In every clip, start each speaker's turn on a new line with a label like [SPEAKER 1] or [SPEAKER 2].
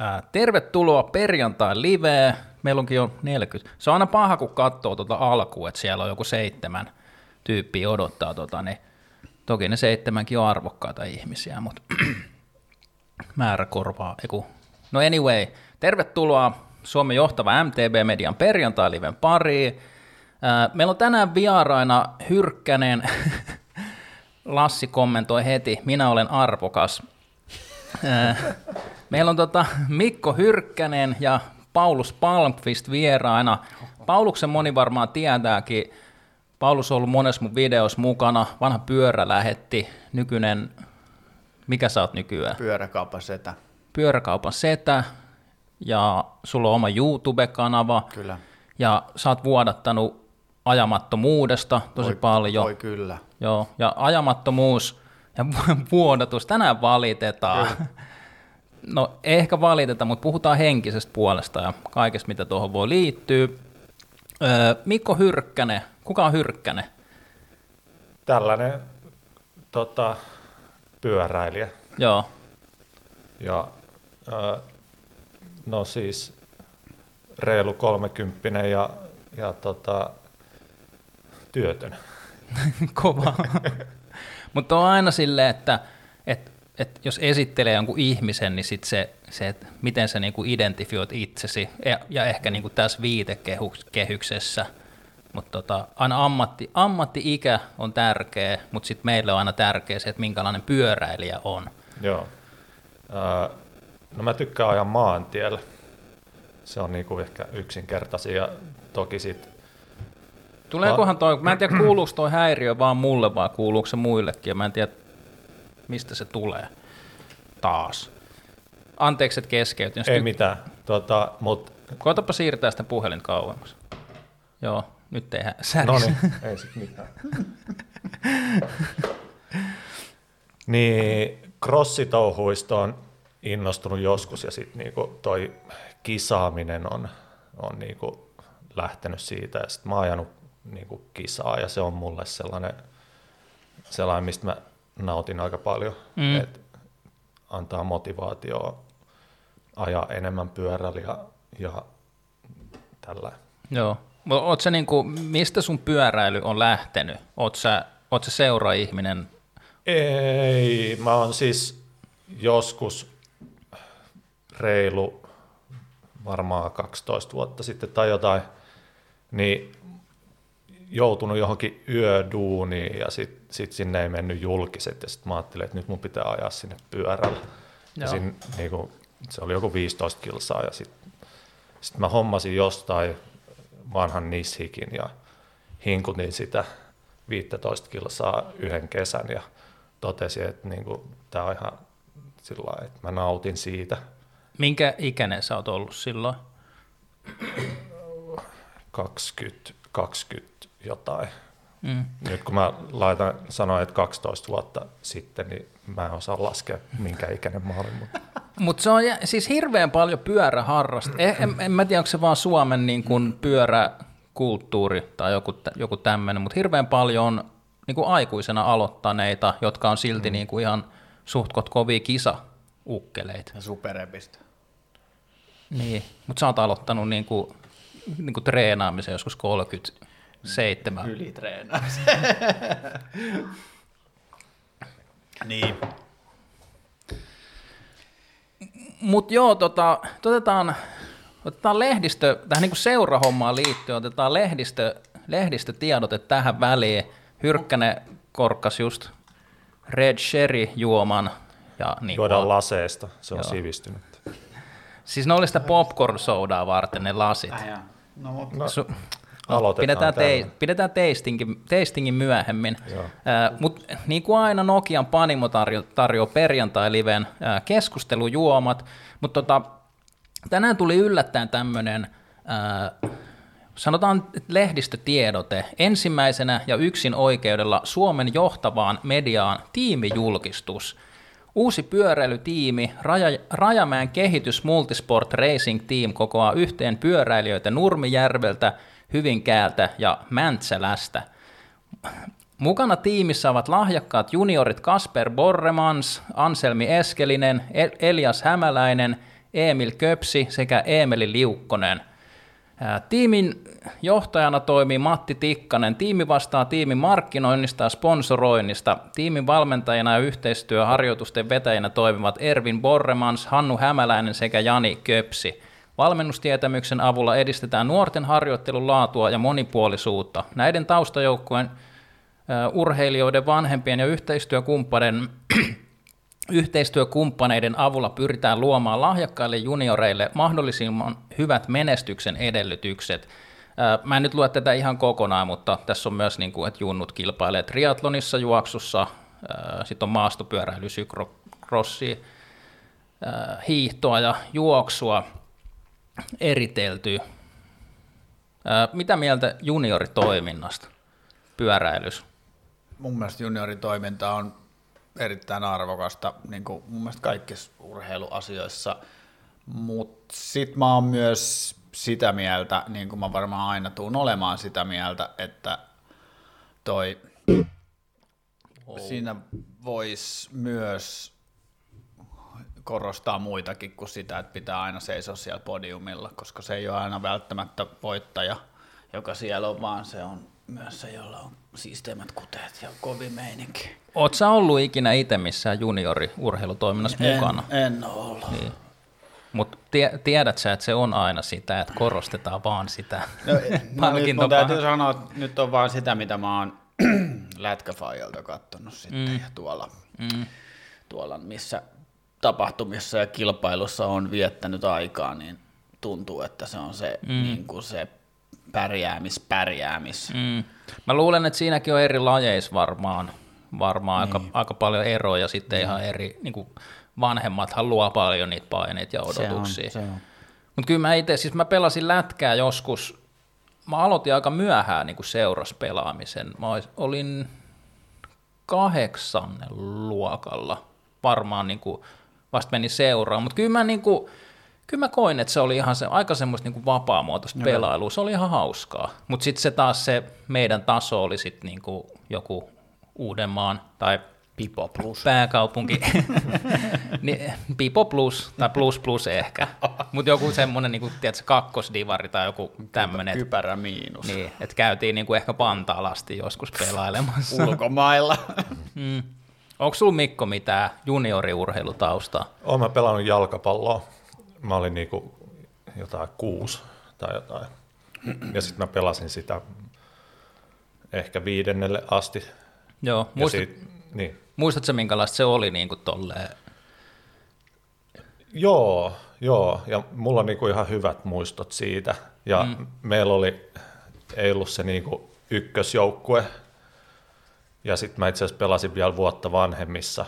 [SPEAKER 1] Ää, tervetuloa perjantai liveen. Meillä onkin jo 40. Se on aina paha, kun katsoo tuota alkuun, että siellä on joku seitsemän tyyppiä odottaa. Tota, niin toki ne seitsemänkin on arvokkaita ihmisiä, mutta määrä korvaa. Eiku. No anyway, tervetuloa Suomen johtava MTB-median perjantai-liven pariin. Ää, Meillä on tänään vieraina Hyrkkänen. Lassi kommentoi heti, minä olen arvokas. Meillä on tota Mikko Hyrkkänen ja Paulus Palmqvist vieraina. Pauluksen moni varmaan tietääkin. Paulus on ollut monessa mun videossa mukana. Vanha pyörä lähetti. Nykyinen, mikä sä oot nykyään?
[SPEAKER 2] Pyöräkaupan setä,
[SPEAKER 1] Pyöräkaupan setä. Ja sulla on oma YouTube-kanava.
[SPEAKER 2] kyllä.
[SPEAKER 1] Ja sä oot vuodattanut ajamattomuudesta tosi
[SPEAKER 2] voi,
[SPEAKER 1] paljon.
[SPEAKER 2] Voi kyllä.
[SPEAKER 1] Joo, ja ajamattomuus ja vuodatus, tänään valitetaan. No ehkä valiteta, mutta puhutaan henkisestä puolesta ja kaikesta, mitä tuohon voi liittyä. Öö, Mikko Hyrkkänen, kuka on Hyrkkänen?
[SPEAKER 3] tällainen tota, pyöräilijä.
[SPEAKER 1] Joo,
[SPEAKER 3] Ja, ää, no siis reilu kolmekymppinen ja, ja tota, työtön.
[SPEAKER 1] kova. mutta on aina silleen, että et, et jos esittelee jonkun ihmisen, niin sit se, se että miten sä niinku identifioit itsesi, ja, ja ehkä niinku tässä viitekehyksessä. Mutta tota, aina ammatti, ammatti-ikä on tärkeä, mutta sitten meille on aina tärkeä se, että minkälainen pyöräilijä on.
[SPEAKER 3] Joo. No mä tykkään ajaa maantiellä. Se on niinku ehkä yksinkertaisin ja toki sit
[SPEAKER 1] Tuleekohan toi, mä en tiedä kuuluuko toi häiriö vaan mulle vai kuuluuko se muillekin, ja mä en tiedä mistä se tulee taas. Anteeksi, että keskeytin.
[SPEAKER 3] Ei
[SPEAKER 1] ty-
[SPEAKER 3] mitään. Tota, mut,
[SPEAKER 1] Koetapa siirtää sitä puhelin kauemmas. Joo, nyt ei hä- säris.
[SPEAKER 3] no niin, ei sit mitään. niin, crossitouhuista on innostunut joskus ja sitten niinku toi kisaaminen on, on niinku lähtenyt siitä ja sitten mä oon ajanut niinku kisaa ja se on mulle sellainen, sellainen mistä mä nautin aika paljon,
[SPEAKER 1] Mm.
[SPEAKER 3] että antaa motivaatioa ajaa enemmän pyörällä ja, ja tällä.
[SPEAKER 1] Joo. Oot sä niinku, mistä sun pyöräily on lähtenyt? Oot sä, oot sä seura-ihminen?
[SPEAKER 3] Ei, mä oon siis joskus reilu varmaan 12 vuotta sitten tai jotain, niin joutunut johonkin yöduuniin ja sitten sit sinne ei mennyt julkiset ja sitten mä ajattelin, että nyt mun pitää ajaa sinne pyörällä. Ja
[SPEAKER 1] Joo.
[SPEAKER 3] sin, niinku, se oli joku 15 kilsaa ja sitten sit mä hommasin jostain vanhan nishikin ja hinkutin sitä 15 kilsaa yhden kesän ja totesin, että niinku, tämä on ihan sillä lailla, että mä nautin siitä.
[SPEAKER 1] Minkä ikäinen sä oot ollut silloin?
[SPEAKER 3] 20, 20 jotain.
[SPEAKER 1] Mm.
[SPEAKER 3] Nyt kun mä laitan sanoa, että 12 vuotta sitten, niin mä en osaa laskea, minkä ikäinen mä olin. Mutta
[SPEAKER 1] Mutta se on siis hirveän paljon pyöräharrasta. Eh, en, en mä tiedä, onko se vaan Suomen niin kuin pyöräkulttuuri tai joku, joku tämmöinen, mutta hirveän paljon on niin kuin aikuisena aloittaneita, jotka on silti mm. niin kuin ihan suhtkot kovia kisaukkeleita.
[SPEAKER 2] Ja superepistä.
[SPEAKER 1] Niin, mutta sä oot aloittanut niin kuin, niin kuin treenaamisen joskus 37.
[SPEAKER 2] Ylitreenaus. niin.
[SPEAKER 1] Mutta joo, tota, otetaan, otetaan lehdistö, tähän niin kuin seurahommaan liittyen, otetaan lehdistö, lehdistötiedote tähän väliin. Hyrkkänen korkkas just Red Sherry juoman. Ja niin
[SPEAKER 3] juodaan
[SPEAKER 1] kuin-
[SPEAKER 3] laseesta, se on
[SPEAKER 1] Joo.
[SPEAKER 3] sivistynyt.
[SPEAKER 1] Siis ne oli sitä popcorn-soudaa varten ne lasit.
[SPEAKER 2] Äh. No, mut,
[SPEAKER 3] No,
[SPEAKER 1] Su-
[SPEAKER 3] aloitetaan
[SPEAKER 1] pidetään,
[SPEAKER 3] tällä.
[SPEAKER 1] pidetään tastingin, tastingin myöhemmin.
[SPEAKER 3] Joo.
[SPEAKER 1] Mutta niin kuin aina Nokian Panimo tarjo, tarjoaa perjantai-liven ää, keskustelujuomat, mutta tota, tänään tuli yllättäen tämmöinen, sanotaan lehdistötiedote, ensimmäisenä ja yksin oikeudella Suomen johtavaan mediaan tiimijulkistus. Uusi pyöräilytiimi, Raja, Rajamäen kehitys Multisport Racing Team kokoaa yhteen pyöräilijöitä Nurmijärveltä, Hyvinkäältä ja Mäntsälästä. Mukana tiimissä ovat lahjakkaat juniorit Kasper Borremans, Anselmi Eskelinen, El- Elias Hämäläinen, Emil Köpsi sekä Emeli Liukkonen. Tiimin johtajana toimii Matti Tikkanen. Tiimi vastaa tiimin markkinoinnista ja sponsoroinnista. Tiimin valmentajina ja yhteistyöharjoitusten vetäjinä toimivat Ervin Borremans, Hannu Hämäläinen sekä Jani Köpsi. Valmennustietämyksen avulla edistetään nuorten harjoittelun laatua ja monipuolisuutta. Näiden taustajoukkueen ää, urheilijoiden vanhempien ja yhteistyökumppaneiden Yhteistyökumppaneiden avulla pyritään luomaan lahjakkaille junioreille mahdollisimman hyvät menestyksen edellytykset. Mä en nyt lue tätä ihan kokonaan, mutta tässä on myös, niin kuin, että junnut kilpailee triatlonissa, juoksussa, sitten on maastopyöräily, sykrossi, hiihtoa ja juoksua eritelty. Mitä mieltä junioritoiminnasta pyöräilys?
[SPEAKER 2] Mun mielestä junioritoiminta on erittäin arvokasta niin kuin mun mielestä kaikissa urheiluasioissa, mutta sit mä oon myös sitä mieltä, niin kuin mä varmaan aina tuun olemaan sitä mieltä, että toi siinä voisi myös korostaa muitakin kuin sitä, että pitää aina seisoa siellä podiumilla, koska se ei ole aina välttämättä voittaja, joka siellä on, vaan se on myös se, jolla on siisteimmät kuteet ja kovin meininki.
[SPEAKER 1] Oot sä ollut ikinä itse missään juniori-urheilutoiminnassa mukana?
[SPEAKER 2] En, en ole ollut.
[SPEAKER 1] Niin. Mutta tie, tiedät sä, että se on aina sitä, että korostetaan vaan sitä
[SPEAKER 2] No, no nyt mun täytyy sanoa, että nyt on vaan sitä, mitä mä oon lätkäfaijalta katsonut sitten mm. ja tuolla, mm. tuolla, missä tapahtumissa ja kilpailussa on viettänyt aikaa, niin tuntuu, että se on se, mm. niin kuin se pärjäämis, pärjäämis.
[SPEAKER 1] Mm. Mä luulen, että siinäkin on eri lajeissa varmaan, varmaan niin. aika, aika paljon eroja, sitten niin. ihan eri, niin kuin vanhemmathan luo paljon niitä paineita ja odotuksia.
[SPEAKER 2] Se on, se on.
[SPEAKER 1] Mutta kyllä mä itse, siis mä pelasin lätkää joskus, mä aloitin aika myöhään niin seuras pelaamisen. Mä olin kahdeksannen luokalla, varmaan niin kuin vasta meni seuraan, mutta kyllä mä niin kuin, Kyllä mä koin, että se oli ihan se, aika semmoista niin vapaamuotoista pelailua, se oli ihan hauskaa. Mutta sitten se taas se meidän taso oli sitten niin kuin joku Uudenmaan tai
[SPEAKER 2] Pipo plus.
[SPEAKER 1] pääkaupunki, niin, Pipo Plus tai Plus Plus ehkä, mutta joku semmoinen niin tiedätkö, kakkosdivari tai joku tämmöinen,
[SPEAKER 2] Kypärä miinus.
[SPEAKER 1] niin, että käytiin niin kuin ehkä Pantaalasti joskus pelailemassa.
[SPEAKER 2] Ulkomailla.
[SPEAKER 1] Mm. Onko sulla Mikko mitään junioriurheilutaustaa?
[SPEAKER 3] Olen mä pelannut jalkapalloa. Mä olin niinku jotain kuusi tai jotain. Ja sitten mä pelasin sitä ehkä viidennelle asti.
[SPEAKER 1] Joo, muistat,
[SPEAKER 3] sit, niin.
[SPEAKER 1] muistatko minkälaista se oli niin kuin tolleen?
[SPEAKER 3] Joo, joo, ja mulla on niinku ihan hyvät muistot siitä. Ja mm. meillä oli, ei ollut se niinku ykkösjoukkue, ja sitten mä itse asiassa pelasin vielä vuotta vanhemmissa,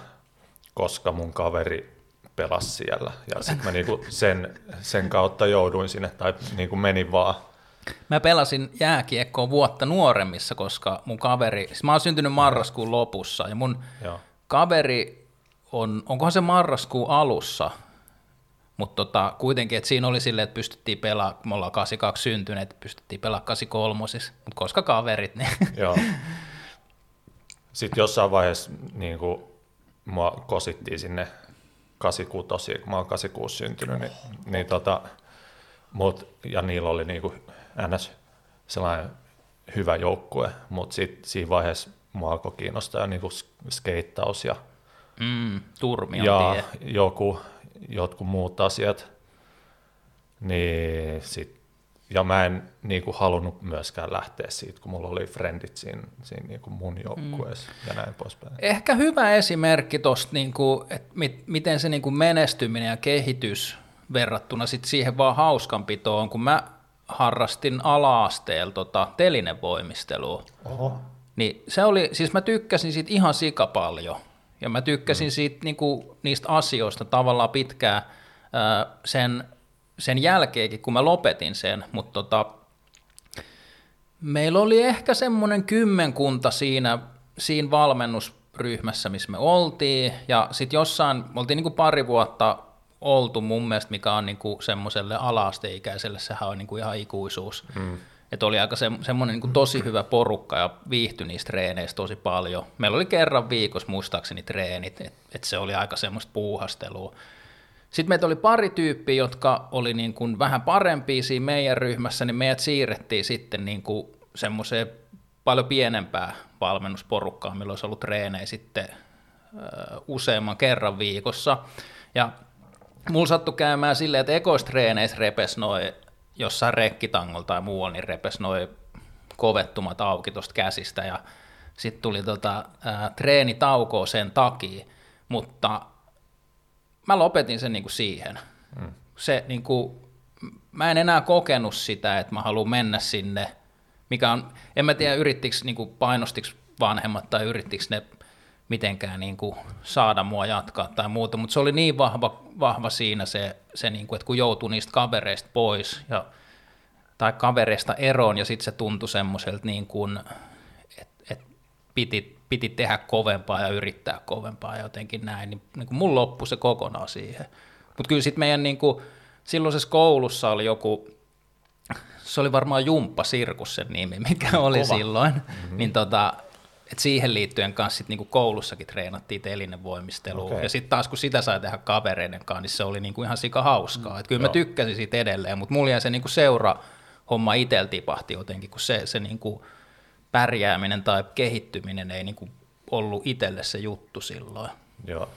[SPEAKER 3] koska mun kaveri pelasi siellä. Ja sitten mä niinku sen, sen kautta jouduin sinne, tai niinku menin vaan.
[SPEAKER 1] Mä pelasin jääkiekkoa vuotta nuoremmissa, koska mun kaveri, siis mä oon syntynyt marraskuun lopussa, ja mun
[SPEAKER 3] Joo.
[SPEAKER 1] kaveri on, onkohan se marraskuun alussa, mutta tota, kuitenkin, että siinä oli silleen, että pystyttiin pelaamaan, me ollaan 82 syntyneet, pystyttiin pelaamaan 83, mutta koska kaverit, niin
[SPEAKER 3] Joo. Sitten jossain vaiheessa niin kuin, mua kosittiin sinne 86, kun mä oon 86 syntynyt, niin, niin tota, mut, ja niillä oli niin kuin, ns. sellainen hyvä joukkue, mutta sitten siinä vaiheessa mua alkoi kiinnostaa niin kuin skeittaus ja,
[SPEAKER 1] mm, turmion
[SPEAKER 3] ja
[SPEAKER 1] tie.
[SPEAKER 3] joku, jotkut muut asiat. Niin sit, ja mä en niin kuin, halunnut myöskään lähteä siitä, kun mulla oli frendit siinä, siinä niin kuin mun joukkueessa mm. ja näin poispäin.
[SPEAKER 1] Ehkä hyvä esimerkki tuosta, niinku, että mit, miten se niinku menestyminen ja kehitys verrattuna sit siihen vaan hauskanpitoon, kun mä harrastin ala-asteella tota, telinevoimistelua,
[SPEAKER 3] Oho.
[SPEAKER 1] niin se oli, siis mä tykkäsin siitä ihan sika paljon, ja mä tykkäsin mm. siitä, niinku, niistä asioista tavallaan pitkään ää, sen, sen jälkeenkin, kun mä lopetin sen, mutta tota, Meillä oli ehkä semmoinen kymmenkunta siinä, siinä valmennusryhmässä, missä me oltiin, ja sitten jossain, me oltiin niinku pari vuotta oltu mun mielestä, mikä on niinku semmoiselle ala-asteikäiselle, sehän on niinku ihan ikuisuus. Mm. Että oli aika se, semmoinen niinku tosi hyvä porukka ja viihtyi niistä treeneistä tosi paljon. Meillä oli kerran viikossa muistaakseni treenit, että et se oli aika semmoista puuhastelua. Sitten meitä oli pari tyyppiä, jotka oli niin kuin vähän parempia siinä meidän ryhmässä, niin meidät siirrettiin sitten niin kuin semmoiseen paljon pienempää valmennusporukkaa, milloin olisi ollut treenejä sitten useamman kerran viikossa. Ja mulla sattui käymään silleen, että ekoistreeneissä repes noin jossain rekkitangolla tai muualla, niin repes noin kovettumat auki tuosta käsistä ja sitten tuli tota, ää, treenitaukoa sen takia, mutta mä lopetin sen niinku siihen. Mm. Se niinku, mä en enää kokenut sitä, että mä haluan mennä sinne, mikä on, en mä tiedä yrittikö niinku painostiko vanhemmat tai yrittikö ne mitenkään niin kuin saada mua jatkaa tai muuta, mutta se oli niin vahva, vahva siinä se, se niin kuin, että kun joutui niistä kavereista pois ja, tai kavereista eroon ja sitten se tuntui semmoiselta niin kuin, että et piti, piti tehdä kovempaa ja yrittää kovempaa ja jotenkin näin, niin, niin kuin mun loppui se kokonaan siihen. Mutta kyllä sitten meidän niin kuin, silloisessa koulussa oli joku, se oli varmaan Jumppa Sirkus sen nimi, mikä oli Kova. silloin, mm-hmm. niin tota, et siihen liittyen kanssa sit niinku koulussakin treenattiin telinen voimistelua. Okay. Ja sitten taas kun sitä sai tehdä kavereiden kanssa, niin se oli niinku ihan sika hauskaa. Mm, Et kyllä joo. mä tykkäsin siitä edelleen, mutta mulla jäi se niinku seura homma itsellä tipahti jotenkin, kun se, se niinku pärjääminen tai kehittyminen ei niinku ollut itselle se juttu silloin.
[SPEAKER 3] Joo.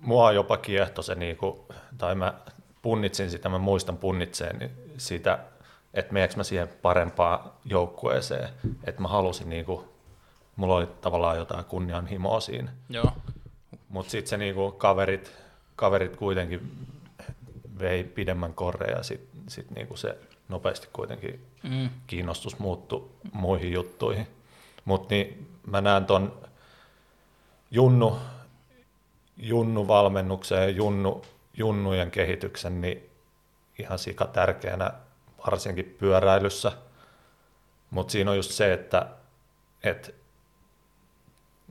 [SPEAKER 3] Mua jopa kiehto se, niinku, tai mä punnitsin sitä, mä muistan punnitseen niin sitä, että meneekö mä siihen parempaan joukkueeseen, että mä halusin niinku mulla oli tavallaan jotain kunnianhimoa siinä.
[SPEAKER 1] Joo.
[SPEAKER 3] Mutta sitten se niinku kaverit, kaverit kuitenkin vei pidemmän korren ja sitten sit niinku se nopeasti kuitenkin mm. kiinnostus muuttui muihin juttuihin. Mutta niin mä näen ton junnu, junnu-valmennuksen ja junnu, junnujen kehityksen niin ihan sika tärkeänä varsinkin pyöräilyssä. Mutta siinä on just se, että, että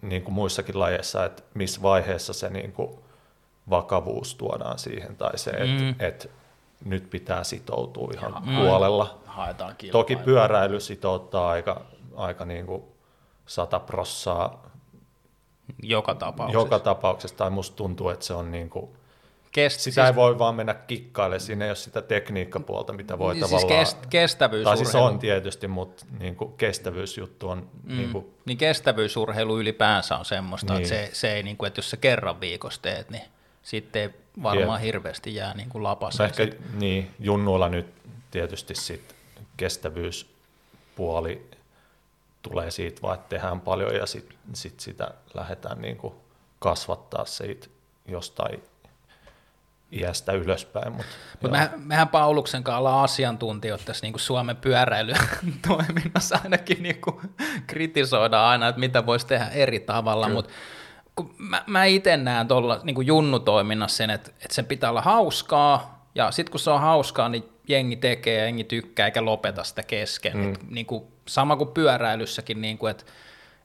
[SPEAKER 3] niin kuin muissakin lajeissa, että missä vaiheessa se niin kuin vakavuus tuodaan siihen, tai se, että, mm. että nyt pitää sitoutua ihan ja, huolella.
[SPEAKER 2] Haetaan
[SPEAKER 3] Toki pyöräily sitouttaa aika, aika niin kuin sata prossaa
[SPEAKER 1] joka tapauksessa.
[SPEAKER 3] Joka tapauksessa, tai musta tuntuu, että se on niin kuin Kest, sitä siis, ei voi vaan mennä kikkaille, siinä ei ole sitä tekniikkapuolta, mitä voi siis tavallaan... Kest,
[SPEAKER 1] kestävyysurheilu.
[SPEAKER 3] Tai siis on tietysti, mutta niin kuin kestävyysjuttu on... Mm. Niin, kuin,
[SPEAKER 1] niin kestävyysurheilu ylipäänsä on semmoista, niin. että se, se ei, niin kuin, että jos sä kerran viikossa teet, niin sitten ei varmaan Jep. hirveästi jää niin kuin lapassa.
[SPEAKER 3] No ehkä niin, junnuilla nyt tietysti sit kestävyyspuoli tulee siitä vaan, että tehdään paljon ja sitten sit sitä lähdetään niin kuin kasvattaa siitä jostain iästä ylöspäin. Mutta
[SPEAKER 1] Mut mehän, mehän Pauluksen kanssa ollaan asiantuntijoita tässä niin kuin Suomen pyöräilytoiminnassa ainakin niin kuin kritisoidaan aina, että mitä voisi tehdä eri tavalla, mutta mä, mä itse näen tuolla niin junnutoiminnassa sen, että, että sen pitää olla hauskaa, ja sitten kun se on hauskaa, niin jengi tekee ja jengi tykkää eikä lopeta sitä kesken. Mm. Et, niin kuin, sama kuin pyöräilyssäkin, niin kuin, että,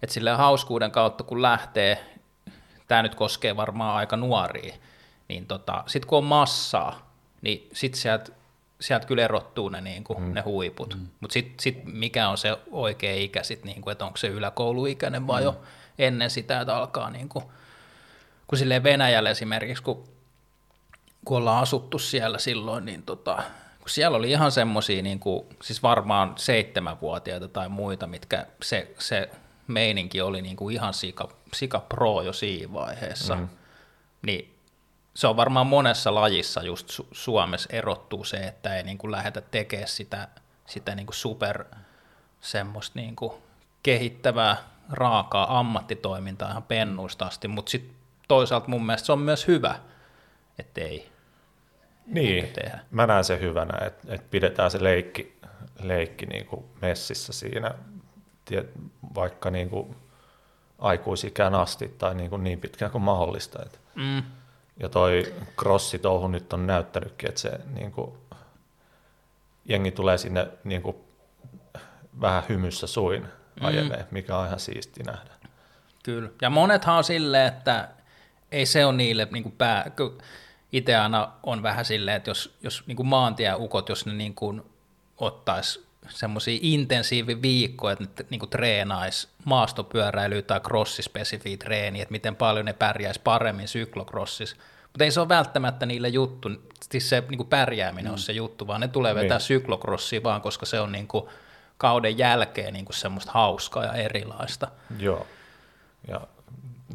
[SPEAKER 1] että sille hauskuuden kautta kun lähtee, tämä nyt koskee varmaan aika nuoria, niin tota, sitten kun on massaa, niin sitten sieltä sieltä kyllä erottuu ne, niin kuin, mm. ne huiput. Mm. Mutta sitten sit mikä on se oikea ikä, sit, niin kuin, että onko se yläkouluikäinen vai mm. jo ennen sitä, että alkaa niin kuin, kun silleen Venäjällä esimerkiksi, kun, kun ollaan asuttu siellä silloin, niin tota, kun siellä oli ihan semmoisia, niin kuin, siis varmaan seitsemänvuotiaita tai muita, mitkä se, se meininki oli niin kuin ihan sika, sika pro jo siinä vaiheessa, mm. niin se on varmaan monessa lajissa just Su- Suomessa erottuu se, että ei niin kuin lähdetä tekemään sitä, sitä niin kuin super semmoista niin kuin kehittävää, raakaa ammattitoimintaa ihan pennuista asti, mutta sitten toisaalta mun mielestä se on myös hyvä, ettei
[SPEAKER 3] niin, tehdä. mä näen sen hyvänä, että, että pidetään se leikki, leikki niin kuin messissä siinä, vaikka niin kuin aikuisikään asti tai niin, kuin niin pitkään kuin mahdollista. Että mm ja toi crossitouhu nyt on näyttänytkin, että se niin kuin, jengi tulee sinne niin kuin, vähän hymyssä suin ajelee, mm. mikä on ihan siisti nähdä.
[SPEAKER 1] Kyllä. Ja monethan on silleen, että ei se ole niille niin kuin pää... Itse aina on vähän silleen, että jos, jos niin kuin maantieukot, jos ne niin kuin ottaisi semmoisia intensiiviviikkoja, että ne niin kuin treenaisi maastopyöräilyä tai crossispesifiä treeniä, että miten paljon ne pärjäisi paremmin syklokrossissa. Mutta Mutta ei se ole välttämättä niille juttu, siis se niin kuin pärjääminen mm. on se juttu, vaan ne tulee vetää niin. syklokrossia vaan, koska se on niin kuin kauden jälkeen niin kuin semmoista hauskaa ja erilaista.
[SPEAKER 3] Joo, ja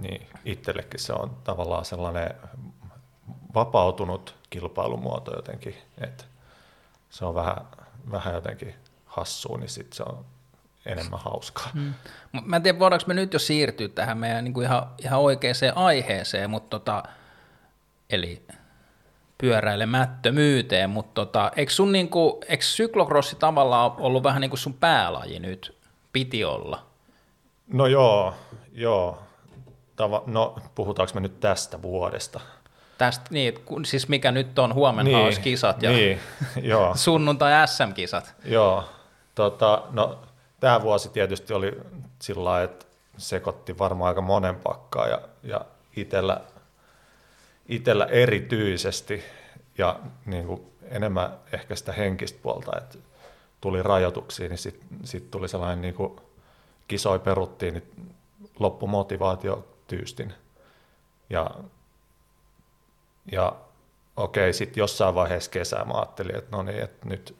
[SPEAKER 3] niin, itsellekin se on tavallaan sellainen vapautunut kilpailumuoto jotenkin, että se on vähän, vähän jotenkin hassua, niin sitten se on enemmän hauskaa. Mm.
[SPEAKER 1] Mä en tiedä, voidaanko me nyt jo siirtyä tähän meidän niin kuin ihan, ihan oikeaan aiheeseen, mutta tota, eli pyöräilemättömyyteen, mutta tota, eikö, sun niin kuin, eikö syklokrossi tavallaan ollut vähän niin kuin sun päälaji nyt? Piti olla.
[SPEAKER 3] No joo, joo. Tava, no puhutaanko me nyt tästä vuodesta?
[SPEAKER 1] Tästä, niin, siis mikä nyt on huomenna niin, olisi kisat ja
[SPEAKER 3] niin, joo.
[SPEAKER 1] sunnuntai SM-kisat.
[SPEAKER 3] Joo, tota, no tämä vuosi tietysti oli sillä että sekoitti varmaan aika monen pakkaa ja, ja itsellä, itsellä erityisesti ja niin kuin enemmän ehkä sitä henkistä puolta, että tuli rajoituksia, niin sitten sit tuli sellainen niin kuin kisoi peruttiin, niin loppumotivaatio tyystin. Ja, ja okei, sitten jossain vaiheessa kesää mä ajattelin, että no niin, että nyt,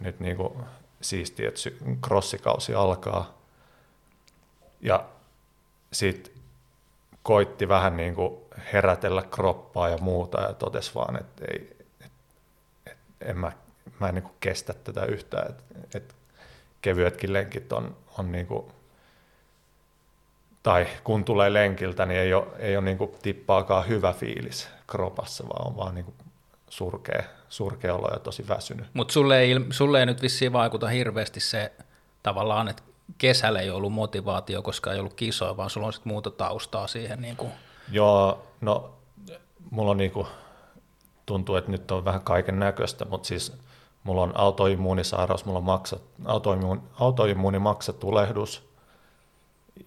[SPEAKER 3] nyt niin kuin siistiä, että crossikausi alkaa. Ja sitten koitti vähän niin kuin herätellä kroppaa ja muuta ja totesi vaan, että ei, et, et, en mä, mä en niin kuin kestä tätä yhtään, että et kevyetkin lenkit on, on niin kuin, tai kun tulee lenkiltä, niin ei ole, ei ole niin kuin tippaakaan hyvä fiilis kropassa, vaan on vaan niin kuin surkea, surkea olo ja tosi väsynyt.
[SPEAKER 1] Mutta sulle ei, sulle ei nyt vissiin vaikuta hirveästi se tavallaan, että kesällä ei ollut motivaatio, koska ei ollut kisoja, vaan sulla on sitten muuta taustaa siihen. Niin kuin.
[SPEAKER 3] Joo, no mulla on niin kuin, tuntuu, että nyt on vähän kaiken näköistä, mutta siis mulla on autoimmuunisairaus, mulla on maksat, autoimmuun, autoimmuunimaksatulehdus,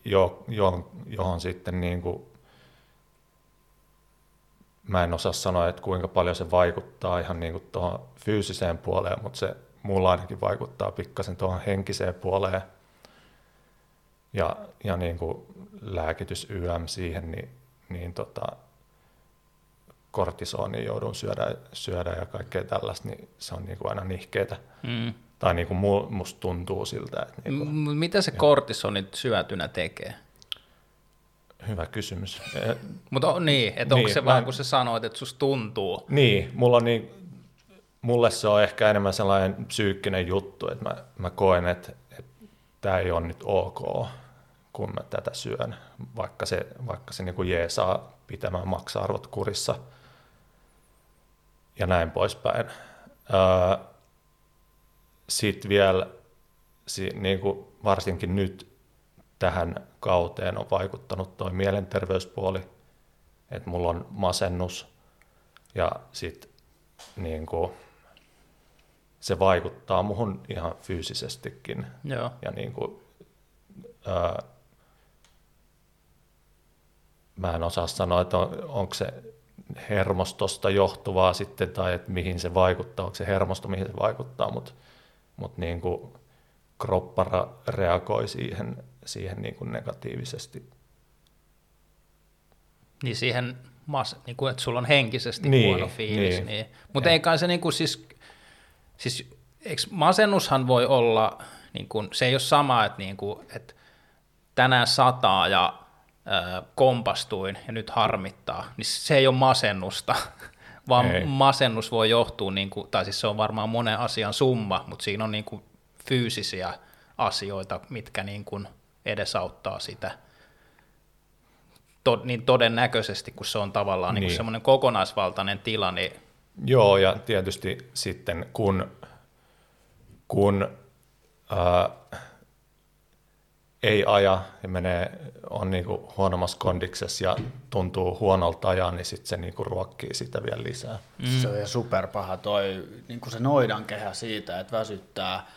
[SPEAKER 3] jo, jo, johon sitten niin kuin mä en osaa sanoa, että kuinka paljon se vaikuttaa ihan niin tuohon fyysiseen puoleen, mutta se mulla ainakin vaikuttaa pikkasen tuohon henkiseen puoleen. Ja, ja niin kuin lääkitys YM siihen, niin, niin tota, kortisonia joudun syödä, syödä ja kaikkea tällaista, niin se on niin kuin aina nihkeetä. Mm. Tai niin kuin musta tuntuu siltä. Että niin kuin,
[SPEAKER 1] Mitä se kortisoni syötynä tekee?
[SPEAKER 3] Hyvä kysymys.
[SPEAKER 1] Mutta niin, että niin, onko se vaan kun sä sanoit, että susta tuntuu?
[SPEAKER 3] Niin, mulla on niin, mulle se on ehkä enemmän sellainen psyykkinen juttu, että mä, mä koen, että tämä ei ole nyt ok, kun mä tätä syön, vaikka se, vaikka se niin kuin jeesaa pitämään maksa-arvot kurissa ja näin poispäin. Öö, Sitten vielä, niin kuin varsinkin nyt tähän kauteen on vaikuttanut tuo mielenterveyspuoli, että mulla on masennus ja sitten niin se vaikuttaa muhun ihan fyysisestikin.
[SPEAKER 1] Joo.
[SPEAKER 3] Ja niin kuin, ää, mä en osaa sanoa, että on, onko se hermostosta johtuvaa sitten tai että mihin se vaikuttaa, onko se hermosto, mihin se vaikuttaa, mutta mut niin kuin kroppa reagoi siihen siihen niin kuin negatiivisesti.
[SPEAKER 1] Niin siihen, mas, niin kuin, että sulla on henkisesti niin, huono fiilis. Niin. Niin. Mutta ei kai se niin kuin, siis, siis eikö, masennushan voi olla, niin kuin, se ei ole sama, että, niin kuin, että tänään sataa ja ö, kompastuin ja nyt harmittaa, niin se ei ole masennusta, vaan ei. masennus voi johtua, niin kuin, tai siis se on varmaan monen asian summa, mutta siinä on niin kuin fyysisiä asioita, mitkä niin kuin edesauttaa sitä to, niin todennäköisesti, kun se on tavallaan niin. Niin semmoinen kokonaisvaltainen tila. Niin...
[SPEAKER 3] Joo, ja tietysti sitten kun, kun ää, ei aja ja menee, on niinku huonommassa kondiksessa ja tuntuu huonolta ajaa, niin sitten se niinku ruokkii sitä vielä lisää.
[SPEAKER 2] Mm. Se on ja superpaha toi, niinku se noidan kehä siitä, että väsyttää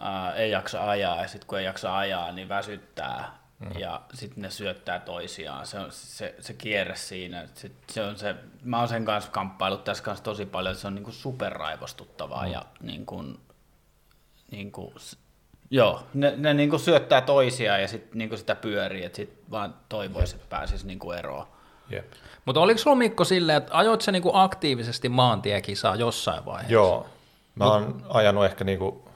[SPEAKER 2] ää, ei jaksa ajaa ja sitten kun ei jaksa ajaa, niin väsyttää mm. ja sitten ne syöttää toisiaan. Se on se, se kierre siinä. Sit se on se, mä oon sen kanssa kamppailut tässä kanssa tosi paljon, se on niinku superraivostuttavaa mm. ja niinku, niinku, joo, ne, ne kuin syöttää toisiaan ja sitten niinku sitä pyörii, että sitten vaan toivoisi, että pääsisi niinku eroon.
[SPEAKER 3] Jep.
[SPEAKER 1] Mutta oliko sulla Mikko silleen, että ajoit sä niinku aktiivisesti maantiekisaa jossain vaiheessa?
[SPEAKER 3] Joo. Mä oon ajanut ehkä niinku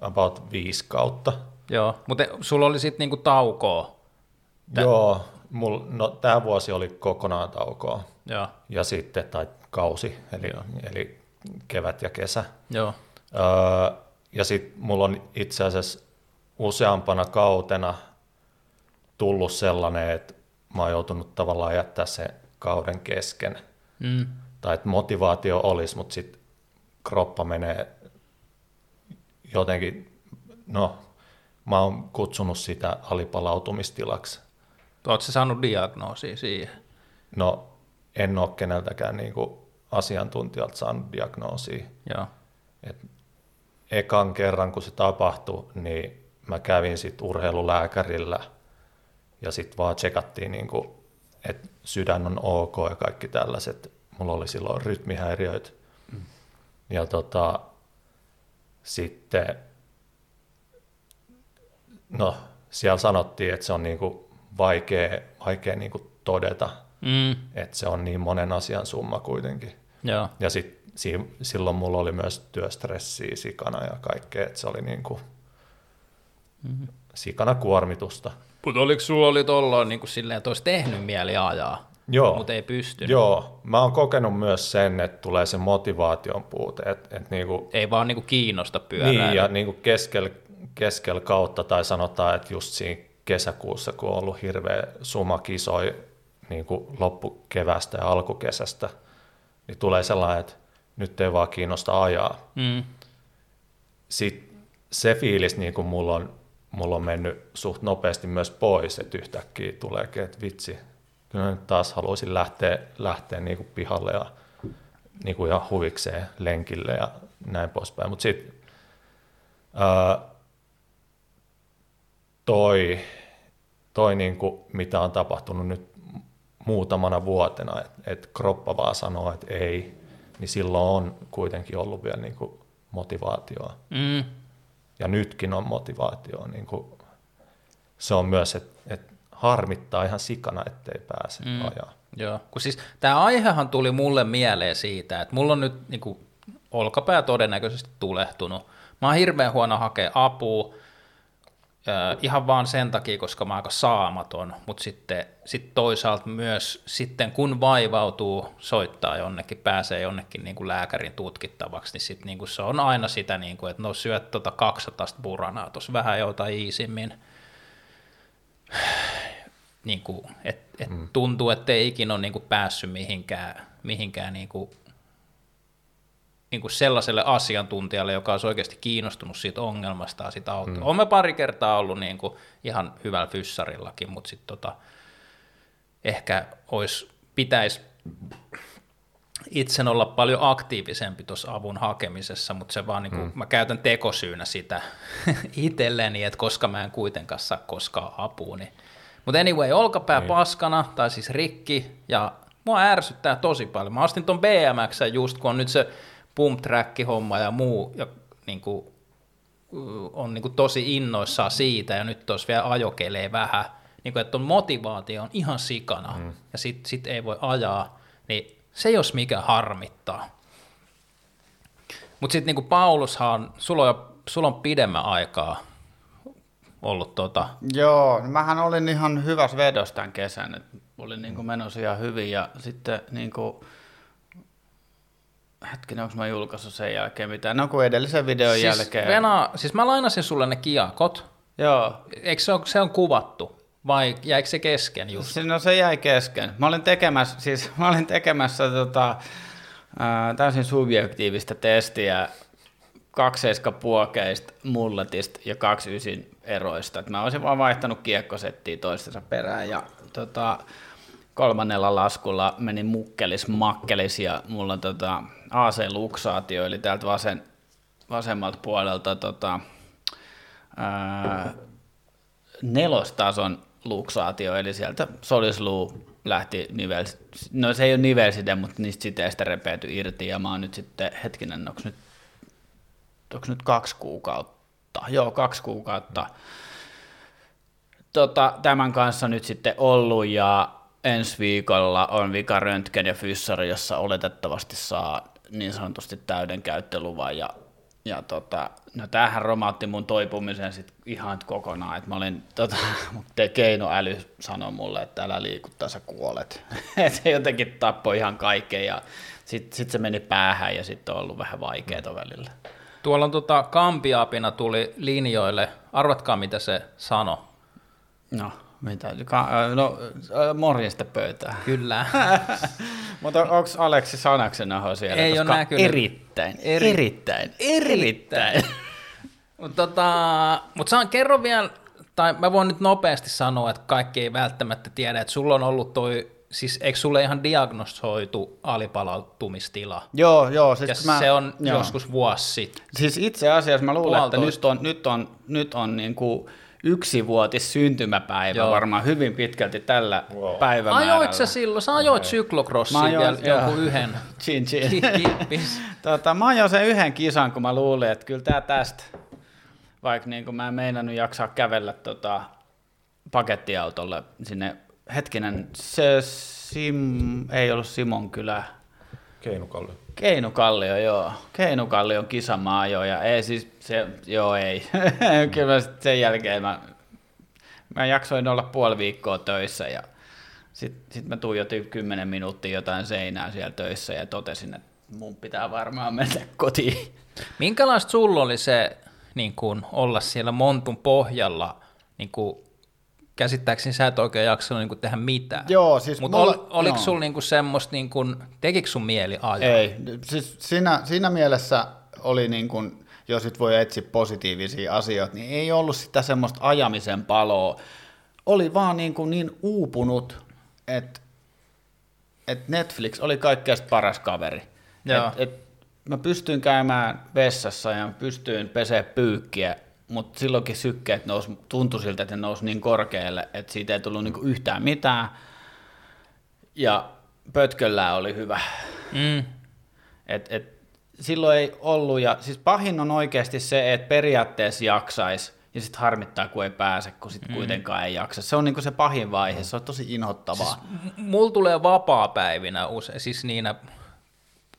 [SPEAKER 3] about viisi kautta.
[SPEAKER 1] Joo, mutta sulla oli sitten niinku taukoa.
[SPEAKER 3] Tä... Joo, mul, no, tämä vuosi oli kokonaan taukoa.
[SPEAKER 1] Joo.
[SPEAKER 3] Ja sitten, tai kausi, eli, eli kevät ja kesä.
[SPEAKER 1] Joo.
[SPEAKER 3] Öö, ja sitten mulla on itse asiassa useampana kautena tullut sellainen, että mä oon joutunut tavallaan jättää se kauden kesken.
[SPEAKER 1] Mm.
[SPEAKER 3] Tai että motivaatio olisi, mutta sitten kroppa menee jotenkin, no mä oon kutsunut sitä alipalautumistilaksi.
[SPEAKER 1] Oletko sä saanut diagnoosia siihen?
[SPEAKER 3] No en ole keneltäkään niin kuin asiantuntijalta saanut diagnoosia.
[SPEAKER 1] Joo.
[SPEAKER 3] Et ekan kerran, kun se tapahtui, niin mä kävin sitten urheilulääkärillä ja sitten vaan tsekattiin, niin kuin, että sydän on ok ja kaikki tällaiset. Mulla oli silloin rytmihäiriöitä. Mm. Ja tota, sitten, no siellä sanottiin, että se on niin kuin vaikea, vaikea niin kuin todeta,
[SPEAKER 1] Mm.
[SPEAKER 3] että se on niin monen asian summa kuitenkin.
[SPEAKER 1] Joo.
[SPEAKER 3] Ja sit, si, silloin mulla oli myös työstressiä sikana ja kaikkea, että se oli niin kuin mm-hmm. sikana kuormitusta.
[SPEAKER 1] Mutta oliko sulla oli tolloin niin kuin silleen, että olisi tehnyt mieli ajaa,
[SPEAKER 3] Joo.
[SPEAKER 1] mutta ei pystynyt?
[SPEAKER 3] Joo, mä oon kokenut myös sen, että tulee se motivaation puute, että, että niin kuin,
[SPEAKER 1] Ei vaan niin kuin kiinnosta pyörää.
[SPEAKER 3] niin, ja niin kuin keskel, keskel kautta, tai sanotaan, että just siinä kesäkuussa, kun on ollut hirveä suma kisoi niin kuin loppukevästä ja alkukesästä, niin tulee sellainen, että nyt ei vaan kiinnosta ajaa.
[SPEAKER 1] Mm.
[SPEAKER 3] Sitten se fiilis niin kuin mulla, on, mulla on mennyt suht nopeasti myös pois, että yhtäkkiä tuleekin, että vitsi, kyllä nyt taas haluaisin lähteä, lähteä niin kuin pihalle ja niin kuin ihan huvikseen lenkille ja näin poispäin. Mutta sitten toi, toi niin kuin, mitä on tapahtunut nyt muutamana vuotena, että et kroppa vaan sanoo, että ei, niin silloin on kuitenkin ollut vielä niin kuin motivaatioa.
[SPEAKER 1] Mm.
[SPEAKER 3] Ja nytkin on motivaatioa. Niin kuin, se on myös, että et harmittaa ihan sikana, ettei pääse mm. ajaa.
[SPEAKER 1] Joo, kun siis tämä aihehan tuli mulle mieleen siitä, että mulla on nyt niin kuin, olkapää todennäköisesti tulehtunut. Mä oon hirveän huono hakea apua, ihan vaan sen takia, koska mä aika saamaton, mutta sitten sit toisaalta myös sitten kun vaivautuu, soittaa jonnekin, pääsee jonnekin niin kuin lääkärin tutkittavaksi, niin, sit, niin kuin se on aina sitä, niin kuin, että no syöt tuota 200 buranaa tuossa vähän jotain iisimmin. Niin kuin, et, et mm. tuntuu, että ei ikinä ole niin kuin päässyt mihinkään, mihinkään niin kuin niin kuin sellaiselle asiantuntijalle, joka olisi oikeasti kiinnostunut siitä ongelmasta ja sitä auttaa. Mm. Olemme pari kertaa ollut niin kuin ihan hyvällä fyssarillakin, mutta sitten tota, ehkä olisi, pitäisi itsen olla paljon aktiivisempi tuossa avun hakemisessa, mutta se vaan, niin kuin, mm. mä käytän tekosyynä sitä itselleni, että koska mä en kuitenkaan saa koskaan apua. Niin. Mutta anyway, olkapää niin. paskana, tai siis rikki, ja mua ärsyttää tosi paljon. Mä ostin ton BMX just, kun on nyt se pump homma ja muu, ja niin kuin, on niin kuin tosi innoissaan siitä, ja nyt tuossa vielä ajokelee vähän, niin kuin, että on motivaatio on ihan sikana, mm. ja sitten sit ei voi ajaa, niin se jos mikä harmittaa. Mutta sitten niin Paulushan, sulla on, jo, sulla on pidemmän aikaa ollut tota...
[SPEAKER 2] Joo, mähän olin ihan hyvässä vedossa tämän kesän, että olin niin menossa ihan hyvin, ja sitten niin kuin, hetkinen, onko mä julkaissut sen jälkeen mitään? No kuin edellisen videon
[SPEAKER 1] siis
[SPEAKER 2] jälkeen.
[SPEAKER 1] Vena, siis mä lainasin sulle ne kiakot.
[SPEAKER 2] Joo.
[SPEAKER 1] Eikö se, ole, se on kuvattu? Vai jäikö se kesken just?
[SPEAKER 2] No se jäi kesken. Mä olin tekemässä, siis mä olin tekemässä tota, ää, täysin subjektiivista testiä kakseiska puokeista, mulletista ja kaksi ysin eroista. Et mä olisin vaan vaihtanut kiekkosettiä toistensa perään ja tota, kolmannella laskulla meni mukkelis makkelis ja mulla on tota, AC-luksaatio, eli täältä vasen, vasemmalta puolelta tota, ää, nelostason luksaatio, eli sieltä solisluu lähti nivel, no se ei ole nivelside, mutta niistä siteistä repeyty irti, ja mä oon nyt sitten, hetkinen, onko nyt, onko nyt kaksi kuukautta, joo, kaksi kuukautta tota, tämän kanssa nyt sitten ollut, ja ensi viikolla on vika röntgen ja fyssari, jossa oletettavasti saa niin sanotusti täyden käyttöluvan ja ja tota, no tämähän romautti mun toipumisen sit ihan kokonaan, että mä olin, tota, te keinoäly sanoi mulle, että älä liikuttaa, sä kuolet. se jotenkin tappoi ihan kaiken ja sitten sit se meni päähän ja sitten on ollut vähän vaikeaa välillä.
[SPEAKER 1] Tuolla on tota, Kampiapina tuli linjoille, arvatkaa mitä se sanoi.
[SPEAKER 2] No, mitä? Ka- no, morjesta pöytää.
[SPEAKER 1] Kyllä.
[SPEAKER 2] Mutta onko Aleksi Sanaksena siellä?
[SPEAKER 1] Ei ole näkynyt.
[SPEAKER 2] Erittäin, Eri... erittäin, erittäin.
[SPEAKER 1] Mutta tota, mut saan kerro vielä, tai mä voin nyt nopeasti sanoa, että kaikki ei välttämättä tiedä, että sulla on ollut toi, siis eikö sulle ihan diagnosoitu alipalautumistila?
[SPEAKER 2] Joo, joo. Siis
[SPEAKER 1] ja
[SPEAKER 2] mä,
[SPEAKER 1] se on
[SPEAKER 2] joo.
[SPEAKER 1] joskus vuosi sitten.
[SPEAKER 2] Siis itse asiassa mä luulen,
[SPEAKER 1] Puolitoista.
[SPEAKER 2] että nyt on, nyt on, nyt on niin kuin yksivuotis syntymäpäivä
[SPEAKER 1] Joo.
[SPEAKER 2] varmaan hyvin pitkälti tällä
[SPEAKER 3] Wow.
[SPEAKER 2] päivämäärällä.
[SPEAKER 1] Ajoit sä silloin, sä ajoit syklocrossia
[SPEAKER 2] Mä ajoin,
[SPEAKER 1] vielä jonkun
[SPEAKER 2] joo.
[SPEAKER 1] yhden
[SPEAKER 2] Chin chin. tota, mä ajoin sen yhden kisan, kun mä luulin, että kyllä tää tästä, vaikka niin kuin mä en meinannut jaksaa kävellä tota, pakettiautolle sinne, hetkinen, se Sim, ei ollut Simon kylä,
[SPEAKER 3] Keinukallio.
[SPEAKER 2] Keinukallio, joo. Keinukallion kisamaa joo, ja ei siis, se, joo ei. Kyllä mä sit sen jälkeen mä, mä jaksoin olla puoli viikkoa töissä ja sitten sit mä tuijotin kymmenen minuuttia jotain seinää siellä töissä ja totesin, että mun pitää varmaan mennä kotiin.
[SPEAKER 1] Minkälaista sulla oli se niin kun, olla siellä montun pohjalla, niin kun, käsittääkseni sä et oikein jaksanut niin tehdä mitään.
[SPEAKER 2] Joo, siis
[SPEAKER 1] Mutta
[SPEAKER 2] mulla-
[SPEAKER 1] ol, oliko
[SPEAKER 2] joo.
[SPEAKER 1] sulla niin semmoista, niin kun, tekikö sun mieli ajaa?
[SPEAKER 2] Ei, siis siinä, siinä mielessä oli niin kuin, jos nyt voi etsiä positiivisia asioita, niin ei ollut sitä semmoista ajamisen paloa. Oli vaan niin, kuin niin uupunut, että et Netflix oli kaikkein paras kaveri.
[SPEAKER 1] Joo.
[SPEAKER 2] Et, et mä pystyin käymään vessassa ja pystyin pesee pyykkiä, mutta silloinkin sykkeet nousi, tuntui siltä, että ne nousi niin korkealle, että siitä ei tullut niinku yhtään mitään. Ja pötköllä oli hyvä.
[SPEAKER 1] Mm.
[SPEAKER 2] Et, et, silloin ei ollut, ja siis pahin on oikeasti se, että periaatteessa jaksaisi, ja sitten harmittaa, kun ei pääse, kun sitten mm. kuitenkaan ei jaksa. Se on niinku se pahin vaihe, se on tosi inhottavaa. Siis,
[SPEAKER 1] Mulla tulee vapaa-päivinä usein, siis niinä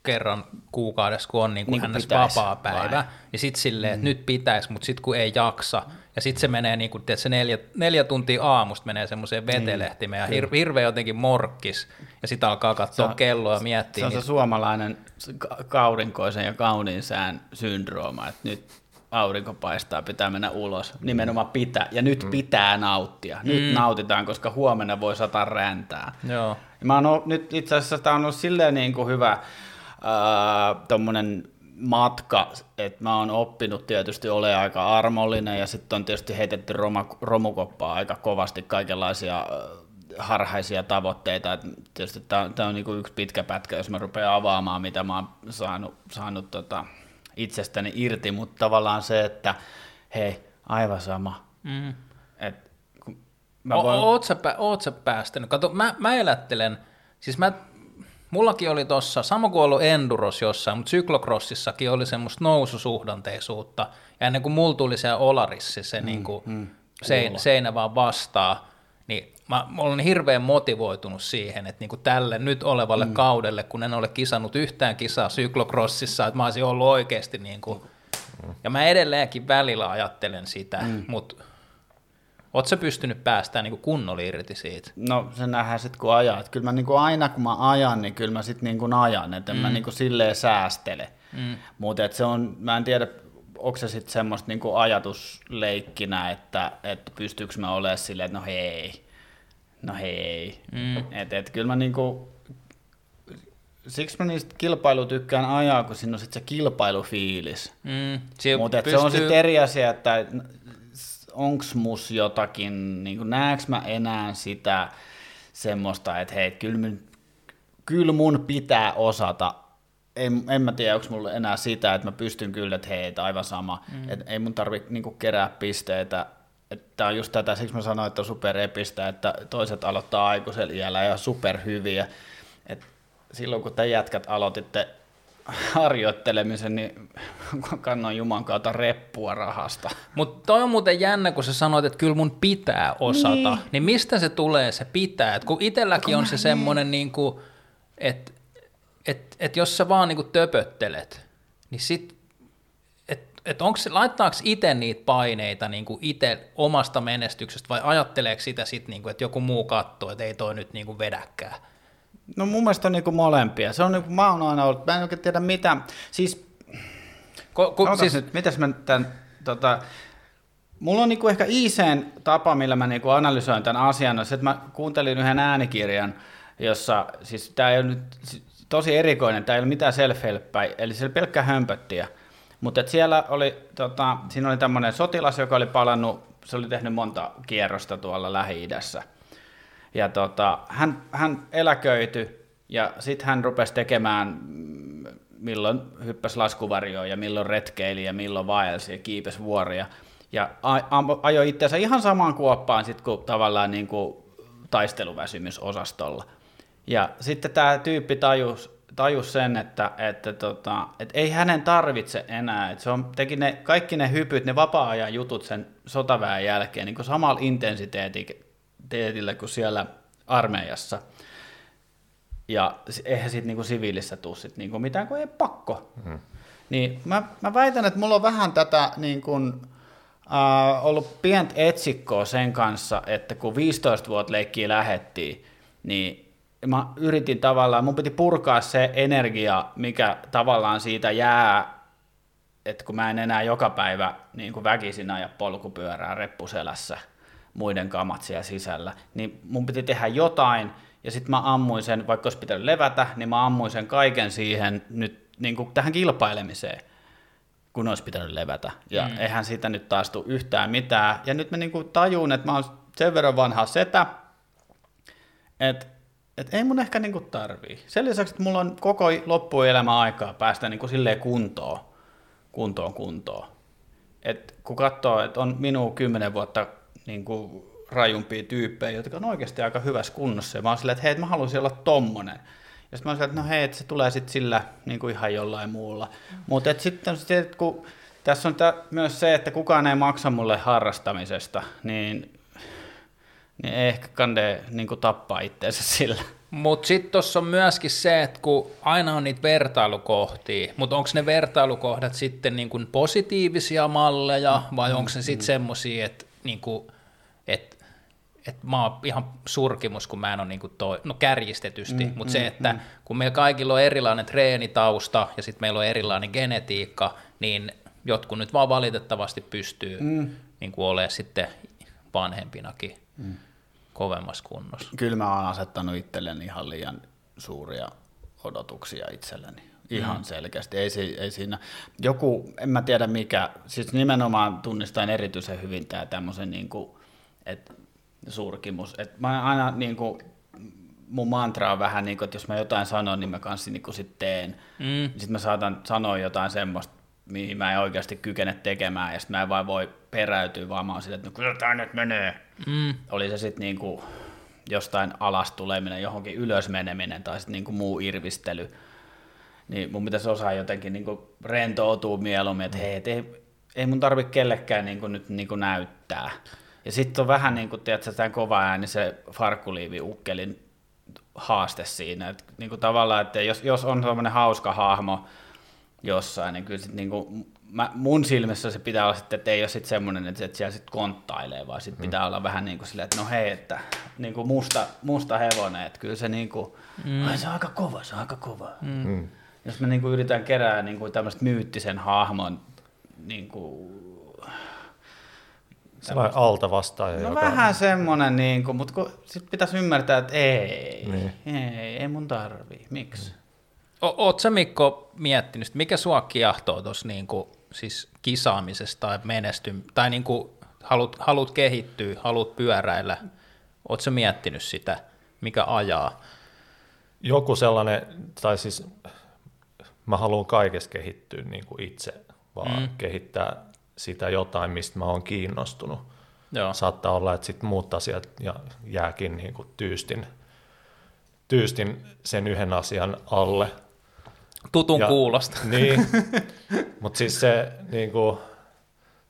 [SPEAKER 1] kerran kuukaudessa, kun on niin kuin
[SPEAKER 2] Niin kuin
[SPEAKER 1] ns.
[SPEAKER 2] pitäis,
[SPEAKER 1] vapaa-päivä,
[SPEAKER 2] vai?
[SPEAKER 1] ja sitten silleen, että nyt pitäisi, mutta sitten kun ei jaksa, ja sitten se menee niin kuin, tiedätkö, neljä, neljä tuntia aamusta menee semmoiseen vetelehtimeen, ja hir- hirveä jotenkin morkkis, ja sitten alkaa katsoa
[SPEAKER 2] on-
[SPEAKER 1] kelloa ja
[SPEAKER 2] se
[SPEAKER 1] miettiä,
[SPEAKER 2] on se
[SPEAKER 1] niitä.
[SPEAKER 2] suomalainen ka- kaurinkoisen ja kauniin sään syndrooma, että nyt aurinko paistaa, pitää mennä ulos. Nimenomaan pitää, ja nyt mm. pitää nauttia. Nyt mm. nautitaan, koska huomenna voi sataa räntää.
[SPEAKER 1] Joo.
[SPEAKER 2] Ja Mä oon nyt itse asiassa tämä on ollut silleen niin kuin hyvä tommonen matka, että mä oon oppinut tietysti ole aika armollinen ja sitten on tietysti heitetty roma, romukoppaa aika kovasti kaikenlaisia ää, harhaisia tavoitteita. Et tietysti tämä on, niinku yksi pitkä pätkä, jos mä rupean avaamaan, mitä mä oon saanut, saanut tota itsestäni irti, mutta tavallaan se, että hei, aivan sama.
[SPEAKER 1] Mm.
[SPEAKER 2] Et, mä
[SPEAKER 1] O-
[SPEAKER 2] voin,
[SPEAKER 1] Oot sä, oot sä päästänyt? Kato, mä, mä elättelen, siis mä, mullakin oli tossa, sama kuin ollut enduros jossain, mutta syklocrossissakin oli semmoista noususuhdanteisuutta, ja ennen kuin mulla tuli se olarissi, se mm, niinku, mm, sein, seinä vaan vastaa, niin mä, mä olen hirveän motivoitunut siihen, että niinku tälle nyt olevalle mm. kaudelle, kun en ole kisannut yhtään kisaa syklocrossissa, että mä olisin ollut oikeasti niinku, ja mä edelleenkin välillä ajattelen sitä, mm. mutta Oletko sä pystynyt päästään niin kunnolla irti siitä?
[SPEAKER 2] No se nähdään sitten kun ajaa. Et kyllä mä niinku aina kun mä ajan, niin kyllä mä sitten niinku ajan, että en mä niinku silleen säästele. Mm. Mutta se on, mä en tiedä, onko se sitten semmoista niinku ajatusleikkinä, että, että pystyykö mä olemaan silleen, että no hei, no hei. Mm. Että et kyllä mä niinku, siksi mä niistä kilpailu tykkään ajaa, kun siinä on sitten se kilpailufiilis.
[SPEAKER 1] Mm,
[SPEAKER 2] Mutta se on sitten eri asia, että onks mus jotakin, niin näekö mä enää sitä semmoista, että hei, kyllä mun, kyl mun pitää osata. En, en mä tiedä, onko mulla enää sitä, että mä pystyn kyllä, että hei, että aivan sama. Mm. Että ei mun tarvi niinku kerää pisteitä. Että on just tätä, siksi mä sanoin, että on superepistä, että toiset aloittaa aikuisella iällä ja superhyviä. Et silloin kun te jätkät aloititte harjoittelemisen, niin kannoin Juman kautta reppua rahasta.
[SPEAKER 1] Mutta toi on muuten jännä, kun sä sanoit, että kyllä mun pitää osata. Niin, niin mistä se tulee se pitää? Et kun itselläkin on se semmoinen, niin että et, et jos sä vaan niin töpöttelet, niin sit, että et onko laittaako itse niitä paineita niin itse omasta menestyksestä vai ajatteleeko sitä sitten, niin että joku muu katsoo, että ei toi nyt niin vedäkään?
[SPEAKER 2] No mun mielestä on niin kuin molempia. Se on niin kuin, mä oon aina ollut, mä en oikein tiedä mitä, siis, ko, ko, siis nyt, mitäs mä tämän, tota, Mulla on niinku ehkä iiseen tapa, millä mä niinku analysoin tämän asian, on se, että mä kuuntelin yhden äänikirjan, jossa, siis tämä ei ole nyt tosi erikoinen, tämä ei ole mitään self eli se oli pelkkä hömpöttiä. Mutta siellä oli, tota, siinä oli tämmöinen sotilas, joka oli palannut, se oli tehnyt monta kierrosta tuolla Lähi-idässä. Ja tota, hän, hän eläköityi ja sitten hän rupesi tekemään, mm, milloin hyppäsi laskuvarjoon ja milloin retkeili ja milloin vaelsi ja kiipesi vuoria. Ja ajoi itseänsä ihan samaan kuoppaan sitten kuin tavallaan niin kuin taisteluväsymysosastolla. Ja sitten tämä tyyppi tajus, tajus sen, että, että, tota, että ei hänen tarvitse enää, että se on, teki ne, kaikki ne hypyt, ne vapaa-ajan jutut sen sotaväen jälkeen niin kuin samalla intensiteetillä kuin siellä armeijassa. Ja eihän siitä niin siviilissä tule sit niin kuin mitään, kun ei pakko. Mm. Niin mä, mä väitän, että mulla on vähän tätä niin kuin, äh, ollut pientä etsikkoa sen kanssa, että kun 15 vuotta leikkiä lähettiin, niin mä yritin tavallaan, mun piti purkaa se energia, mikä tavallaan siitä jää, että kun mä en enää joka päivä niin kuin väkisin aja polkupyörää reppuselässä muiden kamat siellä sisällä, niin mun piti tehdä jotain, ja sitten mä ammuin sen, vaikka olisi pitänyt levätä, niin mä ammuin sen kaiken siihen nyt niin kuin tähän kilpailemiseen, kun olisi pitänyt levätä. Ja mm. eihän siitä nyt taas tule yhtään mitään. Ja nyt mä niin kuin tajun, että mä oon sen verran vanha setä, että et ei mun ehkä niinku tarvii. Sen lisäksi, että mulla on koko loppuelämä aikaa päästä niinku silleen kuntoon, kuntoon, kuntoon. Et kun katsoo, että on minun kymmenen vuotta niinku rajumpia tyyppejä, jotka on oikeasti aika hyvässä kunnossa, ja mä oon silleen, että hei, mä haluaisin olla tommonen. Ja sitten mä oon että no hei, että se tulee sitten sillä niin kuin ihan jollain muulla. Mutta sitten sit, että kun tässä on tää, myös se, että kukaan ei maksa mulle harrastamisesta, niin niin ei ehkä kande niin tappaa itseensä sillä.
[SPEAKER 1] Mutta sitten tuossa on myöskin se, että kun aina on niitä vertailukohtia, mutta onko ne vertailukohdat sitten niin kuin positiivisia malleja vai onko ne sitten semmoisia, että niin et, et mä oon ihan surkimus, kun mä en ole niin kuin toi, no kärjistetysti, mm, mutta mm, se, että mm. kun meillä kaikilla on erilainen treenitausta ja sitten meillä on erilainen genetiikka, niin jotkut nyt vaan valitettavasti pystyy mm. niin kuin olemaan sitten vanhempinakin. Mm kovemmassa kunnossa.
[SPEAKER 2] Kyllä mä oon asettanut itselleni ihan liian suuria odotuksia itselleni. Ihan mm. selkeästi. Ei, ei siinä, joku, en mä tiedä mikä, siis nimenomaan tunnistan erityisen hyvin tämä tämmöisen niin kuin, että surkimus. Et mä aina niin kuin, mun mantra on vähän niin kuin, että jos mä jotain sanon, niin mä kanssa niin kuin sit teen. Mm. Sitten mä saatan sanoa jotain semmoista, mihin mä en oikeasti kykene tekemään, ja sitten mä en vaan voi peräytyä, vaan mä oon sille, että no kyllä tämä nyt menee. Mm. Oli se sitten niinku jostain alas tuleminen, johonkin ylös meneminen tai sitten niinku muu irvistely. Niin mun pitäisi osaa jotenkin niinku rentoutua mieluummin, että hei, ei, ei mun tarvitse kellekään niinku nyt niinku näyttää. Ja sitten on vähän niin kuin, tiedätkö, tämän kova ääni se farkkuliivi ukkelin haaste siinä. Että niin kuin tavallaan, että jos, jos on sellainen hauska hahmo, jossain, niin kyllä sit niinku, mä, mun silmissä se pitää olla sitten, että ei ole sitten semmoinen, että, että siellä sitten konttailee, vaan sitten mm. pitää olla vähän niin kuin silleen, että no hei, että niin kuin musta, musta hevonen, että kyllä se niin kuin, mm. ai se on aika kova, se on aika kova. Mm. Mm. Jos me niin kuin yritän kerää niin kuin tämmöistä myyttisen hahmon niin kuin,
[SPEAKER 3] Sellainen alta vastaaja.
[SPEAKER 2] No joka... vähän semmoinen, niin kuin, mutta sitten pitäisi ymmärtää, että ei, niin. ei, ei mun tarvii. Miksi?
[SPEAKER 1] Oletko Mikko miettinyt, mikä sua kiehtoo tuossa niin siis kisaamisessa tai menestym, tai niin kuin haluat, haluat kehittyä, haluat pyöräillä, oletko miettinyt sitä, mikä ajaa?
[SPEAKER 3] Joku sellainen, tai siis mä haluan kaikessa kehittyä niin kuin itse, vaan mm. kehittää sitä jotain, mistä mä oon kiinnostunut. Joo. Saattaa olla, että sitten muut asiat ja jääkin niin kuin tyystin, tyystin sen yhden asian alle,
[SPEAKER 1] Tutun
[SPEAKER 3] Ja-
[SPEAKER 1] kuulosta.
[SPEAKER 3] Niin, mutta siis se niin kuin,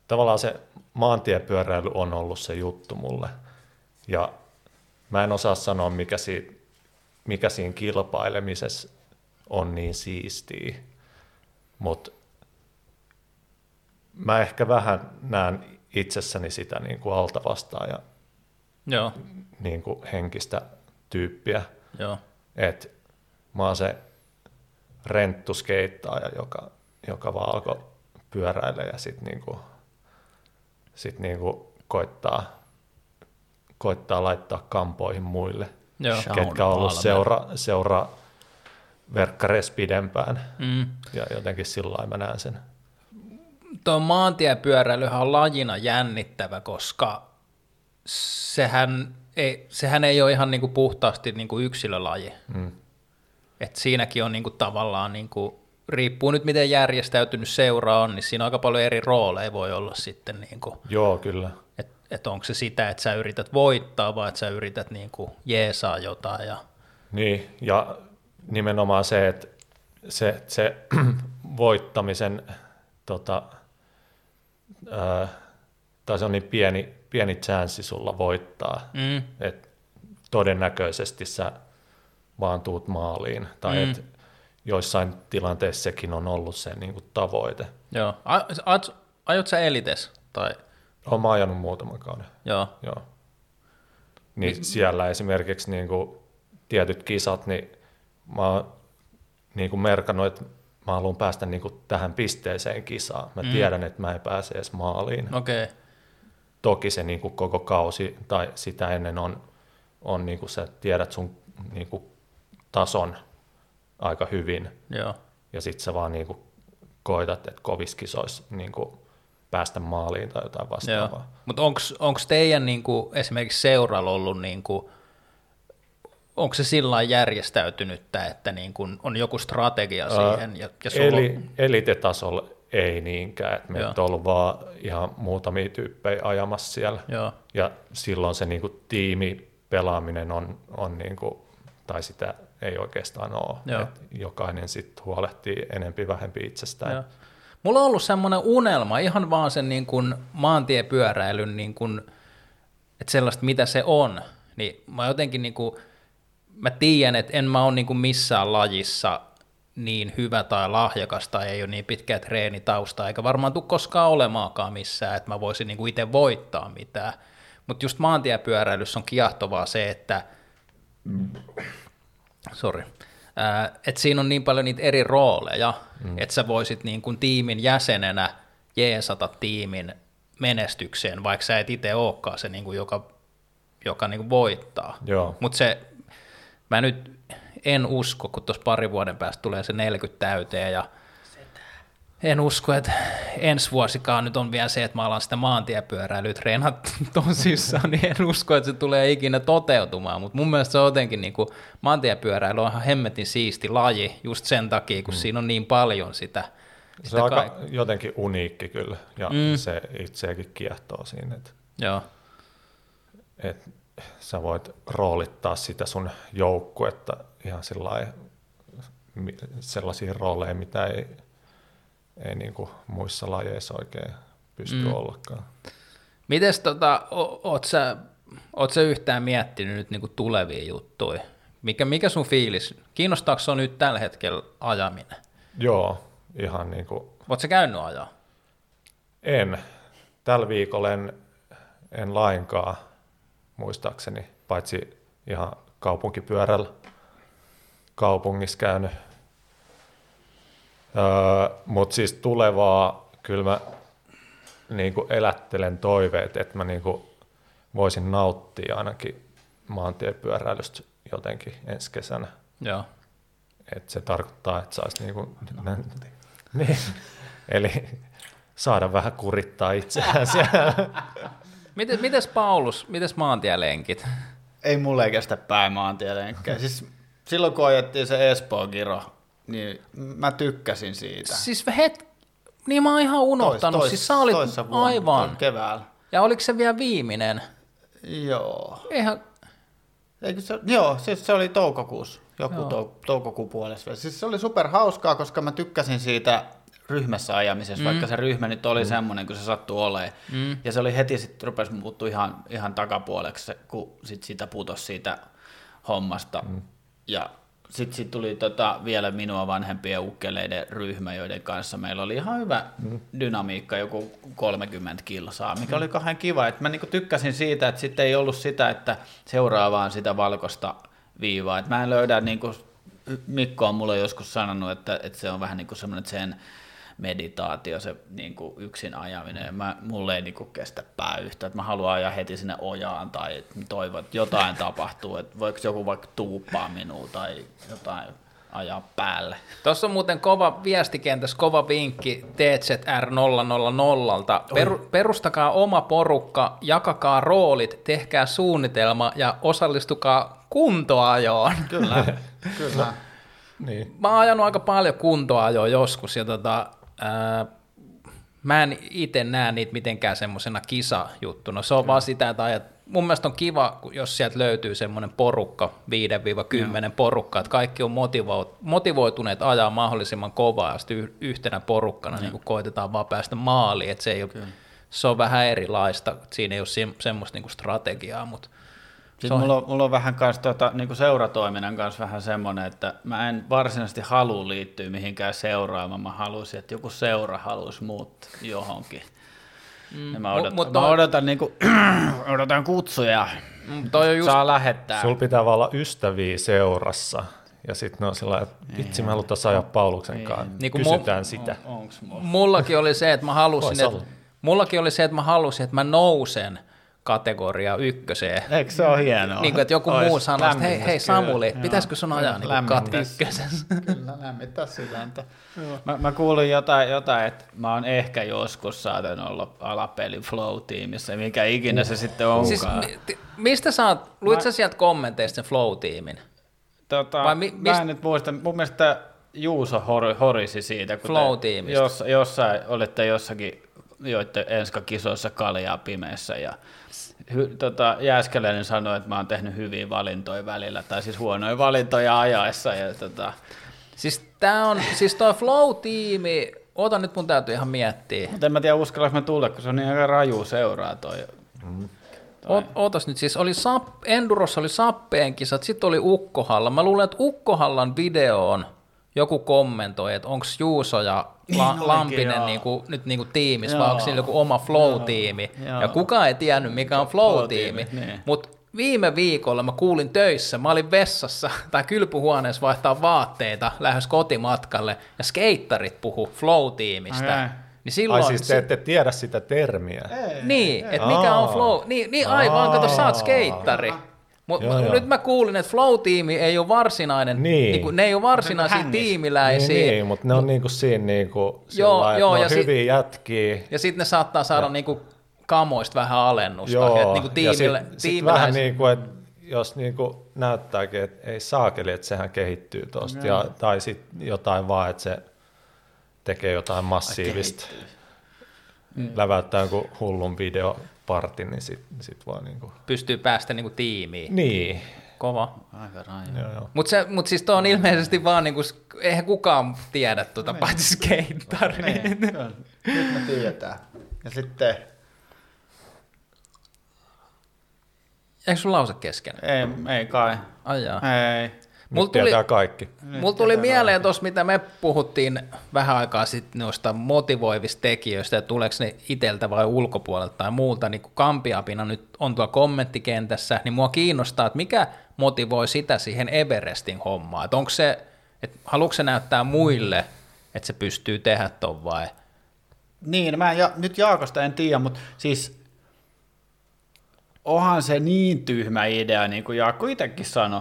[SPEAKER 3] tavallaan se maantiepyöräily on ollut se juttu mulle. Ja mä en osaa sanoa, mikä, siitä, mikä siinä kilpailemisessa on niin siistiä, mutta mä ehkä vähän näen itsessäni sitä niin kuin altavastaa ja
[SPEAKER 1] Joo,
[SPEAKER 3] niin kuin henkistä tyyppiä.
[SPEAKER 1] joo.
[SPEAKER 3] Et mä oon se renttuskeittaaja, joka, joka vaan alkoi pyöräillä ja sitten niinku, sit niinku koittaa, koittaa laittaa kampoihin muille,
[SPEAKER 1] Joo.
[SPEAKER 3] Ketkä on ollut seura, seura verkkareissa pidempään.
[SPEAKER 1] Mm.
[SPEAKER 3] Ja jotenkin sillä lailla mä näen sen.
[SPEAKER 1] Tuo maantiepyöräilyhän on lajina jännittävä, koska sehän ei, sehän ei ole ihan niinku puhtaasti niinku yksilölaji.
[SPEAKER 3] Mm.
[SPEAKER 1] Et siinäkin on niinku tavallaan, niinku, riippuu nyt miten järjestäytynyt seura on, niin siinä on aika paljon eri rooleja voi olla sitten, niinku,
[SPEAKER 3] Joo, kyllä.
[SPEAKER 1] että et onko se sitä, että sä yrität voittaa vai että sä yrität niinku jeesaa jotain. Ja,
[SPEAKER 3] Niin, ja nimenomaan se, että se, se voittamisen, tota, ää, tai se on niin pieni, pieni chanssi sulla voittaa,
[SPEAKER 1] mm,
[SPEAKER 3] että todennäköisesti sä vaan tuut maaliin, tai
[SPEAKER 1] Mm.
[SPEAKER 3] että joissain tilanteissa sekin on ollut se niin kuin tavoite.
[SPEAKER 1] joo. A, a, aiot sä elites? Tai,
[SPEAKER 3] Olen mä ajanut muutaman kauden,
[SPEAKER 1] joo,
[SPEAKER 3] joo. Niin siellä esimerkiksi niin kuin tietyt kisat, niin mä oon niin kuin merkannut, että mä haluan päästä niin kuin tähän pisteeseen kisaan. Mä
[SPEAKER 1] Mm.
[SPEAKER 3] tiedän, että mä en pääse edes maaliin.
[SPEAKER 1] Okay.
[SPEAKER 3] Toki se niin kuin koko kausi tai sitä ennen on, on niin kuin sä tiedät sun niin kuin tason aika hyvin.
[SPEAKER 1] Joo.
[SPEAKER 3] Ja sit sä vaan niin kuin koitat, että kovissa kisoissa niin kuin päästä maaliin tai jotain vastaavaa.
[SPEAKER 1] Mutta onko teidän niinku, esimerkiksi seuralla ollut, niinku, onko se sillä lailla järjestäytynyttä, että niinku, on joku strategia siihen? Ja, ja sulla
[SPEAKER 3] Eli, elitetasolla ei niinkään, että meitä on ollut vaan ihan muutamia tyyppejä ajamassa siellä.
[SPEAKER 1] joo,
[SPEAKER 3] Ja silloin se niinku tiimipelaaminen on, on niinku, tai sitä ei oikeastaan ole.
[SPEAKER 1] Joo.
[SPEAKER 3] Et jokainen sitten huolehtii enempi vähempi itsestään.
[SPEAKER 1] joo. Mulla on ollut semmoinen unelma, ihan vaan sen niin kuin maantiepyöräilyn, niin kuin, että sellaista mitä se on, niin mä jotenkin niin kuin, mä tiedän, että en mä ole niin kuin missään lajissa niin hyvä tai lahjakas tai ei ole niin pitkää treenitausta, eikä varmaan tule koskaan olemaakaan missään, että mä voisin niin kuin itse voittaa mitään. Mutta just maantiepyöräilyssä on kiehtovaa se, että sorry, että siinä on niin paljon niitä eri rooleja, mm. että sä voisit niin kuin tiimin jäsenenä jeesata tiimin menestykseen, vaikka sä et itse olekaan se, niin kuin joka, joka niin kuin voittaa. Mutta se, mä nyt en usko, kun tuossa pari vuoden päästä tulee se 40 täyteen ja en usko, että ensi vuosikaan nyt on vielä se, että mä alan sitä maantiepyöräilyä treenat tosissaan, niin en usko, että se tulee ikinä toteutumaan, mutta mun mielestä se on jotenkin niin kuin, maantiepyöräily on ihan hemmetin siisti laji just sen takia, kun mm. siinä on niin paljon sitä.
[SPEAKER 3] Se
[SPEAKER 1] sitä
[SPEAKER 3] on aika
[SPEAKER 1] kaik-
[SPEAKER 3] jotenkin uniikki kyllä, ja
[SPEAKER 1] Mm.
[SPEAKER 3] mm. se itseäkin kiehtoo siinä, että
[SPEAKER 1] Joo,
[SPEAKER 3] et sä voit roolittaa sitä sun joukkuetta ihan sellaisiin rooleihin, mitä ei, ei niinku muissa lajeissa oikein pysty
[SPEAKER 1] Mm.
[SPEAKER 3] ollakaan.
[SPEAKER 1] Mites tota, o- oot sä, oot sä yhtään miettinyt nyt niinku tulevia juttuja? Mikä, mikä sun fiilis? Kiinnostaako se nyt tällä hetkellä ajaminen?
[SPEAKER 3] Joo, ihan niinku,
[SPEAKER 1] Oot sä käynyt ajaa?
[SPEAKER 3] en. Tällä viikolla en, en lainkaan, muistaakseni, paitsi ihan kaupunkipyörällä kaupungissa käynyt. Öö, Mutta siis tulevaa kyllä mä niinku elättelen toiveet, että mä niinku voisin nauttia ainakin maantiepyöräilystä jotenkin ensi kesänä.
[SPEAKER 1] Joo.
[SPEAKER 3] Et se tarkoittaa, että saisi niinku, niin, eli saada vähän kurittaa itseään siellä.
[SPEAKER 1] Miten, mites Paulus, mites maantielenkit?
[SPEAKER 2] Ei mulle kestä päämaantielenkkejä. Siis silloin kun ajettiin se Espoo-giro, niin mä tykkäsin siitä.
[SPEAKER 1] Siis het... Niin mä oon ihan unohtanut.
[SPEAKER 2] Tois-
[SPEAKER 1] siis sä olit
[SPEAKER 2] vuonna,
[SPEAKER 1] aivan.
[SPEAKER 2] Keväällä.
[SPEAKER 1] Ja oliko se vielä viimeinen?
[SPEAKER 2] Joo.
[SPEAKER 1] Eihän...
[SPEAKER 2] Eikö se, joo, siis se oli toukokuussa, joku tou, toukokuun puolessa. Siis se oli super hauskaa, koska mä tykkäsin siitä ryhmässä ajamisessa, mm. vaikka se ryhmä nyt oli mm. semmoinen, kun se sattui olemaan. Mm. Ja se oli heti sitten rupesi muuttua ihan, ihan takapuoleksi, kun sit sitä putosi siitä hommasta. Mm. Ja sitten sit tuli tota vielä minua vanhempien ukkeleiden ryhmä, joiden kanssa meillä oli ihan hyvä mm. dynamiikka, joku 30 kilsaa, mikä oli kauhean kiva. Et mä niinku tykkäsin siitä, että sitten ei ollut sitä, että seuraa vaan sitä valkoista viivaa. Et mä en löydä, niinku, Mikko on mulle joskus sanonut, että, että se on vähän niin kuin semmoinen sen meditaatio, se niin kuin yksin ajaminen. Ja Mä, mulle ei niin kuin kestä pää yhtä, että mä haluan ajaa heti sinne ojaan tai toivon, että jotain tapahtuu, että voiko joku vaikka tuuppaa minua tai jotain ajaa päälle.
[SPEAKER 1] Tuossa on muuten kova viestikentässä, kova vinkki TZR000. Per, perustakaa oma porukka, jakakaa roolit, tehkää suunnitelma ja osallistukaa kuntoajoon.
[SPEAKER 2] Kyllä, kyllä.
[SPEAKER 3] Niin.
[SPEAKER 1] Mä oon ajanut aika paljon kuntoajoa joskus ja tota, ää, mä en itse näe niitä mitenkään semmoisena kisajuttuna. Se on vaan sitä, että ajat, mun mielestä on kiva, jos sieltä löytyy semmoinen porukka, 5-10 porukkaa, että kaikki on motivo- motivoituneet ajaa mahdollisimman kovaa ja sitten yh- yhtenä porukkana niin kuin koitetaan vaan päästä maaliin, että se, ei ole, se on vähän erilaista, siinä ei ole se, semmoista niin kuin strategiaa, mutta
[SPEAKER 2] Sitten mulla on, mulla on vähän kans tota, niin seuratoiminnan kanssa vähän semmoinen, että mä en varsinaisesti halua liittyä mihinkään seuraamaan. Mä haluaisin, että joku seura haluaisi muut johonkin. Mm. Ja mä
[SPEAKER 1] Mut-
[SPEAKER 2] odotan,
[SPEAKER 1] mut
[SPEAKER 2] mä
[SPEAKER 1] toi-
[SPEAKER 2] odotan, niin kuin, odotan kutsuja.
[SPEAKER 1] mm, toi on just,
[SPEAKER 2] Saa lähettää.
[SPEAKER 3] Sulla pitää vaan olla ystäviä seurassa. Ja sitten ne on sillä että vitsi, me halutaan ajaa Pauluksen kanssa.
[SPEAKER 1] Niin kuin
[SPEAKER 3] Kysytään
[SPEAKER 1] mu-
[SPEAKER 3] sitä.
[SPEAKER 2] On, onks mulla?
[SPEAKER 1] mullakin oli se, että mä halusin, että, mullakin oli se, että mä halusin, että mä nousen kategoria ykköseen.
[SPEAKER 2] Eikö se ole hienoa?
[SPEAKER 1] Niin kuin, että joku
[SPEAKER 2] Ois
[SPEAKER 1] muu sanoo, että hei, hei Samuli,
[SPEAKER 2] kyllä.
[SPEAKER 1] pitäisikö sun ajaa niin kat ykkösessä?
[SPEAKER 2] Kyllä lämmittää sydäntä. Mä, mä kuulin jotain, jotain, että mä oon ehkä joskus saatan olla alapeli Flow-tiimissä, mikä ikinä se sitten onkaan.
[SPEAKER 1] Siis, mi- mistä sä oot, luit sä sieltä kommenteista sen Flow-tiimin?
[SPEAKER 2] Tota,
[SPEAKER 1] Vai mi-
[SPEAKER 2] mä
[SPEAKER 1] mist-
[SPEAKER 2] en nyt muista, mun mielestä Juuso hor, horisi siitä, kun
[SPEAKER 1] Flow-tiimistä.
[SPEAKER 2] jos, jossain, olitte jossakin joitte enskakisoissa kaljaa pimeässä ja hy, tota, Jääskeläinen sanoi, että mä oon tehnyt hyviä valintoja välillä, tai siis huonoja valintoja ajaessa. Ja, tota,
[SPEAKER 1] Siis tää on, siis toi Flow-tiimi, ota nyt mun täytyy ihan miettiä.
[SPEAKER 2] mutta en mä tiedä uskallanko mä tulla, kun se on niin aika raju seuraa toi.
[SPEAKER 1] O- Ootas nyt, siis oli Sap, Endurossa oli Sappeen kisat, sitten oli Ukkohalla. Mä luulen, että Ukkohallan videoon joku kommentoi, että onko Juuso ja La-
[SPEAKER 2] Niin
[SPEAKER 1] Lampinen
[SPEAKER 2] joo.
[SPEAKER 1] niinku, nyt niinku tiimissä,
[SPEAKER 2] Joo.
[SPEAKER 1] vai onko sillä joku oma Flow-tiimi.
[SPEAKER 2] Joo.
[SPEAKER 1] Ja kukaan ei tiennyt, mikä on Flow-tiimi.
[SPEAKER 2] Flow-tiimi, niin.
[SPEAKER 1] Mutta viime viikolla mä kuulin töissä, mä olin vessassa tai kylpyhuoneessa vaihtaa vaatteita lähes kotimatkalle, ja skeittarit puhu Flow-tiimistä. Niin silloin,
[SPEAKER 3] Ai siis te ette tiedä sitä termiä.
[SPEAKER 1] niin, että mikä on flow. Niin, niin aivan, kato, sä oot skeittari. Mutta
[SPEAKER 3] Joo, joo.
[SPEAKER 1] nyt mä kuulin, että flow-tiimi ei ole varsinainen,
[SPEAKER 3] Niin.
[SPEAKER 1] niinku, ne ei ole varsinaisia
[SPEAKER 2] hängissä.
[SPEAKER 1] tiimiläisiä.
[SPEAKER 3] Niin, niin, mutta ne on niinku siinä niinku,
[SPEAKER 1] Joo,
[SPEAKER 3] sillä
[SPEAKER 1] joo, ja
[SPEAKER 3] on
[SPEAKER 1] sit-
[SPEAKER 3] hyviä jätkiä.
[SPEAKER 1] Ja sitten ne saattaa saada niinku kamoista vähän alennusta.
[SPEAKER 3] Joo,
[SPEAKER 1] et niinku
[SPEAKER 3] ja
[SPEAKER 1] tiimille,
[SPEAKER 3] sit, sit vähän niin kuin, että jos niin kuin näyttääkin, että ei saakeli, että sehän kehittyy tuosta, ja, tai sitten jotain vaan, että se tekee jotain massiivista, läväyttää jonkun hullun videopartin, niin sit, sit vaan niin kuin,
[SPEAKER 1] pystyy päästä niinku tiimiin.
[SPEAKER 3] niin,
[SPEAKER 1] Kova.
[SPEAKER 2] Aika
[SPEAKER 3] joo.
[SPEAKER 1] Mutta mut siis toi on ilmeisesti vaan, niinku, eihän kukaan tiedä tuota, paitsi skeittari.
[SPEAKER 2] Niin. Nyt me tiedetään. Ja sitten,
[SPEAKER 1] Eikö sun lause kesken?
[SPEAKER 2] ei, ei kai,
[SPEAKER 1] Ai jaa.
[SPEAKER 2] ei.
[SPEAKER 1] Mulla tuli,
[SPEAKER 3] tietää kaikki.
[SPEAKER 1] Mulla tuli mieleen tuossa, mitä me puhuttiin vähän aikaa sitten noista motivoivista tekijöistä, että tuleeko ne iteltä vai ulkopuolelta tai muulta, niin kun Kampiapina nyt on tuolla kommenttikentässä, niin mua kiinnostaa, että mikä motivoi sitä siihen Everestin hommaan, että onko se, että haluatko se näyttää muille, että se pystyy tehdä ton vai?
[SPEAKER 2] Niin, mä en, ja, nyt Jaakosta en tiedä, mutta siis onhan se niin tyhmä idea, niin kuin Jaakko itsekin sanoi,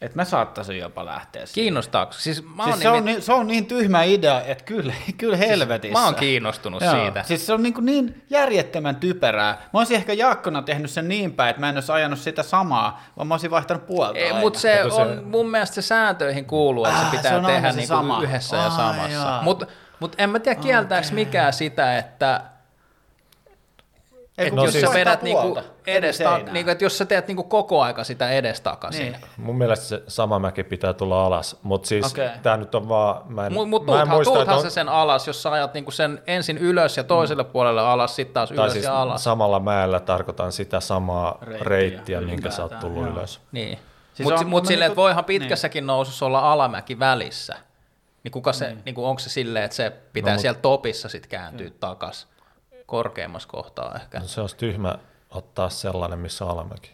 [SPEAKER 2] että mä saattaisin jopa lähteä siihen.
[SPEAKER 1] Kiinnostaako? Siis mä
[SPEAKER 2] Siis se, on
[SPEAKER 1] nimi-
[SPEAKER 2] niin, se on niin tyhmä idea, että kyllä, kyllä helvetissä.
[SPEAKER 1] mä oon kiinnostunut
[SPEAKER 2] Joo,
[SPEAKER 1] siitä.
[SPEAKER 2] Siis se on niin, kuin niin järjettömän typerää. Mä olisin ehkä Jaakkona tehnyt sen niin päin, että mä en olisi ajanut sitä samaa, vaan mä olisin vaihtanut puolta aina.
[SPEAKER 1] Mutta se
[SPEAKER 3] se-
[SPEAKER 1] on, mun mielestä se sääntöihin kuuluu, että se
[SPEAKER 2] Ah,
[SPEAKER 1] pitää
[SPEAKER 2] se on aina
[SPEAKER 1] tehdä
[SPEAKER 2] se
[SPEAKER 1] niinku
[SPEAKER 2] sama.
[SPEAKER 1] yhdessä ja
[SPEAKER 2] Ai,
[SPEAKER 1] samassa. Mutta mut en mä tiedä kieltääkö mikään sitä, että
[SPEAKER 2] Ei, kun
[SPEAKER 1] jos
[SPEAKER 2] jos
[SPEAKER 1] sä vedät niinku edesta,
[SPEAKER 2] seinää.
[SPEAKER 1] niinku, että jos sä teet niinku koko aika sitä edestakaisin.
[SPEAKER 2] Niin.
[SPEAKER 3] Mun mielestä se sama mäki pitää tulla alas, mutta siis
[SPEAKER 2] Okei.
[SPEAKER 3] tämä nyt on vaan, mä en,
[SPEAKER 1] mut
[SPEAKER 3] mä en muista,
[SPEAKER 1] tuuthan
[SPEAKER 3] että
[SPEAKER 1] se sen alas, jos sä ajat niinku sen ensin ylös ja toiselle puolelle alas, sitten taas
[SPEAKER 3] tai
[SPEAKER 1] ylös
[SPEAKER 3] siis
[SPEAKER 1] ja alas.
[SPEAKER 3] samalla mäellä tarkoitan sitä samaa
[SPEAKER 2] Reittiä
[SPEAKER 3] reittiä, minkä sä oot tullut
[SPEAKER 2] joo.
[SPEAKER 3] ylös.
[SPEAKER 1] Niin.
[SPEAKER 2] Siis
[SPEAKER 1] Mutta
[SPEAKER 2] on-
[SPEAKER 1] mut silleen, että voihan pitkässäkin nousussa olla alamäki välissä. Niin kuka se, niin. Niinku, onko se silleen, että se pitää no,
[SPEAKER 3] mut-
[SPEAKER 1] siellä topissa sitten kääntyä takas korkeammassa kohtaa ehkä.
[SPEAKER 3] No, se olisi tyhmä ottaa sellainen, missä alamäki.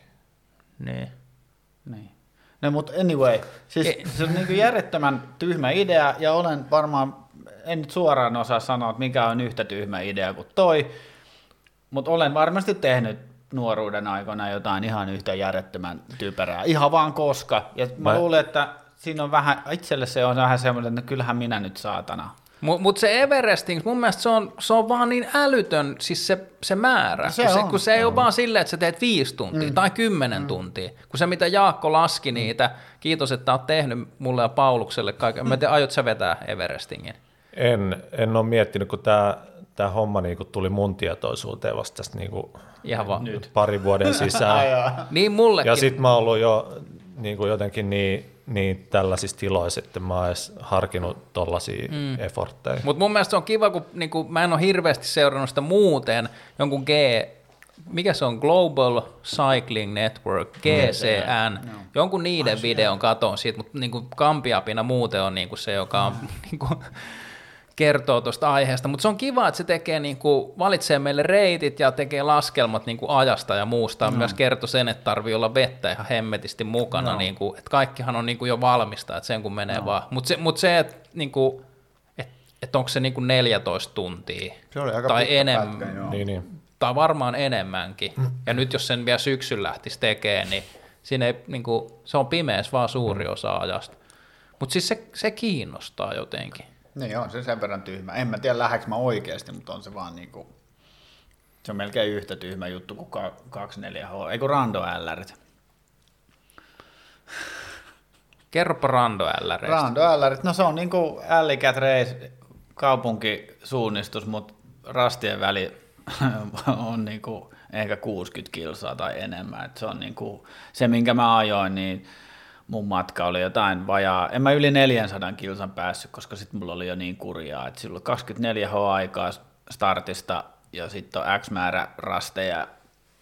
[SPEAKER 1] Niin.
[SPEAKER 2] Niin. No mutta anyway, siis se on niin järjettömän tyhmä idea ja olen varmaan, en nyt suoraan osaa sanoa, että mikä on yhtä tyhmä idea kuin toi, mutta olen varmasti tehnyt nuoruuden aikana jotain ihan yhtä järjettömän typerää, ihan vaan koska. Ja mä,
[SPEAKER 3] Mä-
[SPEAKER 2] luulen, että siinä on vähän, itselle se on vähän semmoinen, että kyllähän minä nyt saatana.
[SPEAKER 1] Mutta mut se Everesting, mun mielestä se on, se on vaan niin älytön, siis se, se määrä.
[SPEAKER 2] Se
[SPEAKER 1] kun, se,
[SPEAKER 2] on.
[SPEAKER 1] kun se ei ole vaan silleen, että sä teet viisi tuntia mm. tai kymmenen mm. tuntia. Kun se, mitä Jaakko laski niitä, kiitos, että oot tehnyt mulle ja Paulukselle kaiken. Mä tiedän, aiot sä vetää Everestingin?
[SPEAKER 3] En, en ole miettinyt, kun tämä tää homma niinku tuli mun tietoisuuteen vasta tästä niinku
[SPEAKER 1] Ihan vaan.
[SPEAKER 2] Nyt.
[SPEAKER 3] parin vuoden sisään.
[SPEAKER 1] Niin mullekin.
[SPEAKER 3] ja sitten mä oon ollut jo niinku jotenkin niin, niin tällaisissa tiloissa, että mä oon edes harkinnut tollaisia mm. effortteja.
[SPEAKER 1] Mutta mun mielestä se on kiva, kun niinku, mä en ole hirveästi seurannut sitä muuten, jonkun G, mikä se on, Global Cycling Network, GCN, jonkun niiden videon katon siitä, mutta niinku Kampiapina muuten on niinku se, joka on niinku, kertoo tuosta aiheesta, mutta se on kiva, että se tekee niinku, valitsee meille reitit ja tekee laskelmat niinku ajasta ja muusta. No. Myös kertoo sen, että tarvii olla vettä ihan hemmetisti mukana, no. niinku, että kaikkihan on niinku jo valmista, että sen kun menee no. vaan. Mutta se, mut se että niinku, et, et onko se niinku 14 tuntia
[SPEAKER 2] Se oli aika
[SPEAKER 1] tai enemmän,
[SPEAKER 2] pätkä, joo.
[SPEAKER 3] Niin, niin.
[SPEAKER 1] tai varmaan enemmänkin. Ja nyt jos sen vielä syksyllä lähtisi tekemään, niin siinä ei, niinku, se on pimeässä vaan suuri osa ajasta. Mutta siis se, se kiinnostaa jotenkin.
[SPEAKER 2] Niin on se sen verran tyhmä. En mä tiedä lähdekö mä oikeasti, mutta on se vaan niinku, se on melkein yhtä tyhmä juttu kuin ka- 24H, ei kun Rando Älärit.
[SPEAKER 1] Kerropa Rando LRistä.
[SPEAKER 2] Rando Älärit, no se on niinku Alleycat Race kaupunkisuunnistus, mutta rastien väli on niinku ehkä 60 kilsaa tai enemmän. Et se on niinku, se, minkä mä ajoin, niin mun matka oli jotain vajaa, en mä yli 400 kilsan päässyt, koska sitten mulla oli jo niin kurjaa, että silloin 24 H aikaa startista ja sitten on X määrä rasteja,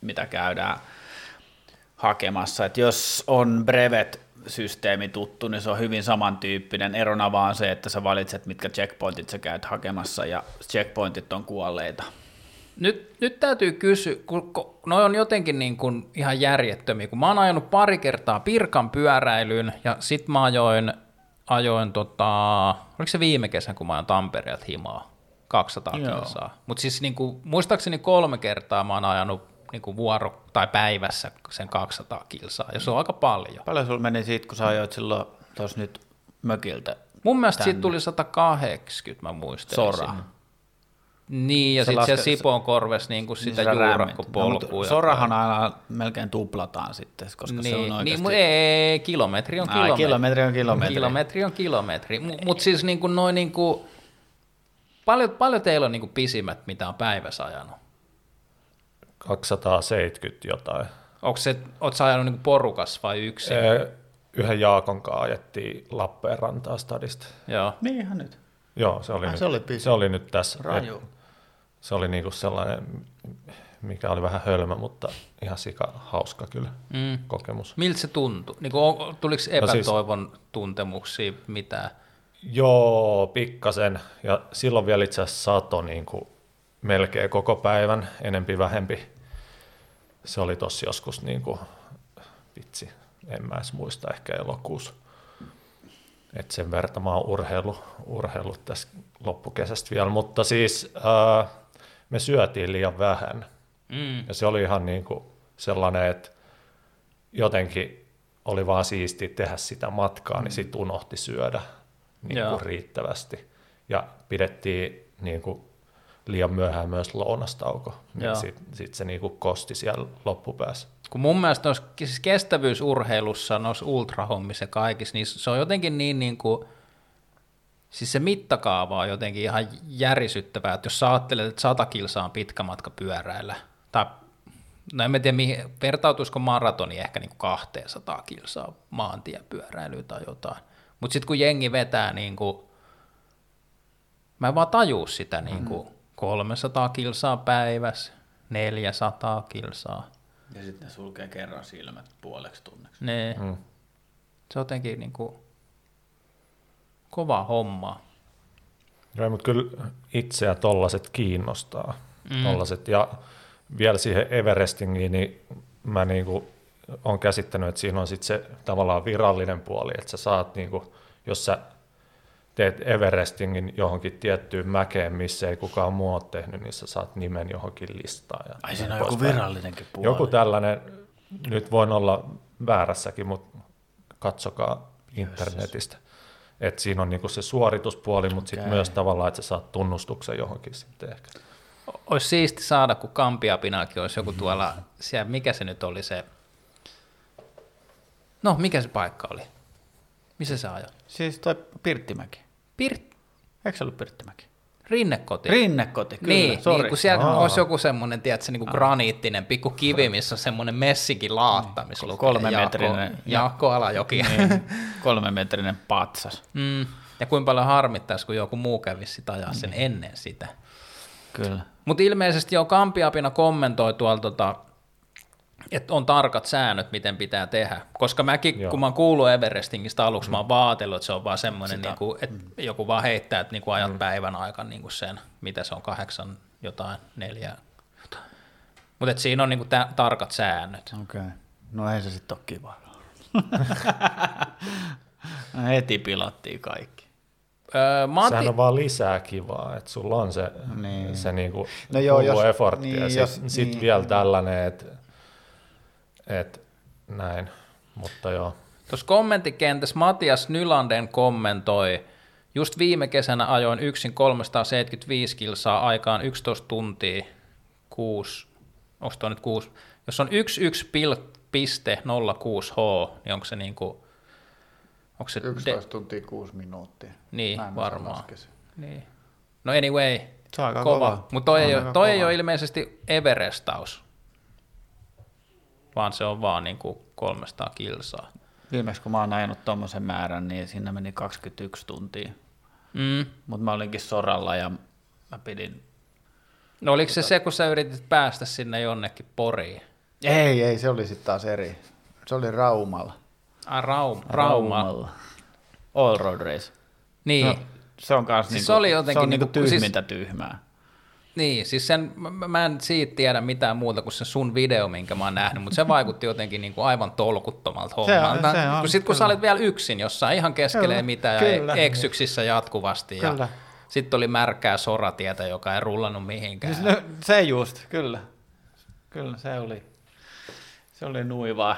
[SPEAKER 2] mitä käydään hakemassa. Et jos on brevet-systeemi tuttu, niin se on hyvin samantyyppinen. Erona vaan se, että sä valitset, mitkä checkpointit sä käyt hakemassa, ja checkpointit on kuolleita.
[SPEAKER 1] Nyt, nyt täytyy kysyä, kun, kun noi on jotenkin niin kuin ihan järjettömiä, kun mä oon ajanut pari kertaa Pirkan pyöräilyn ja sit mä ajoin, ajoin tota, oliko se viime kesän, kun mä ajoin Tampereelta himaa, 200
[SPEAKER 2] Joo.
[SPEAKER 1] kilsaa. Mutta siis niin kuin, muistaakseni kolme kertaa mä oon ajanut niin kuin vuoro tai päivässä sen 200 kilsaa, ja se on aika paljon.
[SPEAKER 2] Paljon sulla meni siitä, kun sä ajoit silloin tuossa nyt mökiltä?
[SPEAKER 1] Mun mielestä siitä
[SPEAKER 2] Tänne.
[SPEAKER 1] tuli 180, mä muistelisin.
[SPEAKER 2] Sora.
[SPEAKER 1] Niin, ja
[SPEAKER 2] Se
[SPEAKER 1] sitten se
[SPEAKER 2] laske-
[SPEAKER 1] Sipoon korves niin kuin sitä
[SPEAKER 2] rämmit.
[SPEAKER 1] juurakkopolkua.
[SPEAKER 2] No, Sorahan aina melkein tuplataan sitten, koska se on
[SPEAKER 1] Niin,
[SPEAKER 2] oikeasti...
[SPEAKER 1] niin mutta ei, kilometri on
[SPEAKER 2] Ai,
[SPEAKER 1] kilometri.
[SPEAKER 2] kilometri on kilometri.
[SPEAKER 1] Kilometri on kilometri. Mutta siis niin kuin noin niin kuin, paljon, paljon teillä on niin kuin pisimmät, mitä on päivässä ajanut?
[SPEAKER 3] 270 jotain.
[SPEAKER 1] Onko se, oot sä ajanut niin kuin porukas vai yksin?
[SPEAKER 3] Ee, Yhden Jaakon kanssa ajettiin Lappeenrantaa stadista.
[SPEAKER 1] Joo.
[SPEAKER 2] Niin ihan nyt.
[SPEAKER 3] Joo, se oli,
[SPEAKER 2] Ai,
[SPEAKER 3] nyt,
[SPEAKER 2] se oli pisi.
[SPEAKER 3] se oli nyt tässä.
[SPEAKER 2] Raju.
[SPEAKER 3] Et Se oli niinku sellainen, mikä oli vähän hölmö, mutta ihan sika hauska kyllä
[SPEAKER 1] Mm.
[SPEAKER 3] kokemus.
[SPEAKER 1] Miltä se tuntui? Niin kuin, tuliko
[SPEAKER 3] No siis-
[SPEAKER 1] epätoivon tuntemuksia mitään?
[SPEAKER 3] Joo, pikkasen. Ja silloin vielä itse asiassa sato niin kuin melkein koko päivän, enempi vähempi. Se oli tossa joskus, niin kuin, vitsi, en mä edes muista, ehkä elokuussa. Et sen verran mä oon urheilu, urheillut tässä loppukesästä vielä, mutta siis ää, me syötiin liian vähän.
[SPEAKER 1] Mm.
[SPEAKER 3] Ja se oli ihan niin kuin sellainen, että jotenkin oli vaan siistiä tehdä sitä matkaa, niin sitten unohti syödä niin kuin riittävästi. Ja pidettiin niin kuin liian myöhään myös lounastauko, niin sitten sit se niin kuin kosti siellä loppupäässä.
[SPEAKER 1] Kun mun mielestä noissa siis kestävyysurheilussa, noissa ultrahommissa ja kaikissa, niin se on jotenkin niin, niin kuin, siis se mittakaava on jotenkin ihan järisyttävää, että jos sä ajattelet, että 100 kilsaa on pitkä matka pyöräillä, tai no en mä tiedä, mihin, vertautuisiko maratoni ehkä niin kuin 200 kilsaa maantiepyöräilyä tai jotain. Mutta sitten kun jengi vetää, niin kuin, mä en vaan tajuu sitä niin kuin 300 kilsaa päivässä, 400 kilsaa.
[SPEAKER 2] Ja sitten ne sulkee kerran silmät puoleksi tunneksi.
[SPEAKER 1] Ne,
[SPEAKER 3] Mm.
[SPEAKER 1] Se on jotenkin niin kuin, kova homma.
[SPEAKER 3] Joo, mutta kyllä itseä tollaset kiinnostaa. Mm. Tollaset. Ja vielä siihen Everestingiin, niin mä niinku olen käsittänyt, että siinä on sitten se tavallaan virallinen puoli, että sä saat, niinku, jos sä teet Everestingin johonkin tiettyyn mäkeen, missä ei kukaan muu ole tehnyt, niin sä saat nimen johonkin listaan. Ja
[SPEAKER 2] Ai siinä on joku virallinenkin puoli.
[SPEAKER 3] Joku tällainen, nyt voin olla väärässäkin, mutta katsokaa internetistä. Että siinä on niinku se suorituspuoli, mutta sitten
[SPEAKER 2] Okei.
[SPEAKER 3] myös tavallaan, että sä saat tunnustuksen johonkin sitten ehkä.
[SPEAKER 1] Olisi siisti saada, kun Kampiapinakin olisi joku tuolla, siellä, mikä se nyt oli se, no mikä se paikka oli? Missä se ajoi?
[SPEAKER 2] Siis toi Pirttimäki.
[SPEAKER 1] Pirt,
[SPEAKER 2] Eikö se ollut Pirttimäki?
[SPEAKER 1] Rinnekoti.
[SPEAKER 2] Rinnekoti, kyllä,
[SPEAKER 1] niin,
[SPEAKER 2] sori.
[SPEAKER 1] niin, kun siellä
[SPEAKER 3] Aa.
[SPEAKER 1] olisi joku semmoinen, tiedätkö, niin kuin graniittinen pikku kivi, missä on semmoinen messinkin laatta, missä lukee
[SPEAKER 2] Kolme
[SPEAKER 1] Jaakko,
[SPEAKER 2] metrinen.
[SPEAKER 1] Jaakko Alajoki.
[SPEAKER 2] Niin, kolmemetrinen patsas.
[SPEAKER 1] Mm. Ja kuinka paljon harmittaisi, kun joku muu kävisi sitä ajaa sen
[SPEAKER 2] Niin.
[SPEAKER 1] ennen sitä.
[SPEAKER 2] Kyllä.
[SPEAKER 1] Mutta ilmeisesti jo Kampiapina kommentoi tuolla, tota, että on tarkat säännöt, miten pitää tehdä. Koska mäkin,
[SPEAKER 3] Joo.
[SPEAKER 1] kun mä oon kuullut Everestingistä aluksi, mä oon vaatellut, että se on vaan semmoinen, niinku, että joku vaan heittää, että niinku ajat päivän aikana niinku sen, mitä se on, kahdeksan jotain, neljä. Mutta siinä on niinku tä- tarkat säännöt.
[SPEAKER 2] Okei. Okay. No ei se sitten ole kiva. No Heti pilattiin kaikki.
[SPEAKER 1] Öö,
[SPEAKER 3] Sehän on vaan lisää kivaa, että sulla on se,
[SPEAKER 2] Niin.
[SPEAKER 3] niin. se niinku
[SPEAKER 2] No
[SPEAKER 3] no
[SPEAKER 2] joo, jos-
[SPEAKER 3] effortti
[SPEAKER 2] niin,
[SPEAKER 3] ja sitten
[SPEAKER 2] jos-
[SPEAKER 3] sit
[SPEAKER 2] niin.
[SPEAKER 3] vielä tällainen, että et, näin, mutta joo.
[SPEAKER 1] Tuossa kommenttikentässä Matias Nylanden kommentoi, just viime kesänä ajoin yksin 375 kilsaa aikaan 11 tuntia, 6, onko toi nyt 6, jos on 11,06 h, niin onko se niinku, onko se,
[SPEAKER 2] 11 tuntia 6 minuuttia.
[SPEAKER 1] niin
[SPEAKER 2] Näin
[SPEAKER 1] varmaan. Niin. No anyway,
[SPEAKER 2] Se on aika
[SPEAKER 1] kova,
[SPEAKER 2] kova.
[SPEAKER 1] mutta toi, ei,
[SPEAKER 2] on
[SPEAKER 1] ole,
[SPEAKER 2] aika
[SPEAKER 1] toi ei
[SPEAKER 2] kova.
[SPEAKER 1] ole ilmeisesti Everestaus, vaan se on vaan niinku 300 kilsaa.
[SPEAKER 2] Viimeksi kun mä oon ajanut tommosen määrän, niin siinä meni 21 tuntia.
[SPEAKER 1] Mm.
[SPEAKER 2] Mutta mä olinkin soralla ja mä pidin...
[SPEAKER 1] No oliko se se, kun sä yritit päästä sinne jonnekin Poriin?
[SPEAKER 2] Ei, ei, se oli sitten taas eri. Se oli Raumalla.
[SPEAKER 1] Ah, Raum, Rauma.
[SPEAKER 2] All Road Race.
[SPEAKER 1] Niin,
[SPEAKER 2] No, se on kans
[SPEAKER 1] Siis
[SPEAKER 2] niinku,
[SPEAKER 1] se oli jotenkin
[SPEAKER 2] se on niinku
[SPEAKER 1] niinku-
[SPEAKER 2] tyhmintä tyhmää.
[SPEAKER 1] Niin, siis sen, mä, mä en siitä tiedä mitään muuta kuin se sun video, minkä mä oon nähnyt, mutta se vaikutti jotenkin niinku aivan tolkuttomalta
[SPEAKER 2] Se on-
[SPEAKER 1] hommalta.
[SPEAKER 2] se on,
[SPEAKER 1] kun sit kun sä
[SPEAKER 2] kyllä.
[SPEAKER 1] olit vielä yksin jossain ihan keskelle
[SPEAKER 2] Kyllä,
[SPEAKER 1] mitä ja
[SPEAKER 2] kyllä.
[SPEAKER 1] eksyksissä jatkuvasti ja
[SPEAKER 2] Kyllä.
[SPEAKER 1] sitten oli märkää soratietä, joka ei rullannut mihinkään.
[SPEAKER 2] Siis no, se just, kyllä. Kyllä, se oli, se oli nuivaa.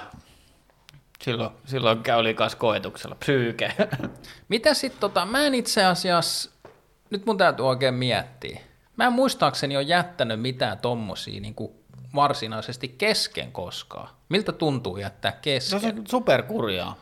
[SPEAKER 2] Silloin, silloin oli kanssa koetuksella psyyke.
[SPEAKER 1] Mitä sitten, tota, mä en itse asiassa, nyt mun täytyy oikein miettiä. Mä en muistaakseni ole jättänyt mitään tommosia niin kuin varsinaisesti kesken koskaan. Miltä tuntuu jättää
[SPEAKER 2] se
[SPEAKER 1] kesken?
[SPEAKER 2] on superkurjaa.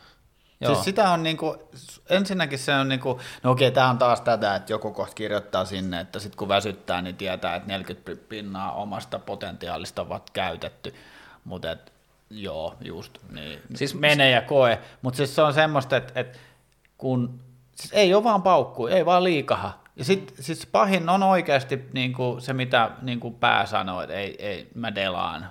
[SPEAKER 1] Joo.
[SPEAKER 2] Siis sitä on niinku, ensinnäkin se on niinku, no okei, tämä on taas tätä, että joku kohta kirjoittaa sinne, että sitten kun väsyttää, niin tietää, että 40 pinnaa omasta potentiaalista ovat käytetty, mutta et, joo, just, niin
[SPEAKER 1] Siis-
[SPEAKER 2] siis mene ja koe, mutta siis se on semmoista, että, että kun, siis ei ole vaan paukku, ei vaan liikaha, ja sitten siis pahin on oikeasti niinku se, mitä niinku pää sanoo, että ei, ei, mä delaan,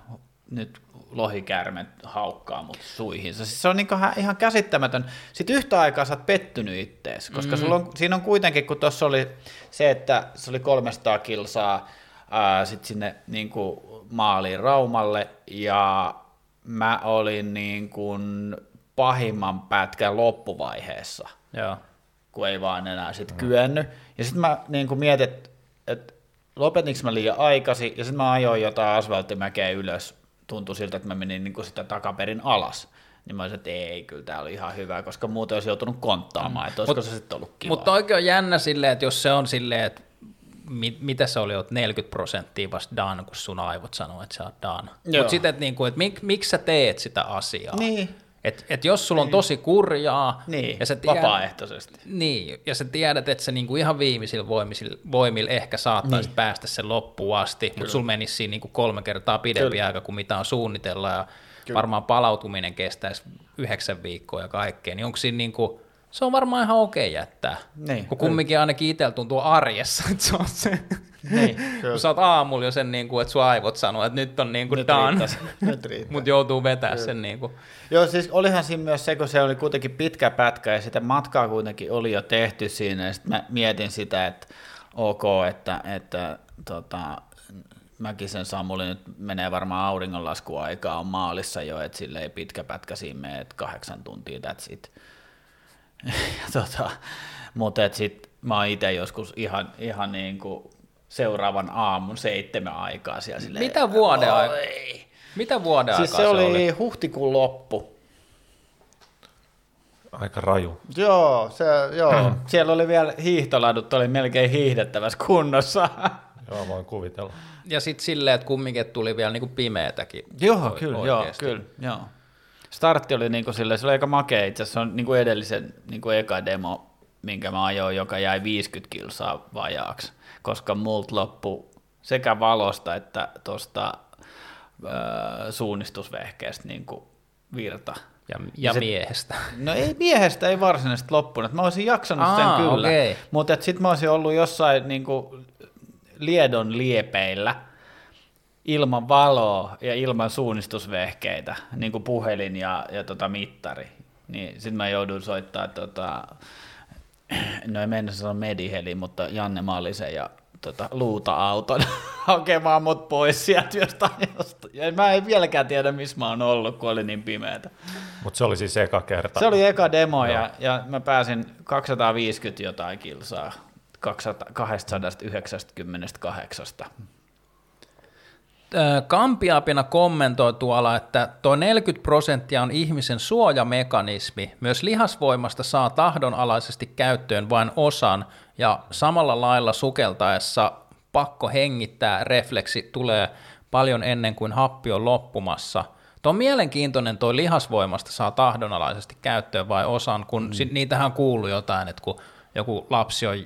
[SPEAKER 2] nyt lohikärmet haukkaa mut suihinsa. Siis se on niinku ihan, ihan käsittämätön. Sitten yhtä aikaa sä oot pettynyt ittees, koska mm. sulla on, siinä on kuitenkin, kun tuossa oli se, että se oli 300 kilsaa ää, sit sinne niinku maaliin Raumalle, ja mä olin niin kuin pahimman pätkän loppuvaiheessa
[SPEAKER 1] Joo.
[SPEAKER 2] Kun ei vaan enää sit kyennyt. Ja sitten mä niin kuin mietin, että et, lopetinko mä liian aikaisin, ja sitten mä ajoin jotain asfalttimäkeä ylös. Tuntui siltä, että mä menin niin kuin sitä takaperin alas. Niin mä olisin, että ei, kyllä tää oli ihan hyvä, koska muuten olisi joutunut konttaamaan, että olisiko
[SPEAKER 1] Mut-
[SPEAKER 2] se sitten ollut kiva.
[SPEAKER 1] Mutta oikein on jännä silleen, että jos se on silleen, että mit, mitä se oli, oot 40 prosenttia vasta done, kun sun aivot sanoo, että sä oot done. Mutta sitten, että, niinku, että mik, miksi sä teet sitä asiaa?
[SPEAKER 2] Niin.
[SPEAKER 1] Et, et jos sulla on tosi kurjaa,
[SPEAKER 2] Niin,
[SPEAKER 1] ja sä tiedät,
[SPEAKER 2] vapaaehtoisesti.
[SPEAKER 1] niin, ja sä tiedät, että sä niinku ihan viimeisillä voimilla, voimilla ehkä saattaisit niin. päästä sen loppuun asti, mutta sulla menisi siinä niinku kolme kertaa pidempi
[SPEAKER 2] Kyllä.
[SPEAKER 1] aika kuin mitä on suunnitella, ja Kyllä. varmaan palautuminen kestäisi yhdeksän viikkoa ja kaikkea, niin onko siinä niinku, se on varmaan ihan okei jättää.
[SPEAKER 2] Niin,
[SPEAKER 1] kun kumminkin ainakin itsellä tuntuu arjessa, että se on se,
[SPEAKER 2] Niin,
[SPEAKER 1] kun sä oot aamulla jo sen, niin kuin, että sun aivot sanoo, että nyt on niin kuin
[SPEAKER 2] Nyt
[SPEAKER 1] done, mutta joutuu vetää sen niin kuin.
[SPEAKER 2] Joo, siis olihan siinä myös se, kun se oli kuitenkin pitkä pätkä ja sitä matkaa kuitenkin oli jo tehty siinä, ja sitten mä mietin sitä, että ok, että, että tota, Mäkisen Samuli nyt menee varmaan auringonlaskuaikaa, on maalissa jo, että sille ei pitkä pätkä siinä mene, että kahdeksan tuntia, that's it. Ja tota, mutta sitten mä oon itse joskus ihan, ihan niin kuin seuraavan aamun seitsemän aikaa siellä silleen,
[SPEAKER 1] Mitä vuoden aikaa? Mitä vuoden
[SPEAKER 2] Siis
[SPEAKER 1] aikaa
[SPEAKER 2] se oli huhtikuun loppu.
[SPEAKER 3] Aika raju.
[SPEAKER 2] Joo, se, joo. Siellä oli vielä hiihtoladut, oli melkein hiihdettävässä kunnossa.
[SPEAKER 3] Joo, voin kuvitella.
[SPEAKER 1] Ja sitten silleen, että kumminkin tuli vielä niin kuin pimeätäkin.
[SPEAKER 2] joo,
[SPEAKER 1] o-
[SPEAKER 2] kyllä, joo, kyllä, joo. Startti oli niinku silleen, se oli aika makea, itse asiassa se on niinku edellisen niinku eka demo, minkä mä ajoin, joka jäi 50 kilsaa vajaaksi, koska multa loppu sekä valosta että tuosta suunnistusvehkeestä niinku virta.
[SPEAKER 1] Ja, ja
[SPEAKER 2] se-
[SPEAKER 1] miehestä.
[SPEAKER 2] No ei miehestä ei varsinaisesti loppunut. Mä olisin jaksanut
[SPEAKER 1] Aa,
[SPEAKER 2] sen kyllä,
[SPEAKER 1] okei.
[SPEAKER 2] mutta sitten mä olisin ollut jossain niinku liedon liepeillä ilman valoa ja ilman suunnistusvehkeitä, niin kuin puhelin ja, ja tota mittari. Niin sitten mä joudun soittaa, tota, no ei mennä sanoa Mediheli, mutta Janne Malisen ja tota, luuta-auton hakemaan mut pois sieltä jostain. josta- Ja mä en vieläkään tiedä, missä mä oon ollut, kun oli niin pimeätä.
[SPEAKER 3] Mutta se oli siis eka kerta.
[SPEAKER 2] Se oli eka demo ja, ja mä pääsin 250 jotain kilsaa 200, 298.
[SPEAKER 1] Kampiapina kommentoi tuolla, että tuo 40 prosenttia on ihmisen suojamekanismi. Myös lihasvoimasta saa tahdonalaisesti käyttöön vain osan, ja samalla lailla sukeltaessa pakko hengittää refleksi tulee paljon ennen kuin happi on loppumassa. Tuo on mielenkiintoinen, tuo lihasvoimasta saa tahdonalaisesti käyttöön vain osan, kun mm. niitähän kuuluu jotain, että kun joku lapsi on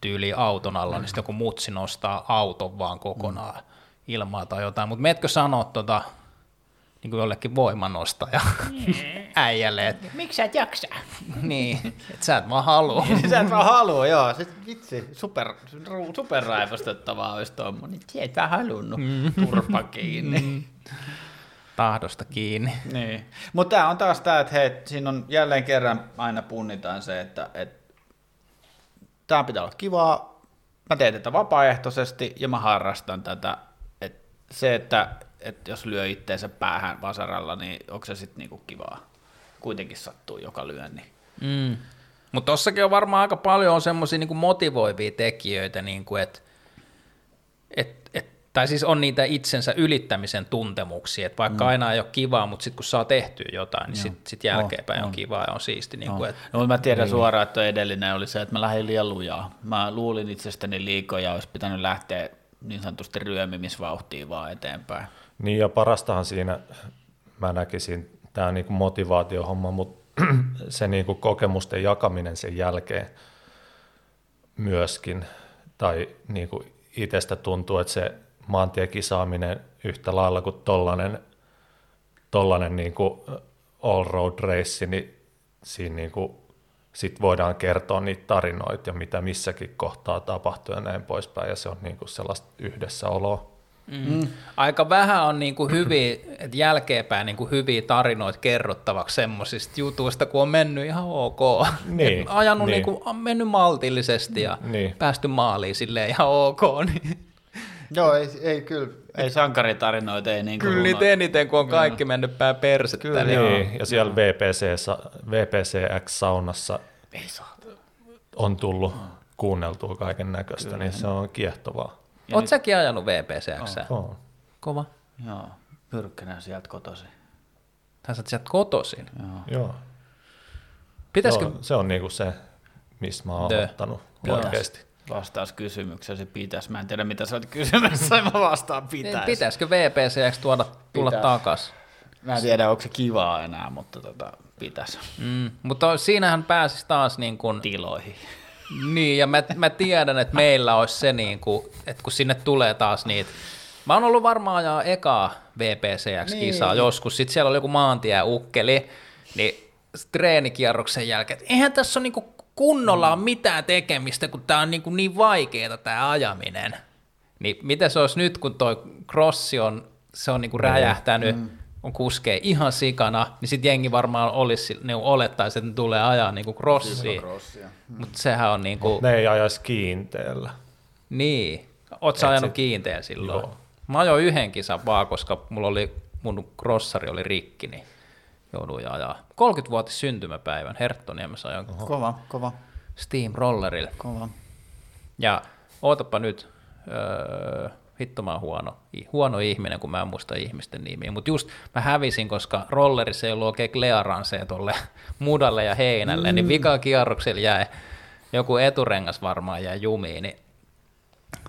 [SPEAKER 1] tyyli auton alla, niin sitten joku mutsi nostaa auton vaan kokonaan mm. Ilmaa tai jotain. Mutta meetkö sanoa tota, niin kuin jollekin voimanostaja äijälle, että
[SPEAKER 2] Miksi sä et jaksa?
[SPEAKER 1] niin, että sä et vaan halua.
[SPEAKER 2] sä et vaan halua, joo. Sit, vitsi, super, super raivostettavaa olisi tuommoinen. Sä et vaan halunnut. Turpa kiinni.
[SPEAKER 1] Tahdosta kiinni.
[SPEAKER 2] Niin. Mutta tämä on taas tämä, että hei, siinä on jälleen kerran aina punnitaan se, että, että tämä pitää olla kivaa, mä teen tätä vapaaehtoisesti ja mä harrastan tätä. Se, että, että jos lyö itteensä päähän vasaralla, niin onko se sitten niinku kivaa? Kuitenkin sattuu joka lyönni.
[SPEAKER 1] Mm. Mutta tossakin on varmaan aika paljon on semmoisia niin motivoivia tekijöitä, niin kuin et, et, tai siis on niitä itsensä ylittämisen tuntemuksia, että vaikka mm. aina ei ole kivaa, mutta sitten kun saa tehtyä jotain, niin sitten sit jälkeenpäin on, on kivaa ja on siisti. Niin kuin, et,
[SPEAKER 2] No, mutta mä tiedän niin. suoraan, että edellinen oli se, että mä lähdin liian lujaa. Mä luulin itsestäni liikoja ja olisi pitänyt lähteä niin sanotusti ryömimisvauhtiin vaan eteenpäin.
[SPEAKER 3] Niin ja parastahan siinä, mä näkisin, tämä niinku motivaatiohomma, mutta se niinku kokemusten jakaminen sen jälkeen myöskin, tai niinku itsestä tuntuu, että se maantiekisaaminen yhtä lailla kuin tollanen, tollanen niinku all-road race, niin siinä niinku sit voidaan kertoa niitä tarinoita ja mitä missäkin kohtaa tapahtuu ja näin poispäin, ja se on niinku sellaista yhdessäoloa.
[SPEAKER 1] Mm. Aika vähän on niinku hyviä, et jälkeenpäin niinku hyviä tarinoita kerrottavaksi semmoisista jutuista, kun on mennyt ihan ok.
[SPEAKER 3] Niin,
[SPEAKER 1] ajanut
[SPEAKER 3] niin.
[SPEAKER 1] niinku, on mennyt maltillisesti ja
[SPEAKER 3] Niin.
[SPEAKER 1] päästy maaliin silleen ihan ok. Niin.
[SPEAKER 2] Joo, ei, ei kyllä. Ei sankaritarinoita, ei niin kuin
[SPEAKER 1] Kyllä niitä eniten, kun on kaikki mennyt pää persettä.
[SPEAKER 2] Kyllä,
[SPEAKER 1] niin
[SPEAKER 3] Niin, ja siellä VPC, VPCX-saunassa
[SPEAKER 2] Ei saa.
[SPEAKER 3] on tullut kuunneltua kaiken näköistä, niin se on kiehtovaa.
[SPEAKER 1] Oot säkin ajanut VPCX?
[SPEAKER 3] On.
[SPEAKER 1] Kova.
[SPEAKER 2] Joo, pyrkkänä sieltä kotosi.
[SPEAKER 1] Tai sä sieltä kotoisin.
[SPEAKER 2] Joo.
[SPEAKER 3] Joo.
[SPEAKER 1] Pitäisikö,
[SPEAKER 3] Se on, se on niinku se, mistä mä oon ottanut
[SPEAKER 2] Joo.
[SPEAKER 3] oikeasti.
[SPEAKER 2] Vastaus kysymyksesi pitäisi. Mä en tiedä, mitä sä oot kysymässä, mä vastaan pitäisi.
[SPEAKER 1] pitäisikö VPCX tuoda, tulla
[SPEAKER 2] Pitäis.
[SPEAKER 1] takas?
[SPEAKER 2] Mä en tiedä, onko se kivaa enää, mutta tota, pitäisi
[SPEAKER 1] Mm, mutta siinähän pääsisi taas niin kuin,
[SPEAKER 2] tiloihin.
[SPEAKER 1] niin, ja mä, mä tiedän, että meillä olisi se, niin kuin, että kun sinne tulee taas niitä, mä oon ollut varmaan ajaa ekaa VPCX-kisaa niin. joskus, sitten siellä oli joku maantieukkeli, niin treenikierroksen jälkeen, että eihän tässä ole niin kuin kunnolla ole mitään tekemistä, kun tämä on niin, kuin niin vaikeaa tämä ajaminen. Niin miten se olisi nyt, kun toi crossi on, se on niin kuin räjähtänyt, mm. on kuskee ihan sikana, niin sitten jengi varmaan olisi, ne olettaisi, että ne tulee ajaa niin kuin crossia. Mutta sehän on niin kuin,
[SPEAKER 3] Ne ei ajaisi kiinteellä.
[SPEAKER 1] niin.
[SPEAKER 3] Et
[SPEAKER 1] ajanut
[SPEAKER 3] sit-
[SPEAKER 1] kiinteä silloin?
[SPEAKER 3] Joo.
[SPEAKER 1] Mä ajoin yhden kisan vaan, koska mulla oli, mun crossari oli rikki, niin jouduin ajaa. 30-vuotis syntymäpäivän Herttoniemessä ajoin
[SPEAKER 2] Kova, kova,
[SPEAKER 1] Steam Rollerilla.
[SPEAKER 2] kova.
[SPEAKER 1] Ja ootapa nyt, öö, hitto mä oon huono, huono ihminen, kun mä en muista ihmisten nimiä, mutta just mä hävisin, koska rollerissa ei ollut oikein klearansee tuolle mudalle ja heinälle, mm. niin vika kierroksella jäi, joku eturengas varmaan jäi jumiin, niin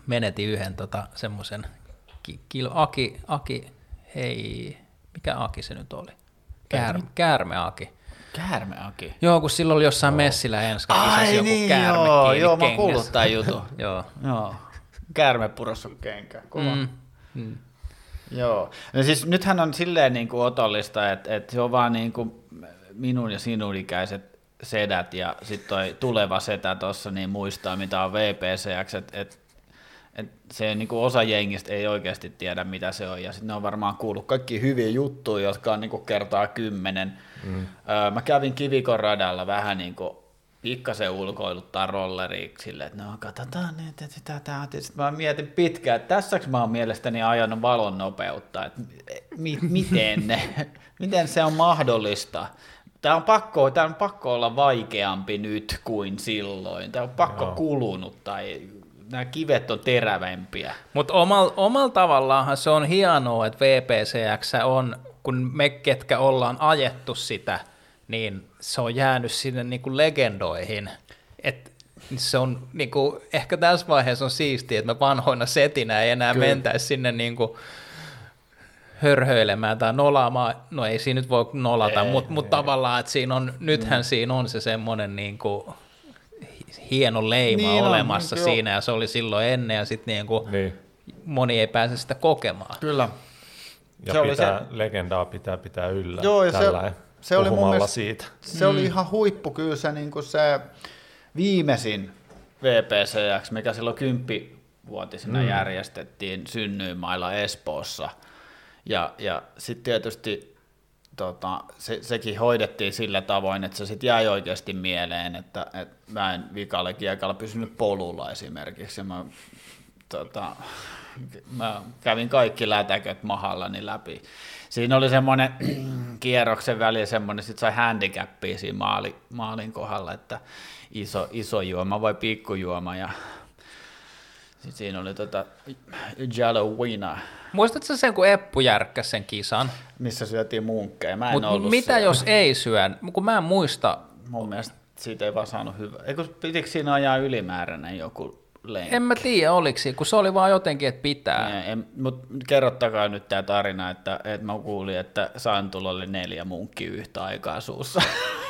[SPEAKER 1] menetin yhden tota, semmoisen ki- kil- Aki, Aki, hei, mikä Aki se nyt oli? Käär, käärme Aki.
[SPEAKER 2] Käärmeaki.
[SPEAKER 1] Joo, kun silloin oli jossain messillä ensi
[SPEAKER 2] Ai
[SPEAKER 1] joku
[SPEAKER 2] niin,
[SPEAKER 1] käärme
[SPEAKER 2] joo,
[SPEAKER 1] kiinni
[SPEAKER 2] joo, mä oon kuullut tämän jutun.
[SPEAKER 1] Joo.
[SPEAKER 2] joo. Käärme purossa kenkä. Kova.
[SPEAKER 1] Mm. Mm.
[SPEAKER 2] Joo. No siis nythän on silleen niin kuin otollista, että, että se on vaan niin kuin minun ja sinun ikäiset sedät ja sitten toi tuleva setä tuossa niin muistaa, mitä on VPCX, että et, et se niin kuin osa jengistä ei oikeasti tiedä, mitä se on, ja sitten ne on varmaan kuullut kaikki hyviä juttuja, jotka on niin kuin kertaa kymmenen. Mm. Öö, mä kävin Kivikon radalla vähän niin kuin pikkasen ulkoiluttaa rolleria silleen, että no katsotaan nyt, että sitä tää on. Sitten mä mietin pitkään, että tässäks mä oon mielestäni ajanut valon nopeutta, että mi- miten, ne, miten se on mahdollista. Tämä on, pakko, tämä on pakko olla vaikeampi nyt kuin silloin. Tämä on pakko
[SPEAKER 3] Joo.
[SPEAKER 2] kulunut tai nämä kivet on terävämpiä.
[SPEAKER 1] Mutta omalla omal tavallaanhan se on hienoa, että VPCX on, kun me ketkä ollaan ajettu sitä, niin se on jäänyt sinne niinku legendoihin. Et se on niinku, ehkä tässä vaiheessa on siistiä, että me vanhoina setinä ei enää
[SPEAKER 2] Kyllä.
[SPEAKER 1] mentäisi sinne niinku hörhöilemään tai nolaamaan, no ei siinä nyt voi nolata, mutta mut tavallaan, että siinä on, nythän siinä on se semmoinen niinku hieno leima
[SPEAKER 2] Niin on,
[SPEAKER 1] olemassa
[SPEAKER 2] niin joo.
[SPEAKER 1] siinä, ja se oli silloin ennen, ja sitten niinku,
[SPEAKER 3] Niin.
[SPEAKER 1] moni ei pääse sitä kokemaan.
[SPEAKER 2] Kyllä.
[SPEAKER 3] Ja
[SPEAKER 2] Se oli
[SPEAKER 3] pitää,
[SPEAKER 2] se-
[SPEAKER 3] legendaa pitää pitää yllä
[SPEAKER 2] Joo, ja se-
[SPEAKER 3] tällä
[SPEAKER 2] se oli mun mielestä-
[SPEAKER 3] siitä.
[SPEAKER 2] Se oli ihan huippu kyllä se, niin kuin se viimeisin VPCX, mikä silloin kymppivuotisena mm. järjestettiin synnyinmailla Espoossa. Ja, ja sitten tietysti tota, se, sekin hoidettiin sillä tavoin, että se sitten jäi oikeasti mieleen, että, että mä en vikalle kiekalla pysynyt polulla esimerkiksi. Ja mä, tota, mä kävin kaikki lätäköt mahallani läpi. Siinä oli semmoinen kierroksen väliin semmoinen, sit sai handicappia siinä maali, maalin kohdalla, että iso, iso juoma vai pikkujuoma ja sit siinä oli tota Jalowina,
[SPEAKER 1] Muistatko sen, kun Eppu järkkäsi sen kisan?
[SPEAKER 2] missä syötiin munkkeja. Mä en
[SPEAKER 1] Mutta
[SPEAKER 2] ollut
[SPEAKER 1] mitä
[SPEAKER 2] siellä.
[SPEAKER 1] jos ei syö? Kun mä en muista,
[SPEAKER 2] Mun mielestä siitä ei vaan saanut hyvä. Eikö pitikö siinä ajaa ylimääräinen joku lenkki?
[SPEAKER 1] en mä tiedä oliko kun se oli vaan jotenkin, että pitää.
[SPEAKER 2] En, en, mut kerrottakaa nyt tämä tarina, että, että mä kuulin, että Santulla oli neljä munkki yhtä aikaa suussa.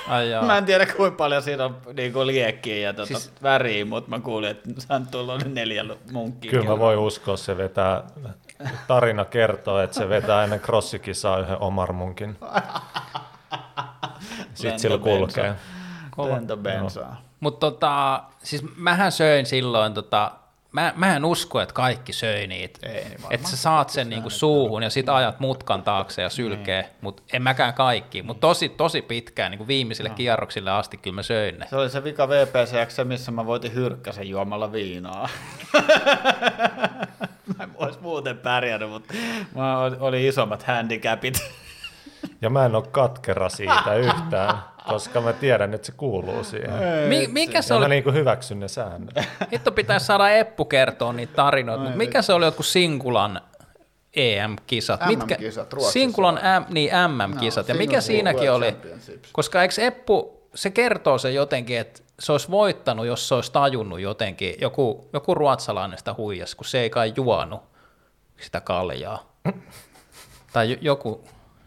[SPEAKER 1] Ai joo.
[SPEAKER 2] Mä en tiedä kuinka paljon siinä on niinku liekkiä ja tota
[SPEAKER 1] Siis-
[SPEAKER 2] väriä, mutta mä kuulin, että Santulla oli neljä munkkia.
[SPEAKER 3] Kyllä mä voin uskoa, se vetää, tarina kertoo, että se vetää ennen crossikisaa yhden omarmunkin. Sitten sillä kulkee.
[SPEAKER 2] Lentobensaa.
[SPEAKER 1] Mutta tota, siis mähän söin silloin, tota, mä, mä en usko, että kaikki söi niitä.
[SPEAKER 2] Ei, niin
[SPEAKER 1] että sä saat sen niinku suuhun ja sit ajat mutkan taakse ja sylkee,
[SPEAKER 2] Niin.
[SPEAKER 1] mutta en mäkään kaikki. Mutta tosi, tosi pitkään, niinku viimeisille kierroksille asti kyllä mä söin ne.
[SPEAKER 2] Se oli se vika VPCX, se, missä mä voitin hyrkkäsen juomalla viinaa. mä en vois muuten pärjännyt, mutta mä oli isommat handicapit.
[SPEAKER 3] Ja mä en ole katkera siitä yhtään, koska mä tiedän, että se kuuluu siihen.
[SPEAKER 1] Mi- mikä se
[SPEAKER 3] Ja mä
[SPEAKER 1] oli?
[SPEAKER 3] niinku hyväksyn ne säännöt.
[SPEAKER 1] Hitto pitäisi saada Eppu kertoa niitä tarinoita, mutta mikä se oli jotkut Sinkulan EM-kisat?
[SPEAKER 2] MM-kisat Ruotsissa.
[SPEAKER 1] Sinkulan M, niin MM-kisat. ja mikä siinäkin oli? Koska eikö Eppu, se kertoo sen jotenkin, että se olisi voittanut, jos se olisi tajunnut jotenkin, joku, joku ruotsalainen sitä huijas, kun se ei kai juonut sitä kaljaa. tai jo- joku,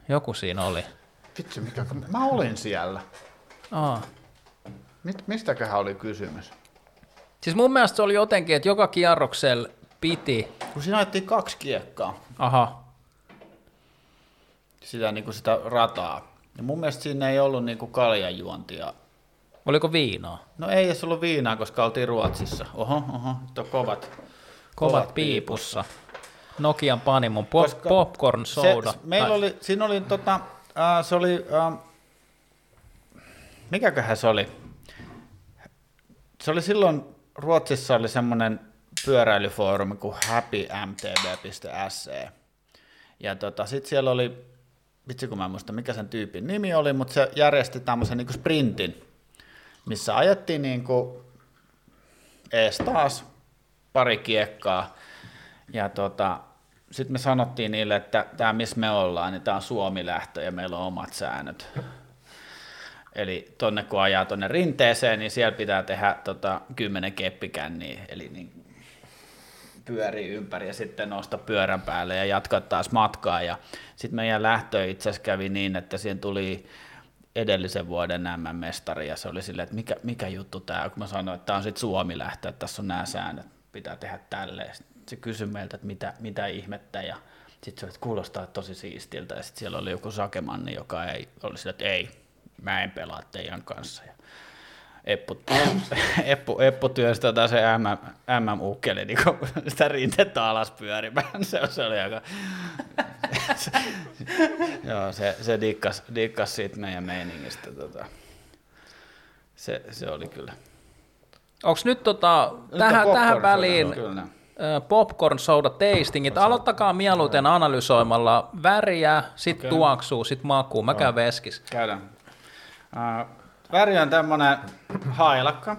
[SPEAKER 1] Joku siinä oli.
[SPEAKER 2] Vitsi, mikä... Mä olin siellä.
[SPEAKER 1] Aa.
[SPEAKER 2] Mit, mistäköhän oli kysymys?
[SPEAKER 1] Siis mun mielestä se oli jotenkin, että joka kierroksella piti...
[SPEAKER 2] Kun siinä ajettiin kaksi kiekkaa,
[SPEAKER 1] Aha.
[SPEAKER 2] sitä, niin kuin sitä rataa. Ja mun mielestä siinä ei ollut niin kuin kaljanjuontia.
[SPEAKER 1] Oliko viinaa?
[SPEAKER 2] No ei edes ollut viinaa, koska oltiin Ruotsissa. Oho, oho, nyt on kovat.
[SPEAKER 1] Kovat piipussa. Nokian Panimon pop,
[SPEAKER 2] Koska
[SPEAKER 1] popcorn soda.
[SPEAKER 2] Se, meillä
[SPEAKER 1] Tai-
[SPEAKER 2] oli, siinä oli tota, äh, se oli, äh, mikäköhän se oli? Se oli silloin, Ruotsissa oli semmoinen pyöräilyfoorumi kuin happymtb.se. Ja tota, sitten siellä oli, vitsi kun mä en muista mikä sen tyypin nimi oli, mutta se järjesti tämmöisen niin sprintin, missä ajettiin niin kuin ees taas pari kiekkaa. Ja tota, sitten me sanottiin niille, että tämä missä me ollaan, niin tämä on Suomi-lähtö ja meillä on omat säännöt. Eli tonne kun ajaa tonne rinteeseen, niin siellä pitää tehdä tota, 10 keppikänniä, eli niin pyörii ympäri ja sitten nosta pyörän päälle ja jatkaa taas matkaa. Ja sitten meidän lähtö itse asiassa kävi niin, että siihen tuli edellisen vuoden MM-mestari ja se oli silleen, että mikä, mikä juttu tämä on, kun mä sanoin, että tämä on sitten Suomi-lähtö, että tässä on nämä säännöt, pitää tehdä tälleen. Se kysyi meiltä, että mitä, mitä ihmettä ja sitten se oli, että kuulostaa tosi siistiltä ja sitten siellä oli joku sakemanni, joka ei, oli sillä, että ei, mä en pelaa teidän kanssa. Ja Eppu, Eppu, Eppu työsi tota se MM, MM-ukkeli niin sitä rintettä alas pyörimään. Se, se oli aika... se, joo, se, se dikkas, dikkas siitä meidän meiningistä. Tota. Se, se oli kyllä.
[SPEAKER 1] Onko nyt tota,
[SPEAKER 2] Nyt
[SPEAKER 1] tähän, tähän väliin
[SPEAKER 2] Kyllä.
[SPEAKER 1] Popcorn soda tastingit? Aloittakaa mieluiten analysoimalla väriä, sit okay. tuoksuu, sit makuu. Mä käyn veskis.
[SPEAKER 2] Käydään. Uh, väri on tämmönen hailakka,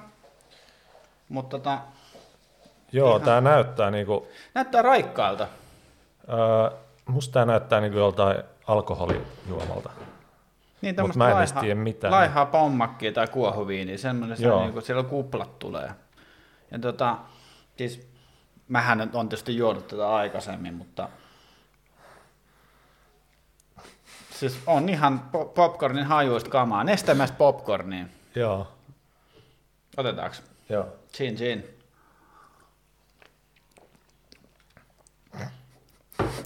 [SPEAKER 2] mutta tota,
[SPEAKER 3] Joo, tämä näyttää niinku,
[SPEAKER 2] näyttää raikkaalta.
[SPEAKER 3] öö, musta tämä näyttää niinku joltain alkoholijuomalta.
[SPEAKER 2] Niin
[SPEAKER 3] Mut
[SPEAKER 2] tämmöistä
[SPEAKER 3] mä en
[SPEAKER 2] laiha-
[SPEAKER 3] tiedä mitään.
[SPEAKER 2] Laihaa pommakkia tai kuohuviiniä, semmoinen, se
[SPEAKER 3] Joo.
[SPEAKER 2] niin kuin, siellä kuplat tulee. Ja tota, siis mähän nyt on tietysti juonut tätä aikaisemmin, mutta siis on ihan po- popcornin hajuista kamaa, nestemäistä popcornia.
[SPEAKER 3] Joo,
[SPEAKER 2] Otetaanko?
[SPEAKER 3] joo.
[SPEAKER 2] Chin chin.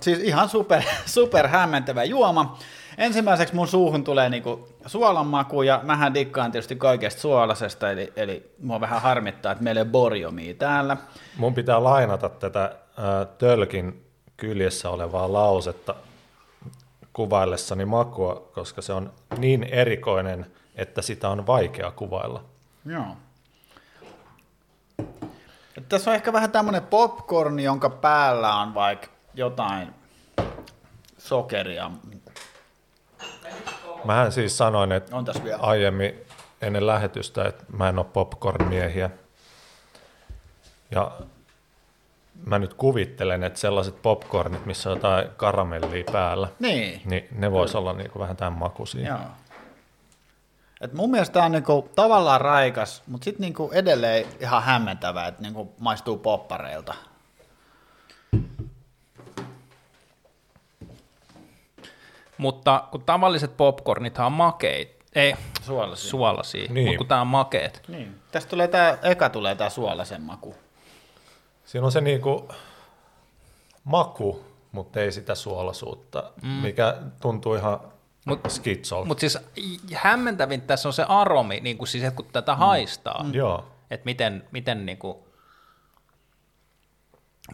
[SPEAKER 2] Siis ihan super, super hämmentävä juoma. Ensimmäiseksi mun suuhun tulee niinku suolan maku, ja mähän dikkaan tietysti kaikesta suolasesta, eli, eli mua vähän harmittaa, että meillä ei borjomia täällä.
[SPEAKER 3] Mun pitää lainata tätä ää, tölkin kyljessä olevaa lausetta kuvaillessani makua, koska se on niin erikoinen, että sitä on vaikea kuvailla.
[SPEAKER 2] Joo. Tässä on ehkä vähän tämmöinen popcorn, jonka päällä on vaikka jotain sokeria.
[SPEAKER 3] Mähän siis sanoin, että
[SPEAKER 2] On tässä vielä.
[SPEAKER 3] aiemmin ennen lähetystä, että mä en ole popcorn-miehiä. Ja mä nyt kuvittelen, että sellaiset popcornit, missä on jotain karamellia päällä,
[SPEAKER 2] Niin.
[SPEAKER 3] niin ne vois olla niinku vähän tämän makuisia.
[SPEAKER 2] Joo. Et mun mielestä tää on niinku tavallaan raikas, mutta sitten niinku edelleen ihan hämmentävää, että niinku maistuu poppareilta.
[SPEAKER 1] Mutta kun tavalliset popcornithan on makeit, ei
[SPEAKER 2] Suolasia.
[SPEAKER 1] suolasia,
[SPEAKER 3] Niin.
[SPEAKER 1] mutta kun tää on makeet.
[SPEAKER 2] Niin. Tästä tulee tää, eka tulee tää suolasen maku.
[SPEAKER 3] Siinä on se niinku maku, mutta ei sitä suolaisuutta, mm. mikä tuntuu ihan
[SPEAKER 1] Mut-
[SPEAKER 3] skitsolta.
[SPEAKER 1] Mutta siis hämmentävin tässä on se aromi, niin kuin siis, että kun tätä mm. haistaa, mm.
[SPEAKER 3] Joo,
[SPEAKER 1] että miten, miten niin kuin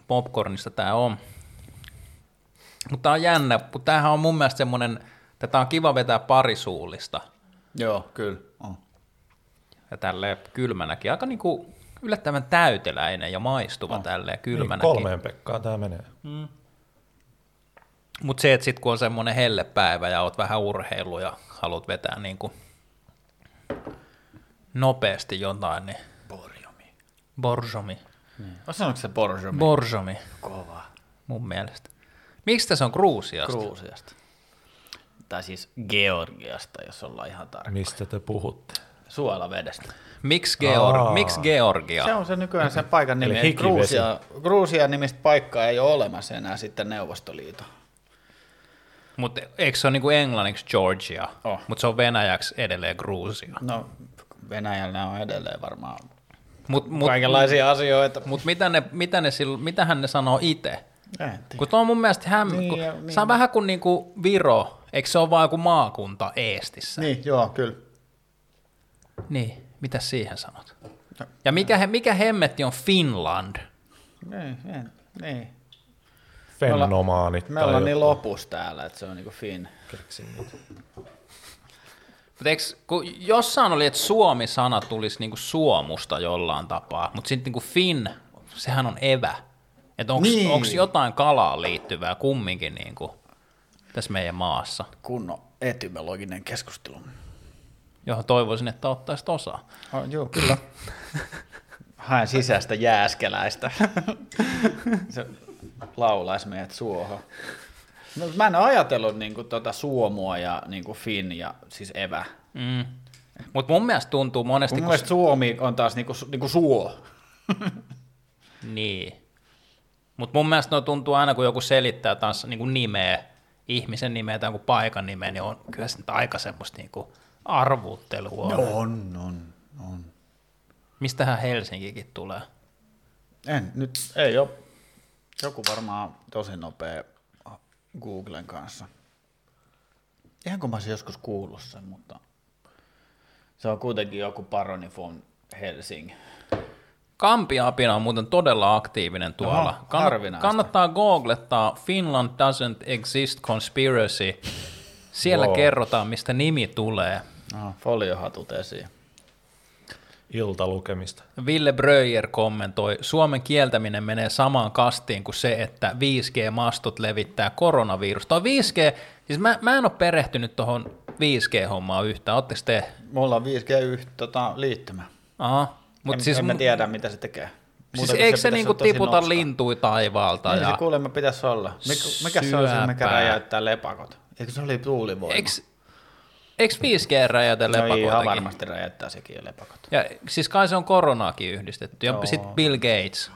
[SPEAKER 1] popcornista tämä on. Mutta tämä on jännä, kun tämähän on mun mielestä semmoinen, tätä on kiva vetää parisuullista
[SPEAKER 2] Joo, kyllä. On.
[SPEAKER 1] ja tälleen kylmänäkin. Aika niin kuin yllättävän täyteläinen ja maistuva
[SPEAKER 2] On.
[SPEAKER 1] tälleen
[SPEAKER 3] niin,
[SPEAKER 1] kylmänäkin.
[SPEAKER 3] kolmeen Pekkaan tämä menee.
[SPEAKER 1] Mutta se, että sitten kun on semmoinen hellepäivä ja oot vähän urheilu ja haluat vetää niin kuin nopeasti jotain, niin
[SPEAKER 2] Borjomi.
[SPEAKER 1] borjomi.
[SPEAKER 2] Niin. Sanoiko se borjomi?
[SPEAKER 1] Borjomi,
[SPEAKER 2] Kova.
[SPEAKER 1] mun mielestä. Miksi tässä on Gruusiasta?
[SPEAKER 2] Gruusiasta. Tai siis Georgiasta, jos ollaan ihan tarkka.
[SPEAKER 3] Mistä te puhutte?
[SPEAKER 2] Suolavedestä.
[SPEAKER 1] Miksi Geor-. Miks Georgia?
[SPEAKER 2] Se on se nykyään sen paikan nimi.
[SPEAKER 3] Eli hikivesi.
[SPEAKER 2] Gruusia, Gruusia nimistä paikkaa ei ole olemassa enää sitten Neuvostoliiton.
[SPEAKER 1] Mutta eikö se ole niinku englanniksi Georgia,
[SPEAKER 2] Oh.
[SPEAKER 1] mutta se on venäjäksi edelleen Gruusia.
[SPEAKER 2] No Venäjällä on edelleen varmaan
[SPEAKER 1] Mut, mut,
[SPEAKER 2] kaikenlaisia asioita.
[SPEAKER 1] mut mitä ne, mitä ne mitähän ne sanoo itse? Kun tuo on mun mielestä hämmä,
[SPEAKER 2] Niin,
[SPEAKER 1] kun
[SPEAKER 2] ja-
[SPEAKER 1] se on vähän kuin niinku Viro, eikö se ole vaan joku maakunta Eestissä?
[SPEAKER 2] Niin, joo, kyllä.
[SPEAKER 1] Niin, mitä siihen sanot? Ja mikä, he- mikä hemmetti on Finland?
[SPEAKER 2] Niin, niin.
[SPEAKER 3] Fenomaanit.
[SPEAKER 2] Me ollaan niin lopussa täällä, että se on niinku fin.
[SPEAKER 1] Mutta eiks, kun jossain oli, että Suomi-sana tulisi niinku suomusta jollain tapaa, mutta sitten niinku Fin, sehän on evä. Että onko
[SPEAKER 2] Niin.
[SPEAKER 1] jotain kalaan liittyvää kumminkin niinku tässä meidän maassa,
[SPEAKER 2] Kunnon etymologinen keskustelu.
[SPEAKER 1] johon toivoisin, että ottaisit osaa.
[SPEAKER 2] Oh, joo, kyllä. Haen sisäistä jääskeläistä. se laulaisi meidät suohon. No, mä en ole ajatellut niinku tota suomua ja niinku fin ja siis evä.
[SPEAKER 1] Mm. Mutta mun mielestä tuntuu monesti,
[SPEAKER 2] Mun
[SPEAKER 1] kun
[SPEAKER 2] mielestä Suomi on taas niinku, niinku suo.
[SPEAKER 1] Niin. Mutta mun mielestä no tuntuu aina, kun joku selittää taas niin nimeä, ihmisen nimeä tai jonkun paikan nimeä, niin on kyllä se aika semmoista niin arvuuttelua.
[SPEAKER 2] On, on, on.
[SPEAKER 1] Mistähän Helsinkikin tulee?
[SPEAKER 2] En, nyt ei ole. Joku varmaan tosi nopea Googlen kanssa. Ihan kun mä olisin joskus kuullut sen, mutta se on kuitenkin joku paroni von Helsing.
[SPEAKER 1] Kampiapina on muuten todella aktiivinen tuolla.
[SPEAKER 2] Oho, harvinaista.
[SPEAKER 1] kannattaa googlettaa Finland doesn't exist conspiracy. Siellä
[SPEAKER 3] Wow.
[SPEAKER 1] kerrotaan, mistä nimi tulee.
[SPEAKER 2] Aha, foliohatut esiin.
[SPEAKER 3] Iltalukemista.
[SPEAKER 1] Ville Bröyer kommentoi, Suomen kieltäminen menee samaan kastiin kuin se, että 5G-mastot levittää koronavirus. Toi 5G, siis mä, mä en ole perehtynyt tuohon 5G-hommaan yhtään, ootteko te?
[SPEAKER 2] Mulla on 5G yht, tota, liittymä.
[SPEAKER 1] Aha,
[SPEAKER 2] Mut
[SPEAKER 1] mut
[SPEAKER 2] en,
[SPEAKER 1] siis,
[SPEAKER 2] en mä tiedä, mitä se tekee.
[SPEAKER 1] siis
[SPEAKER 2] Muuta kuin
[SPEAKER 1] eikö se,
[SPEAKER 2] pitäisi
[SPEAKER 1] niinku tiputa
[SPEAKER 2] nopsa.
[SPEAKER 1] lintui taivaalta?
[SPEAKER 2] Niin se
[SPEAKER 1] Ja,
[SPEAKER 2] kuulemma pitäisi olla. Mikä, mikä se on se, mikä räjäyttää lepakot? Eikö se oli tuulivoima?
[SPEAKER 1] eikö, eikö 5G räjäytä
[SPEAKER 2] no, ihan
[SPEAKER 1] lepakoitakin?
[SPEAKER 2] varmasti räjäyttää sekin jo lepakot.
[SPEAKER 1] Ja siis kai se on koronaakin yhdistetty. Ja sitten Bill Gates.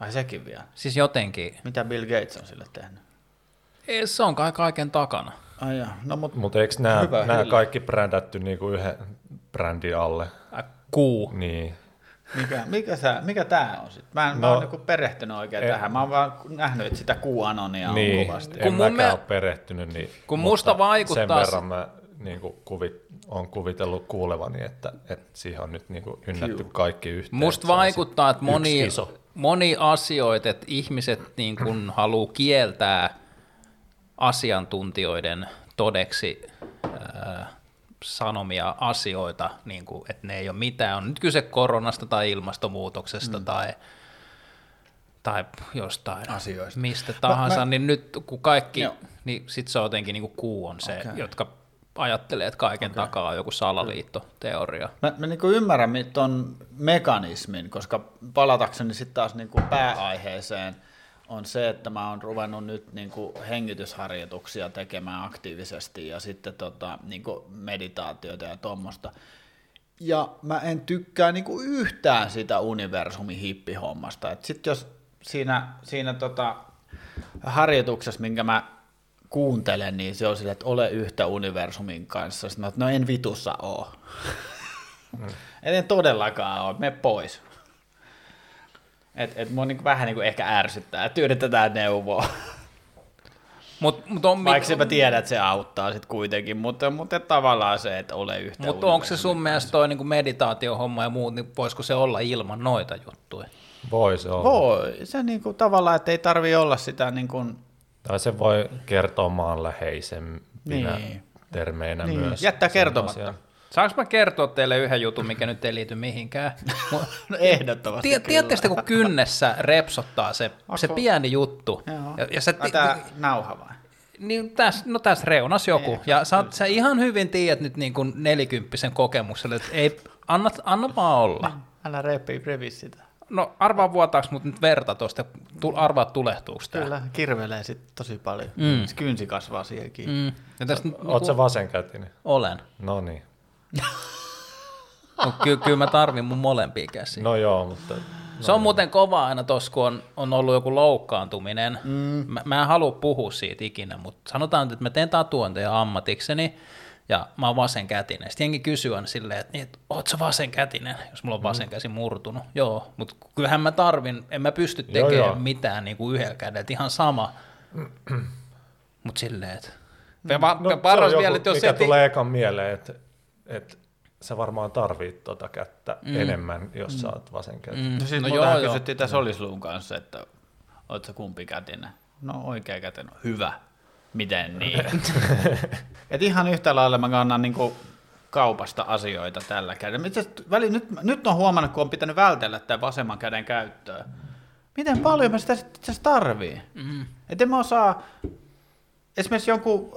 [SPEAKER 2] Ai sekin vielä.
[SPEAKER 1] Siis jotenkin.
[SPEAKER 2] Mitä Bill Gates on sille tehnyt?
[SPEAKER 1] Ei, Se on kai kaiken takana.
[SPEAKER 2] Ai. No, mut,
[SPEAKER 3] Mutta eikö nämä, nämä kaikki brändätty niinku yhden brändin alle?
[SPEAKER 1] Äh, Kuu.
[SPEAKER 3] Niin.
[SPEAKER 2] Mikä, mikä, sä, mikä tää on sitten? Mä en no, mä oon niinku perehtynyt oikein
[SPEAKER 3] en-
[SPEAKER 2] tähän. Mä oon vaan nähnyt, että sitä QAnonia
[SPEAKER 3] niin.
[SPEAKER 2] on kovasti.
[SPEAKER 3] En
[SPEAKER 1] Kun mun
[SPEAKER 3] mäkään
[SPEAKER 1] me-
[SPEAKER 3] ole perehtynyt, niin,
[SPEAKER 1] kun
[SPEAKER 3] mutta
[SPEAKER 1] musta vaikuttaa
[SPEAKER 3] sen
[SPEAKER 1] se-
[SPEAKER 3] verran mä niin kuin kuvit, on kuvitellut kuulevani, että, että siihen on nyt niin kuin ynnätty kaikki yhteen.
[SPEAKER 1] Musta vaikuttaa, että
[SPEAKER 3] sit
[SPEAKER 1] moni,
[SPEAKER 3] iso.
[SPEAKER 1] moni asioita, että ihmiset niin kun haluaa kieltää asiantuntijoiden todeksi ää, sanomia asioita, niin kuin, että ne ei ole mitään. On nyt kyse koronasta tai ilmastonmuutoksesta mm. tai, tai jostain
[SPEAKER 2] Asioista.
[SPEAKER 1] mistä tahansa,
[SPEAKER 2] mä-
[SPEAKER 1] niin nyt kun kaikki,
[SPEAKER 2] Joo.
[SPEAKER 1] niin sit se on jotenkin niin kuin kuu on se,
[SPEAKER 2] Okei.
[SPEAKER 1] jotka ajattelee, että kaiken okay. takaa on joku salaliittoteoria.
[SPEAKER 2] Mä, mä niinku ymmärrän ton mekanismin, koska palatakseni sitten taas niinku pääaiheeseen on se, että mä oon ruvennut nyt niinku hengitysharjoituksia tekemään aktiivisesti ja sitten tota, niinku meditaatioita ja tuommoista. Ja mä en tykkää niinku yhtään sitä universumin hippihommasta. Et sit jos siinä, siinä tota harjoituksessa, minkä mä kuuntelen, niin se on sille, että ole yhtä universumin kanssa. Sitten mä, oon, no en vitussa oo. En todellakaan ole, mene pois. Et, et mua niinku vähän niinku ehkä ärsyttää, että yritetään neuvoa.
[SPEAKER 1] Mut, mut on,
[SPEAKER 2] Vaikka mä tiedän, että se auttaa sitten kuitenkin, mutta, mutta tavallaan se, että ole yhtä
[SPEAKER 1] Mutta onko se sun mielestä toi niinku meditaatiohomma ja muut, niin voisiko se olla ilman noita juttuja?
[SPEAKER 3] Voi se olla.
[SPEAKER 2] Voi, se niinku tavallaan, että ei tarvi olla sitä niinku,
[SPEAKER 3] Tai se voi kertoa maanläheisempinä
[SPEAKER 2] Niin.
[SPEAKER 3] termeinä
[SPEAKER 2] niin,
[SPEAKER 3] myös.
[SPEAKER 2] jättää kertomatta.
[SPEAKER 3] asian.
[SPEAKER 1] Saanko mä kertoa teille yhden jutun, mikä nyt ei liity mihinkään? Mu-
[SPEAKER 2] No ehdottomasti
[SPEAKER 1] Tie-
[SPEAKER 2] kyllä.
[SPEAKER 1] Tiedättekö, kun kynnessä repsottaa se, se pieni juttu?
[SPEAKER 2] Joo.
[SPEAKER 1] Ja, ja sä,
[SPEAKER 2] Ai tää nauha vai?
[SPEAKER 1] niin tässä, no tässä reunas joku. Ja sä, oot- sä ihan hyvin tiedät nyt niin kuin nelikymppisen kokemuksella, että ei, anna, anna vaan olla.
[SPEAKER 2] Älä repi, revi sitä.
[SPEAKER 1] No arvaa vuotaaks mut nyt verta tuosta, tu, arvaa tulehtuuko tää.
[SPEAKER 2] Kyllä, kirvelee sit tosi paljon.
[SPEAKER 1] Mm.
[SPEAKER 2] Se kynsi kasvaa siihenkin. Mm.
[SPEAKER 1] Ja tästä nyt,
[SPEAKER 3] Oot sä vasenkätinen?
[SPEAKER 1] olen.
[SPEAKER 3] No niin.
[SPEAKER 1] No, ky- kyllä mä tarvin mun molempia käsiä.
[SPEAKER 3] No joo, mutta
[SPEAKER 1] Se on muuten kova aina tuossa, kun on, on ollut joku loukkaantuminen. Mm. Mä, mä en halua puhua siitä ikinä, mutta sanotaan, että mä teen tatuointeja ammatikseni, ja mä oon vasenkätinen. Sitten jengi kysyy aina silleen, että, niin, että oot sä vasenkätinen, jos mulla on vasen käsi murtunut. Joo, mutta kyllähän mä tarvin, en mä pysty tekemään joo, joo. mitään niin kuin yhdellä kädellä, ihan sama. mutta silleen, että...
[SPEAKER 3] No, paras se on vielä, joku, jos mikä se tulee ekan mieleen, että, että sä varmaan tarvit tuota kättä mm. enemmän, jos mm. sä oot vasenkätinen. Mm.
[SPEAKER 2] No siis no joo, kysyttiin tässä Olisluun kanssa, että oot sä kumpi kätinen? No oikea kätinen, hyvä. Miten niin? Et ihan yhtä lailla mä kannan niin kaupasta asioita tällä kädellä. Väli, nyt, nyt on huomannut, kun on pitänyt vältellä tämän vasemman käden käyttöä. Miten paljon mä sitä itse tarvii? Mm. Et en mä osaa, esimerkiksi jonkun,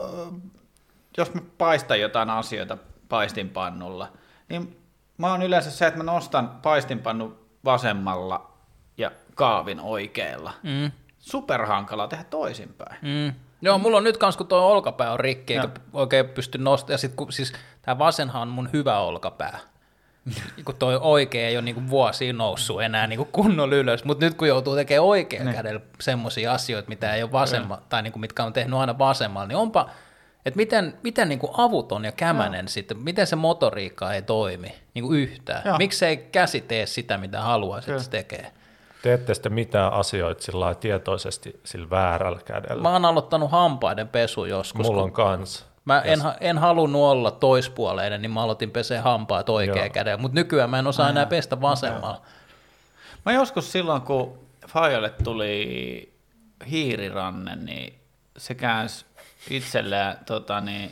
[SPEAKER 2] jos mä paistan jotain asioita paistinpannulla, niin mä oon yleensä se, että mä nostan paistinpannu vasemmalla ja kaavin oikealla. Mm. Superhankala tehdä toisinpäin. Mm.
[SPEAKER 1] Joo, mulla on nyt kans, kun tuo olkapää on rikki, eikä oikein pysty nostamaan. Ja sit, kun, siis tämä vasenhan on mun hyvä olkapää. kun toi oikea ei ole niinku vuosiin noussut enää niinku kunnolla ylös, mutta nyt kun joutuu tekemään oikein ne. kädellä semmoisia asioita, mitä ei ole vasemma, tai niinku, mitkä on tehnyt aina vasemmalla, niin onpa, että miten, miten niinku avuton ja kämänen no. sitten, miten se motoriikka ei toimi niinku yhtään. Miksi ei käsi tee sitä, mitä haluaa, että se tekee?
[SPEAKER 3] Teette sitten mitään asioita sillä tietoisesti sillä väärällä kädellä?
[SPEAKER 1] Mä oon aloittanut hampaiden pesu joskus.
[SPEAKER 3] Mulla on kans.
[SPEAKER 1] Mä en, en halunnut olla toispuoleinen, niin mä aloitin pesee hampaat oikea kädellä, mutta nykyään mä en osaa enää pestä vasemmalla.
[SPEAKER 2] Mä joskus silloin, kun Fajalle tuli hiiriranne, niin se käänsi itselleen, tota, niin,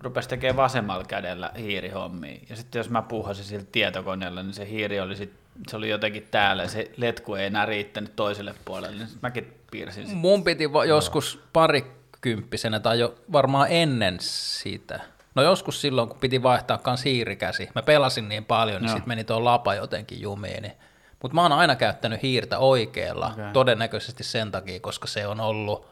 [SPEAKER 2] rupesi tekemään vasemmalla kädellä hiirihommia. Ja sitten jos mä puhasin sillä tietokoneella, niin se hiiri oli sit, se oli jotenkin täällä, se letku ei enää riittänyt toiselle puolelle, niin mäkin piirsin
[SPEAKER 1] sitä. Mun piti va- joskus parikymppisenä tai jo varmaan ennen sitä. No joskus silloin, kun piti vaihtaa kans hiirikäsi. Mä pelasin niin paljon, niin sitten meni tuo lapa jotenkin jumiin. Niin. Mutta mä oon aina käyttänyt hiirtä oikealla, okay. todennäköisesti sen takia, koska se on ollut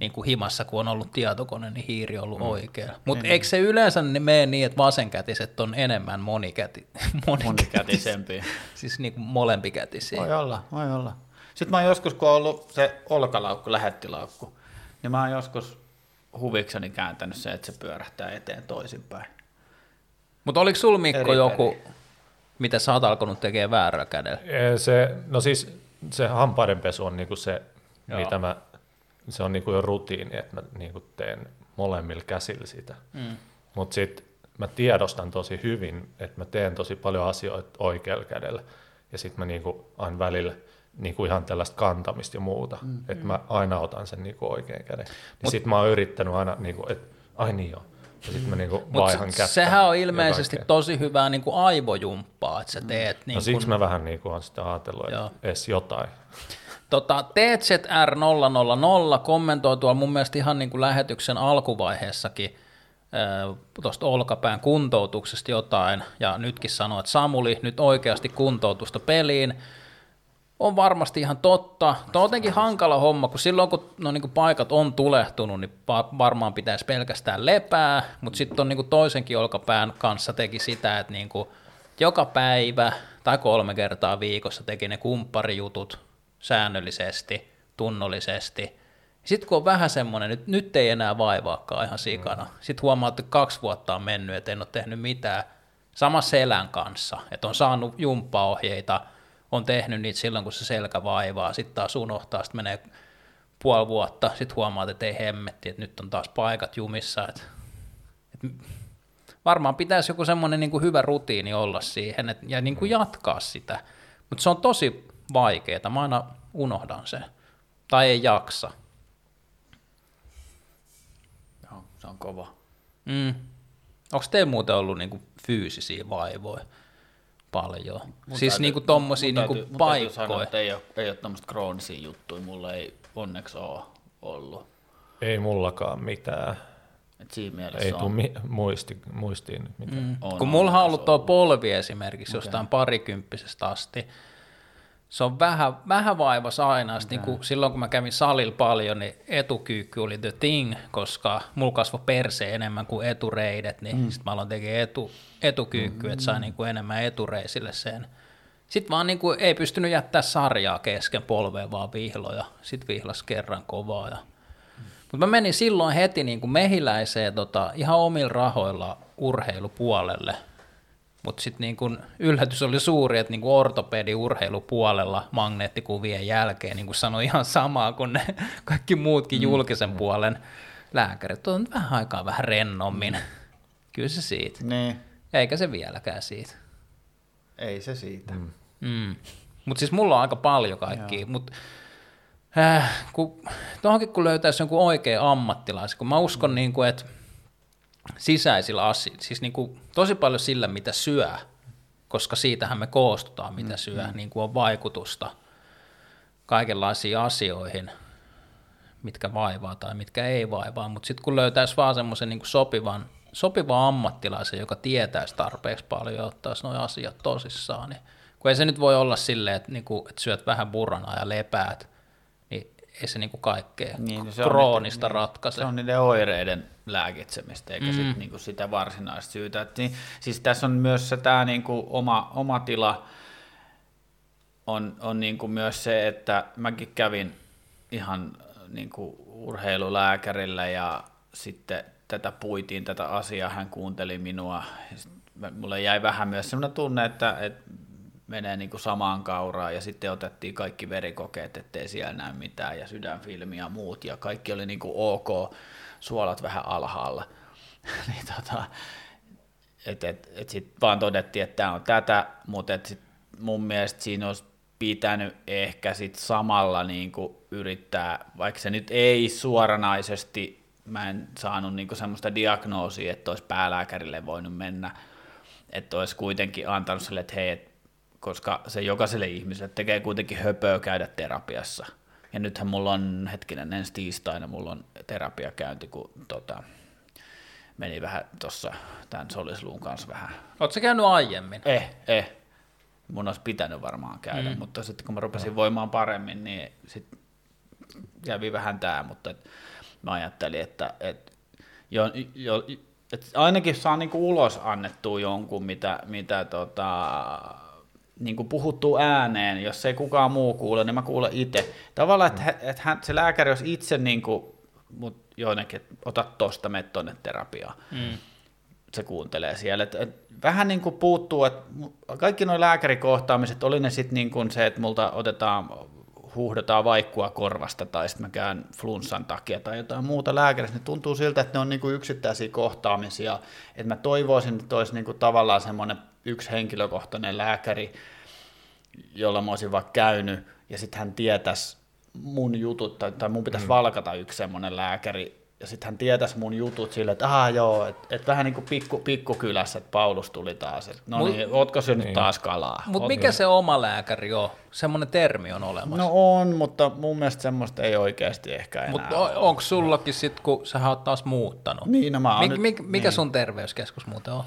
[SPEAKER 1] niin kuin himassa, kun on ollut tietokone, niin hiiri on ollut mm. oikea. Mutta niin. eikö se yleensä ne mene niin, että vasenkätiset on enemmän monikäti,
[SPEAKER 2] monikätisempiä?
[SPEAKER 1] siis niin kuin molempikätisiä.
[SPEAKER 2] Voi olla, voi olla. Sitten mä oon joskus, kun on ollut se olkalaukku, lähettilaukku, niin mä oon joskus huvikseni kääntänyt se, että se pyörähtää eteen toisinpäin.
[SPEAKER 1] Mutta oliko sul Mikko eri, joku, eri. mitä sä oot alkanut tekemään väärällä kädellä?
[SPEAKER 3] Se, no siis se hampaidenpesu on niinku se, Joo. mitä mä se on niinku jo rutiini, että mä niinku teen molemmilla käsillä sitä. Mm. Mutta sitten mä tiedostan tosi hyvin, että mä teen tosi paljon asioita oikealla kädellä. Ja sitten mä niinku aina välillä niinku ihan tällaista kantamista ja muuta. Mm. Että mä aina otan sen niinku oikein käden. Ja sitten mä oon yrittänyt aina, niinku, että ai niin joo. Ja sitten mä niinku vaihan kättä.
[SPEAKER 1] Sehän on ilmeisesti tosi hyvää niinku aivojumppaa, että sä teet. Mm.
[SPEAKER 3] Niinku... No siksi mä vähän niinku on sitä ajatellut, että edes jotain.
[SPEAKER 1] Tota, TZR000 kommentoi tuolla mun mielestä ihan niin kuin lähetyksen alkuvaiheessakin tuosta olkapään kuntoutuksesta jotain, ja nytkin sanoi, että Samuli nyt oikeasti kuntoutusta peliin, on varmasti ihan totta. Tuo on jotenkin hankala homma, kun silloin kun no, niin kuin paikat on tulehtunut, niin varmaan pitäisi pelkästään lepää, mutta sitten on niin kuin toisenkin olkapään kanssa teki sitä, että niin kuin joka päivä tai kolme kertaa viikossa teki ne kumpparijutut, säännöllisesti, tunnollisesti. Sitten kun on vähän semmoinen, nyt, nyt ei enää vaivaakaan ihan sikana. Mm. Sitten huomaa, että kaksi vuotta on mennyt, että en ole tehnyt mitään. Sama selän kanssa, että on saanut jumppaohjeita, on tehnyt niitä silloin, kun se selkä vaivaa, sitten taas unohtaa, sitten menee puoli vuotta, sitten huomaa, että ei hemmetti, että nyt on taas paikat jumissa. Että, että varmaan pitäisi joku semmoinen niin kuin hyvä rutiini olla siihen että, ja niin kuin jatkaa sitä. Mutta se on tosi vaikeaa. Mä aina unohdan sen. Tai ei jaksa.
[SPEAKER 2] Joo, se on kova.
[SPEAKER 1] Mm. Onko teillä muuten ollut niinku fyysisiä vaivoja paljon? Mun siis täytyy, niinku tommosia mun niinku täytyy, paikkoja? Mun sanoa,
[SPEAKER 2] että ei ole, ei ole tämmöistä kroonisia juttuja. Mulla ei onneksi ole ollut.
[SPEAKER 3] Ei mullakaan mitään.
[SPEAKER 2] Et siinä mielessä
[SPEAKER 3] ei tule mi- muisti, muistiin mitään. Mm.
[SPEAKER 1] On, Kun mulla on ollut tuo polvi esimerkiksi okay. jostain parikymppisestä asti, se on vähän, vähän vaivas aina. Niin kuin silloin kun mä kävin salilla paljon, niin etukyykky oli the thing, koska mulla kasvoi perse enemmän kuin etureidet, niin mm. sitten mä aloin tekemään etu, etukyykky, mm. että sai niin kuin enemmän etureisille sen. Sitten vaan niin kuin ei pystynyt jättää sarjaa kesken polveen, vaan vihloja. Sitten vihlas kerran kovaa. Ja... Mutta mä menin silloin heti niin kuin mehiläiseen tota, ihan omilla rahoilla urheilupuolelle. Mutta sitten niin kun yllätys oli suuri, että niin kuin ortopedi urheilupuolella magneettikuvien jälkeen niin kuin sanoi ihan samaa kuin ne kaikki muutkin julkisen puolen lääkärit. On vähän aikaa vähän rennommin. Kyllä se siitä.
[SPEAKER 2] Niin,
[SPEAKER 1] Eikä se vieläkään siitä.
[SPEAKER 2] ei se siitä. Mm.
[SPEAKER 1] Mm. Mutta siis mulla on aika paljon kaikkia, mutta äh, kun, tuohonkin kun löytäisi jonkun oikea ammattilaisen, kun mä uskon, mm. niin kuin, että sisäisillä asioilla, siis niin kuin, tosi paljon sillä, mitä syö, koska siitähän me koostutaan, mitä syö, niin kuin on vaikutusta kaikenlaisiin asioihin, mitkä vaivaa tai mitkä ei vaivaa, mutta sitten kun löytäisi vaan semmoisen niin sopivan, sopivan ammattilaisen, joka tietäisi tarpeeksi paljon ja ottaisi nuo asiat tosissaan, niin kun ei se nyt voi olla silleen, että, niin kuin, että syöt vähän burranaa ja lepäät, ei se niin kuin kaikkea
[SPEAKER 2] Niin,
[SPEAKER 1] niin,
[SPEAKER 2] se on
[SPEAKER 1] kroonista
[SPEAKER 2] niiden-
[SPEAKER 1] ratkaise.
[SPEAKER 2] Se on niiden oireiden lääkitsemistä, eikä mm. sit niinku sitä varsinaista syytä. Et niin, siis tässä on myös tämä niinku oma, oma tila on, on niinku myös se, että mäkin kävin ihan niinku urheilulääkärillä ja sitten tätä puitiin tätä asiaa, hän kuunteli minua. Mulle jäi vähän myös sellainen tunne, että, että menee niin kuin samaan kauraan ja sitten otettiin kaikki verikokeet, ettei siellä näy mitään ja sydänfilmi ja muut ja kaikki oli niin kuin ok, suolat vähän alhaalla. niin tota, et, et, et sitten vaan todettiin, että tämä on tätä, mutta et sit mun mielestä siinä olisi pitänyt ehkä sit samalla niin kuin yrittää, vaikka se nyt ei suoranaisesti, mä en saanut niin kuin semmoista diagnoosia, että olisi päälääkärille voinut mennä, että olisi kuitenkin antanut sille, että hei, et, koska se jokaiselle ihmiselle tekee kuitenkin höpöä käydä terapiassa. Ja nythän mulla on, hetkinen, ensi tiistaina mulla on terapiakäynti, kun tota, meni vähän tuossa tämän solisluun kanssa vähän.
[SPEAKER 1] Oletko käynyt aiemmin?
[SPEAKER 2] Eh, eh. Mun olisi pitänyt varmaan käydä, mm. mutta sitten kun mä rupesin voimaan paremmin, niin sitten kävi vähän tämä, mutta et, mä ajattelin, että et, jo, jo, et ainakin saa niinku ulos annettua jonkun, mitä, mitä tota, niinku puhuttuu ääneen, jos ei kukaan muu kuule, niin mä kuulen itse. Tavallaan, että mm. et hän, se lääkäri olisi itse niinku, mut joillekin, että ota tosta, mene tonne terapiaan
[SPEAKER 1] Mm.
[SPEAKER 2] se kuuntelee siellä. Et, et, vähän niin kuin puuttuu, että kaikki nuo lääkärikohtaamiset, oli ne sitten niin kuin se, että multa otetaan, huuhdotaan vaikkua korvasta tai sitten mä käyn flunssan takia tai jotain muuta lääkärissä, niin tuntuu siltä, että ne on niin kuin yksittäisiä kohtaamisia. Että mä toivoisin, että olisi niin kuin tavallaan semmoinen yksi henkilökohtainen lääkäri, jolla mä olisin vaikka käynyt, ja sitten hän tietäisi mun jutut, tai, tai mun pitäisi mm. valkata yksi semmoinen lääkäri, ja sitten hän tietäisi mun jutut sille, että ah joo, että et vähän niin kuin pikku, pikkukylässä, että Paulus tuli taas, että no
[SPEAKER 1] Mut-
[SPEAKER 2] niin, ootko syönyt niin. taas kalaa?
[SPEAKER 1] Mutta mikä se oma lääkäri on? Semmoinen termi on olemassa.
[SPEAKER 2] No on, mutta mun mielestä semmoista ei oikeasti ehkä enää
[SPEAKER 1] Mutta onko sullakin sit, kun sä oot taas muuttanut?
[SPEAKER 2] Niin, no mä oon
[SPEAKER 1] Mik,
[SPEAKER 2] nyt-
[SPEAKER 1] mik, mikä
[SPEAKER 2] niin.
[SPEAKER 1] sun terveyskeskus muuten on?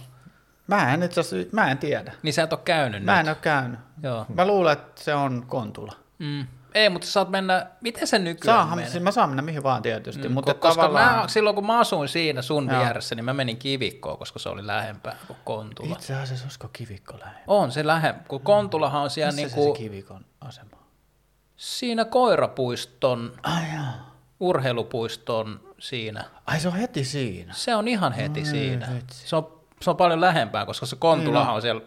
[SPEAKER 2] Mä en itse asiassa, mä en tiedä.
[SPEAKER 1] Niin sä et ole käynyt
[SPEAKER 2] Mä
[SPEAKER 1] nyt.
[SPEAKER 2] en ole käynyt.
[SPEAKER 1] Joo.
[SPEAKER 2] Mä luulen, että se on Kontula.
[SPEAKER 1] Mm. Ei, mutta sä saat mennä, miten se nykyään
[SPEAKER 2] Saahan,
[SPEAKER 1] menee?
[SPEAKER 2] siis mä saan mennä mihin vaan tietysti,
[SPEAKER 1] Mm,
[SPEAKER 2] mutta
[SPEAKER 1] ko- koska
[SPEAKER 2] tavallaan...
[SPEAKER 1] mä, silloin kun mä asuin siinä sun
[SPEAKER 2] Joo.
[SPEAKER 1] vieressä, niin mä menin kivikkoon, koska se oli lähempää kuin Kontula.
[SPEAKER 2] Itse asiassa olisiko kivikko lähellä?
[SPEAKER 1] On se lähempää, kun Kontulahan on siellä
[SPEAKER 2] Missä
[SPEAKER 1] niinku,
[SPEAKER 2] se, se kivikon asema?
[SPEAKER 1] siinä koirapuiston,
[SPEAKER 2] Ai jaa.
[SPEAKER 1] urheilupuiston siinä.
[SPEAKER 2] Ai se on heti siinä.
[SPEAKER 1] Se on ihan heti
[SPEAKER 2] Ai
[SPEAKER 1] siinä.
[SPEAKER 2] vitsi.
[SPEAKER 1] Se on, se on paljon lähempää, koska se Kontulahan
[SPEAKER 2] Niin
[SPEAKER 1] on siellä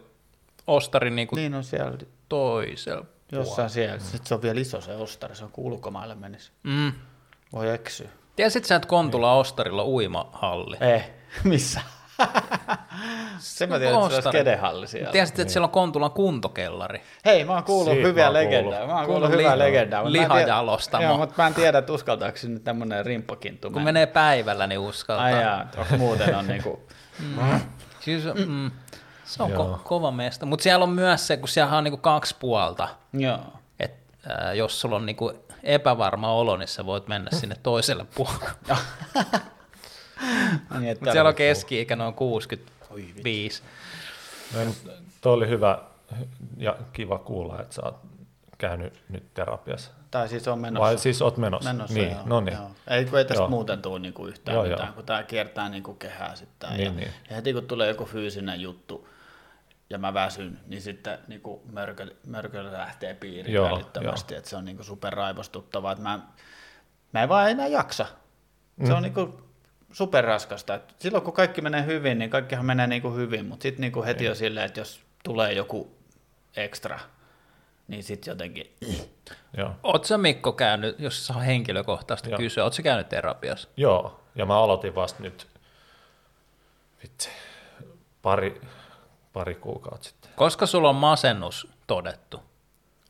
[SPEAKER 1] Ostarin niinku
[SPEAKER 2] Niin on siellä
[SPEAKER 1] toisella puolella.
[SPEAKER 2] jossain siellä. Sitten se on vielä iso se ostari, se on kun ulkomaille menisi.
[SPEAKER 1] Mm.
[SPEAKER 2] Voi eksyä.
[SPEAKER 1] Tiesit sä, että Kontula Ostarilla on uimahalli?
[SPEAKER 2] Eh, missä? se mä tiedän, että se olisi kedehalli siellä.
[SPEAKER 1] Tiesit, että siellä on Kontulan kuntokellari?
[SPEAKER 2] Hei, mä oon kuullut
[SPEAKER 3] Siitä
[SPEAKER 2] hyviä legendaa. Mä oon kuullut
[SPEAKER 1] Kuullut
[SPEAKER 2] hyvää legendaa.
[SPEAKER 1] lihajalostamo.
[SPEAKER 2] Joo, mutta mä en tiedä, että uskaltaako sinne tämmönen rimppakintu
[SPEAKER 1] Kun menee päivällä, niin uskaltaa.
[SPEAKER 2] Ai jaa, muuten on niinku...
[SPEAKER 1] Siis, mm, se on
[SPEAKER 3] Joo.
[SPEAKER 1] ko- kova mesta. Mutta siellä on myös se, kun siellä on niinku kaksi puolta.
[SPEAKER 2] Joo.
[SPEAKER 1] Et, ää, jos sulla on niinku epävarma olo, niin sä voit mennä sinne toiselle puolelle.
[SPEAKER 2] Niin,
[SPEAKER 1] Mutta siellä on keski-ikä noin 65.
[SPEAKER 3] No, mut toi oli hyvä ja kiva kuulla, että sä oot käynyt nyt terapiassa.
[SPEAKER 2] Tai siis on menossa.
[SPEAKER 3] Vai siis oot menossa?
[SPEAKER 2] Menossa,
[SPEAKER 3] niin,
[SPEAKER 2] joo,
[SPEAKER 3] no niin.
[SPEAKER 2] joo. Ei, kun ei tästä
[SPEAKER 3] Joo.
[SPEAKER 2] muuten tule niinku yhtään
[SPEAKER 3] Joo,
[SPEAKER 2] mitään,
[SPEAKER 3] joo.
[SPEAKER 2] kun tämä kiertää niinku kehää sitten.
[SPEAKER 3] Niin,
[SPEAKER 2] ja,
[SPEAKER 3] niin.
[SPEAKER 2] ja heti kun tulee joku fyysinen juttu, ja mä väsyn, niin sitten niin mörkö, mörkö lähtee piiriin
[SPEAKER 3] Joo,
[SPEAKER 2] välittömästi, että se on niin superraivostuttavaa, että mä, mä en vaan enää jaksa. Se
[SPEAKER 3] Mm.
[SPEAKER 2] on niin superraskasta. Et silloin kun kaikki menee hyvin, niin kaikkihan menee niin kuin hyvin, mutta sitten niin heti on silleen, että jos tulee joku ekstra, niin sitten jotenkin,
[SPEAKER 3] Joo.
[SPEAKER 1] Sä Mikko käynyt, jos saa henkilökohtaisesti
[SPEAKER 3] Joo.
[SPEAKER 1] kysyä, oletko sä käynyt terapiassa?
[SPEAKER 3] Joo, ja mä aloitin vasta nyt vitsi, pari, pari kuukautta sitten.
[SPEAKER 1] Koska sulla on masennus todettu?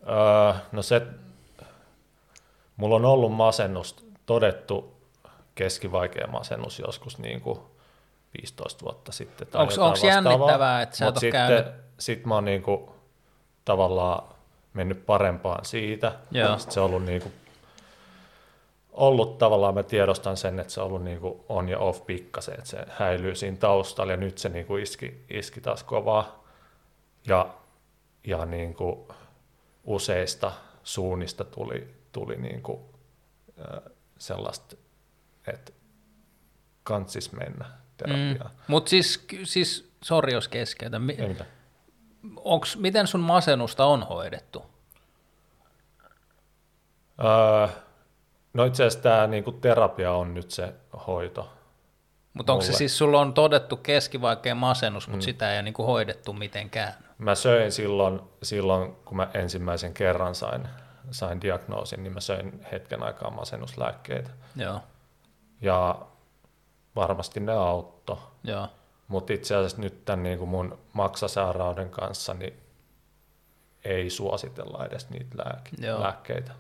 [SPEAKER 3] Öö, no se, mulla on ollut masennus todettu keskivaikea masennus joskus niin kuin 15 vuotta sitten. vastaavaa.
[SPEAKER 1] jännittävää, että sä et
[SPEAKER 3] sitten,
[SPEAKER 1] käynyt-
[SPEAKER 3] Sit mä oon niin kuin, tavallaan mennyt parempaan siitä.
[SPEAKER 1] Joo.
[SPEAKER 3] Sitten se on ollut niin kuin, ollut tavallaan, mä tiedostan sen, että se on ollut niin kuin on ja off pikkasen, että se häilyy siinä taustalla ja nyt se niin kuin iski, iski taas kovaa. Ja, ja niin kuin useista suunnista tuli, tuli niin kuin, äh, sellaista, että kantsis mennä terapiaan. Mm.
[SPEAKER 1] Mutta siis, siis sori jos keskeytän, Mi-
[SPEAKER 3] Ei mitään.
[SPEAKER 1] Onks, miten sun masennusta on hoidettu?
[SPEAKER 3] Öö, no itse asiassa tämä niinku terapia on nyt se hoito.
[SPEAKER 1] Mutta onko se siis, sulla on todettu keskivaikea masennus, mutta mm. sitä ei ole niinku hoidettu mitenkään?
[SPEAKER 3] Mä söin silloin, silloin kun mä ensimmäisen kerran sain, sain diagnoosin, niin mä söin hetken aikaa masennuslääkkeitä.
[SPEAKER 1] Joo,
[SPEAKER 3] Ja varmasti ne auttoi.
[SPEAKER 1] joo.
[SPEAKER 3] Mutta itse asiassa nyt tämän niin kuin mun maksasairauden kanssa niin ei suositella edes niitä lääke-
[SPEAKER 1] Joo.
[SPEAKER 3] lääkkeitä.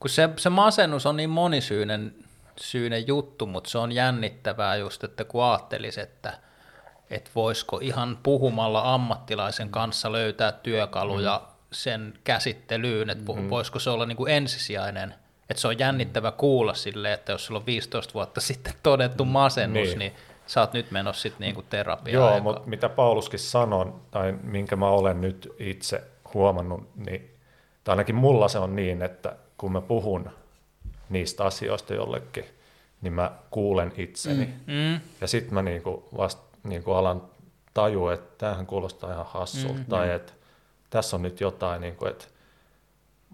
[SPEAKER 1] Kun se, se masennus on niin monisyinen syinen juttu, mutta se on jännittävää just, että kun ajattelisi, että, että voisiko ihan puhumalla ammattilaisen kanssa löytää työkaluja mm. sen käsittelyyn, että mm. voisiko se olla niin kuin ensisijainen, että se on jännittävä kuulla sille, että jos sulla on 15 vuotta sitten todettu masennus, niin,
[SPEAKER 3] Niin.
[SPEAKER 1] Sä oot nyt menossa sitten niinku terapiaan.
[SPEAKER 3] Joo, mutta mitä Pauluskin sanoi, tai minkä mä olen nyt itse huomannut, niin, tai ainakin mulla se on niin, että kun mä puhun niistä asioista jollekin, niin mä kuulen itseni. Mm.
[SPEAKER 1] Mm,
[SPEAKER 3] Ja sitten mä niinku vasta niinku alan tajua, että tämähän kuulostaa ihan hassulta, mm, tai että tässä on nyt jotain, niinku, että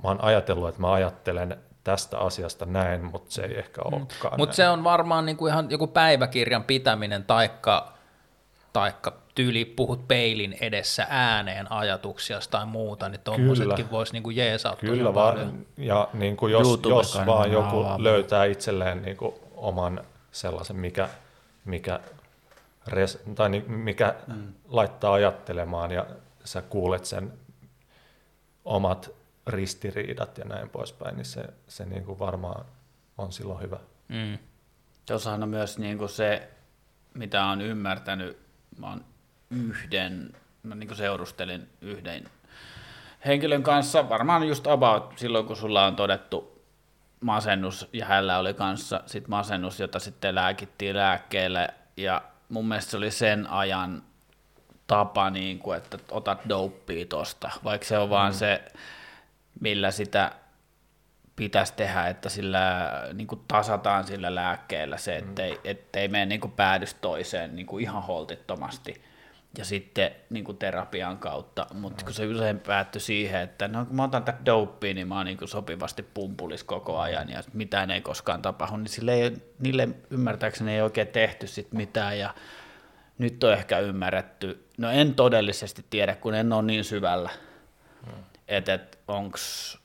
[SPEAKER 3] mä oon ajatellut, että mä ajattelen tästä asiasta näin, mutta se ei ehkä olekaan
[SPEAKER 1] Mutta. Mm. se on varmaan niinku ihan joku päiväkirjan pitäminen taikka, taikka tyyli puhut peilin edessä ääneen ajatuksia tai muuta, niin tuommoisetkin voisi niinku jeesauttaa
[SPEAKER 3] Kyllä vaan,
[SPEAKER 1] paljon.
[SPEAKER 3] ja niin kuin jos,
[SPEAKER 2] YouTube
[SPEAKER 3] jos vaan joku
[SPEAKER 2] avaa.
[SPEAKER 3] löytää itselleen niin kuin oman sellaisen, mikä, mikä, res, tai niin, mikä mm. laittaa ajattelemaan ja sä kuulet sen omat ristiriidat ja näin poispäin, niin se, se niin kuin varmaan on silloin hyvä.
[SPEAKER 1] Mm.
[SPEAKER 2] Tuossahan on myös niin kuin se, mitä on ymmärtänyt, mä oon yhden, mä niin kuin seurustelin yhden henkilön kanssa, varmaan just about silloin, kun sulla on todettu masennus, ja hänellä oli kanssa sit masennus, jota sitten lääkittiin lääkkeelle, ja mun mielestä se oli sen ajan tapa, niin kuin, että otat dopea tosta, vaikka se on mm. vaan se, millä sitä pitäisi tehdä, että sillä niin kuin tasataan sillä lääkkeellä se, ettei, ettei mene niin kuin päädys toiseen niin kuin ihan holtittomasti ja sitten niin kuin terapian kautta, mutta kun se usein päättyi siihen, että no kun mä otan tätä dopea, niin mä oon niin kuin sopivasti pumpulis koko ajan ja mitään ei koskaan tapahdu, niin sille ei, niille ymmärtääkseni ei oikein tehty sit mitään ja nyt on ehkä ymmärretty, no en todellisesti tiedä, kun en ole niin syvällä, että et, onks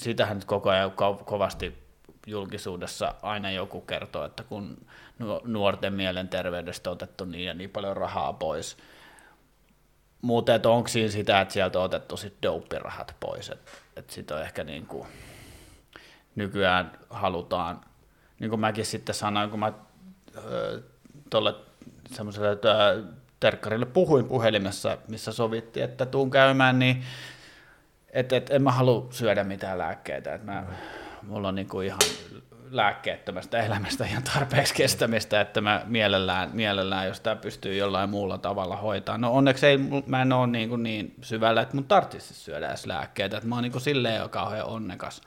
[SPEAKER 2] sitähän nyt koko ajan ko- kovasti julkisuudessa aina joku kertoo, että kun nu- nuorten mielenterveydestä on otettu niin ja niin paljon rahaa pois. Mutta onko siinä sitä, että sieltä on otettu sitten dopirahat pois, että et sitä on ehkä niin kuin nykyään halutaan, niin kuin mäkin sitten sanoin, kun mä tuolle semmoiselle ö, terkkarille puhuin puhelimessa, missä sovittiin, että tuun käymään, niin et, et, en mä halua syödä mitään lääkkeitä, että mä, mulla on niinku ihan lääkkeettömästä elämästä ihan tarpeeksi kestämistä, että mä mielellään, mielellään jos tämä pystyy jollain muulla tavalla hoitaa. No onneksi ei, mä en ole niin, kuin niin syvällä, että mun tarvitsisi syödä edes lääkkeitä, että mä oon niin kuin silleen jo kauhean onnekas,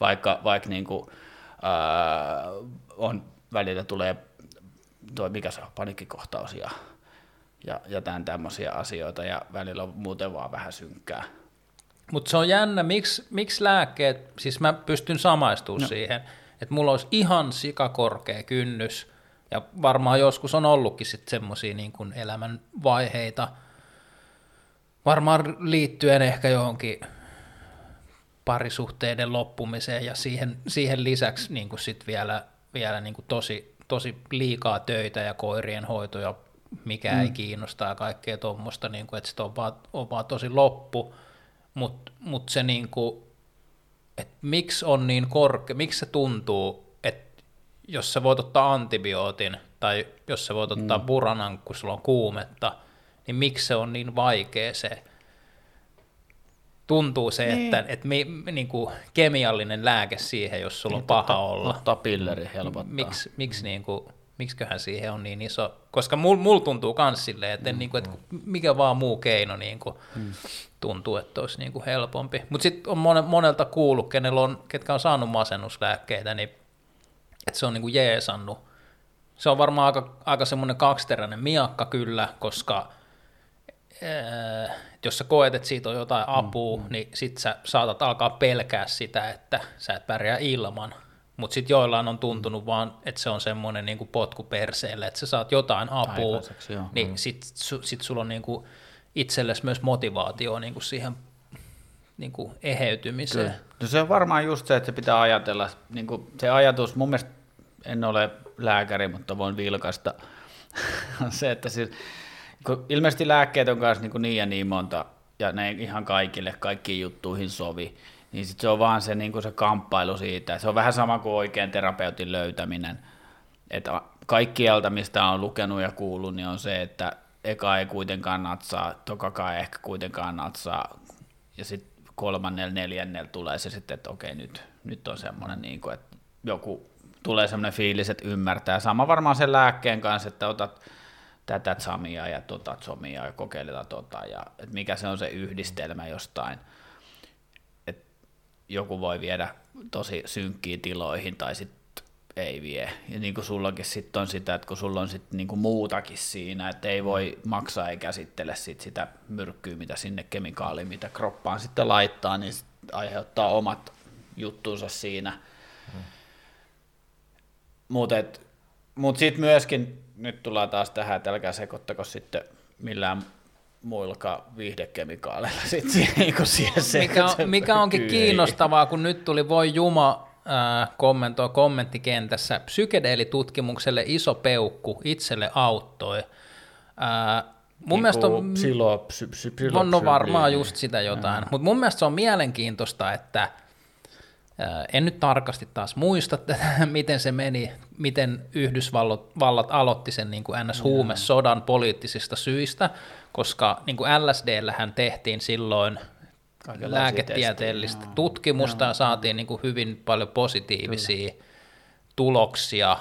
[SPEAKER 2] vaikka, vaikka niin kuin, ää, on välillä tulee tuo, mikä se on, panikkikohtaus ja ja jotain tämmöisiä asioita ja välillä on muuten vaan vähän synkkää.
[SPEAKER 1] Mutta se on jännä, miksi, miksi lääkkeet, siis mä pystyn samaistumaan no. siihen, että mulla olisi ihan sikakorkea kynnys, ja varmaan joskus on ollutkin sitten semmoisia niin kuin elämän vaiheita, varmaan liittyen ehkä johonkin parisuhteiden loppumiseen ja siihen, siihen lisäksi niin kuin sit vielä, vielä niin kuin tosi, tosi liikaa töitä ja koirien hoito ja mikä mm. ei kiinnosta ja kaikkea tuommoista, niin kuin, että sit on vaan, on vaan tosi loppu, mutta mut se niin kuin, että miksi on niin korkea, miksi se tuntuu, että jos sä voit ottaa antibiootin tai jos sä voit ottaa mm. buranan, kun sulla on kuumetta, niin miksi se on niin vaikea se, tuntuu se, niin. että, että mi, niin kuin kemiallinen lääke siihen, jos sulla on niin, paha totta, olla.
[SPEAKER 2] Ottaa pilleri helpottaa.
[SPEAKER 1] Miksi, miksi niin kuin, miksiköhän siihen on niin iso, koska mul, mul tuntuu myös silleen, että, mm, niin kuin, että mikä vaan muu keino niin kuin, mm. tuntuu, että olisi niin kuin helpompi. Mutta sitten on monelta kuullut, kenellä on, ketkä on saanut masennuslääkkeitä, niin että se on niin kuin jeesannut. Se on varmaan aika, aika semmoinen kaksiteräinen miakka kyllä, koska ää, jos sä koet, että siitä on jotain mm, apua, mm, mm. niin sit sä saatat alkaa pelkää sitä, että sä et pärjää ilman. Mutta sitten joillain on tuntunut vaan, että se on semmoinen niinku potku perseelle, että sä saat jotain apua, niin mm. sit, su, sit sulla on niinku itsellesi myös motivaatio niinku siihen niinku eheytymiseen. Kyllä.
[SPEAKER 2] No se on varmaan just se, että se pitää ajatella, niinku se ajatus, mun mielestä en ole lääkäri, mutta voin vilkaista, on se, että siis, kun ilmeisesti lääkkeet on kanssa niin, niin ja niin monta, ja ne ihan kaikille, kaikkiin juttuihin sovi, niin sit se on vaan se, niin se kamppailu siitä. Se on vähän sama kuin oikein terapeutin löytäminen. Että kaikkialta, mistä on lukenut ja kuullut, niin on se, että eka ei kuitenkaan natsaa, tokakaan ei ehkä kuitenkaan natsaa, ja sitten kolmannella, neljännellä tulee se sitten, että okei, nyt, nyt on semmoinen, niin kuin, että joku tulee semmoinen fiilis, että ymmärtää. Sama varmaan sen lääkkeen kanssa, että otat tätä samia ja tota zomia ja kokeillaan tota, ja että mikä se on se yhdistelmä jostain joku voi viedä tosi synkkiin tiloihin tai sitten ei vie. Ja niin kuin sullakin sitten on sitä, että kun sulla on sitten niin kuin muutakin siinä, että ei voi maksaa eikä käsittele sit sitä myrkkyä, mitä sinne kemikaaliin, mitä kroppaan sitten laittaa, niin sit aiheuttaa omat juttuunsa siinä. Hmm. Mutta mut sitten myöskin, nyt tullaan taas tähän, että älkää sekoittako sitten millään muillakaan viihdekemikaaleilla sit niin siihen se,
[SPEAKER 1] mikä, on, mikä onkin kyy. kiinnostavaa, kun nyt tuli Voi Juma äh, kommentoi kommenttikentässä, psykedeelitutkimukselle iso peukku itselle auttoi. Äh, mun niin mielestä on,
[SPEAKER 2] psilo, psy, psy,
[SPEAKER 1] on no varmaan just sitä jotain, mutta mun mielestä se on mielenkiintoista, että en nyt tarkasti taas muista, miten se meni, miten Yhdysvallat aloitti sen niin kuin NS-huumesodan poliittisista syistä, koska niin kuin LSDllähän tehtiin silloin lääketieteellistä testiä. tutkimusta ja saatiin niin kuin hyvin paljon positiivisia Kyllä. tuloksia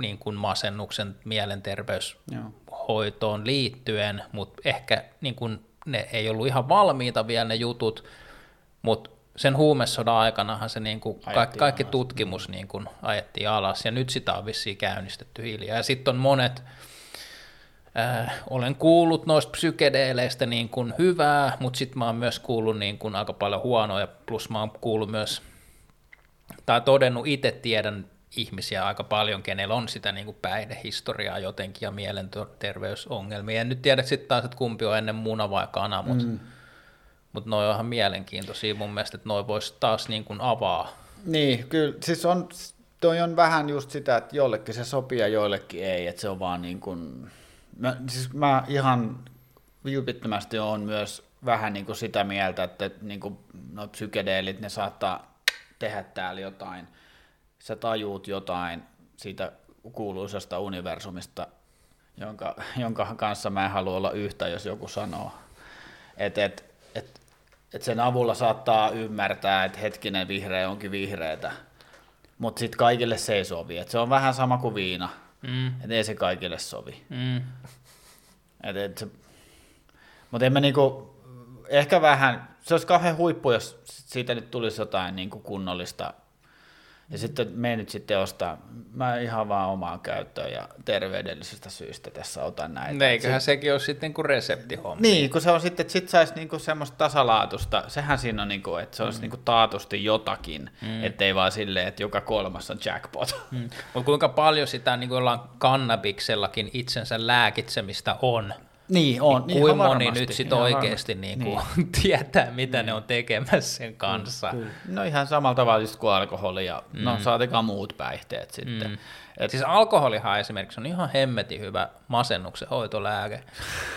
[SPEAKER 1] niin kuin masennuksen mielenterveyshoitoon liittyen, mutta ehkä niin kuin ne ei ollut ihan valmiita vielä ne jutut, mutta sen huumesodan aikanahan se niin kuin kaikki, kaikki tutkimus niin kuin ajettiin alas, ja nyt sitä on vissiin käynnistetty hiljaa. Ja sitten on monet, äh, olen kuullut noista psykedeeleistä niin kuin hyvää, mutta sitten mä oon myös kuullut niin kuin aika paljon huonoja, plus mä oon kuullut myös, tai todennut itse tiedän ihmisiä aika paljon, kenellä on sitä niin kuin päihdehistoriaa jotenkin ja mielenterveysongelmia. En nyt tiedä sitten taas, että kumpi on ennen muna vai kana, mutta mm mutta noin on ihan mielenkiintoisia mun mielestä, että noin voisi taas niin kuin avaa.
[SPEAKER 2] Niin, kyllä. Siis on, toi on vähän just sitä, että jollekin se sopii ja joillekin ei, että se on vaan niin kuin... Mä, siis mä ihan vilpittömästi on myös vähän niin kuin sitä mieltä, että niin kuin no psykedeelit, ne saattaa tehdä täällä jotain, sä tajuut jotain siitä kuuluisasta universumista, jonka, jonka kanssa mä en halua olla yhtä, jos joku sanoo. Että et, että sen avulla saattaa ymmärtää, että hetkinen vihreä onkin vihreätä, mutta sitten kaikille se ei sovi. Et se on vähän sama kuin viina, mm. että ei se kaikille sovi. Mm. Et, et se, mutta en mä niinku, ehkä vähän, se olisi kauhean huippu, jos siitä nyt tulisi jotain niinku kunnollista Ja sitten me nyt sitten ostaa, mä ihan vaan omaan käyttöön ja terveydellisestä syystä tässä otan näitä.
[SPEAKER 1] Eiköhän sekin ole sitten kuin reseptihomma.
[SPEAKER 2] Niin, kun se on sitten, että sit saisi niinku semmoista tasalaatusta, sehän siinä on, niinku, että se olisi mm. niinku taatusti jotakin, mm. ettei vaan silleen, että joka kolmas on jackpot.
[SPEAKER 1] Mm. Mutta kuinka paljon sitä niin kuin kannabiksellakin itsensä lääkitsemistä on?
[SPEAKER 2] Niin, on.
[SPEAKER 1] Niin kuin moni nyt sitten oikeasti niin kuin niin. tietää, mitä niin. ne on tekemässä sen kanssa. Kyllä.
[SPEAKER 2] No ihan samalla tavalla kuin alkoholi ja no, mm. no saatikaan muut päihteet sitten. Mm.
[SPEAKER 1] Et, siis alkoholihan esimerkiksi on ihan hemmetin hyvä masennuksen hoitolääke.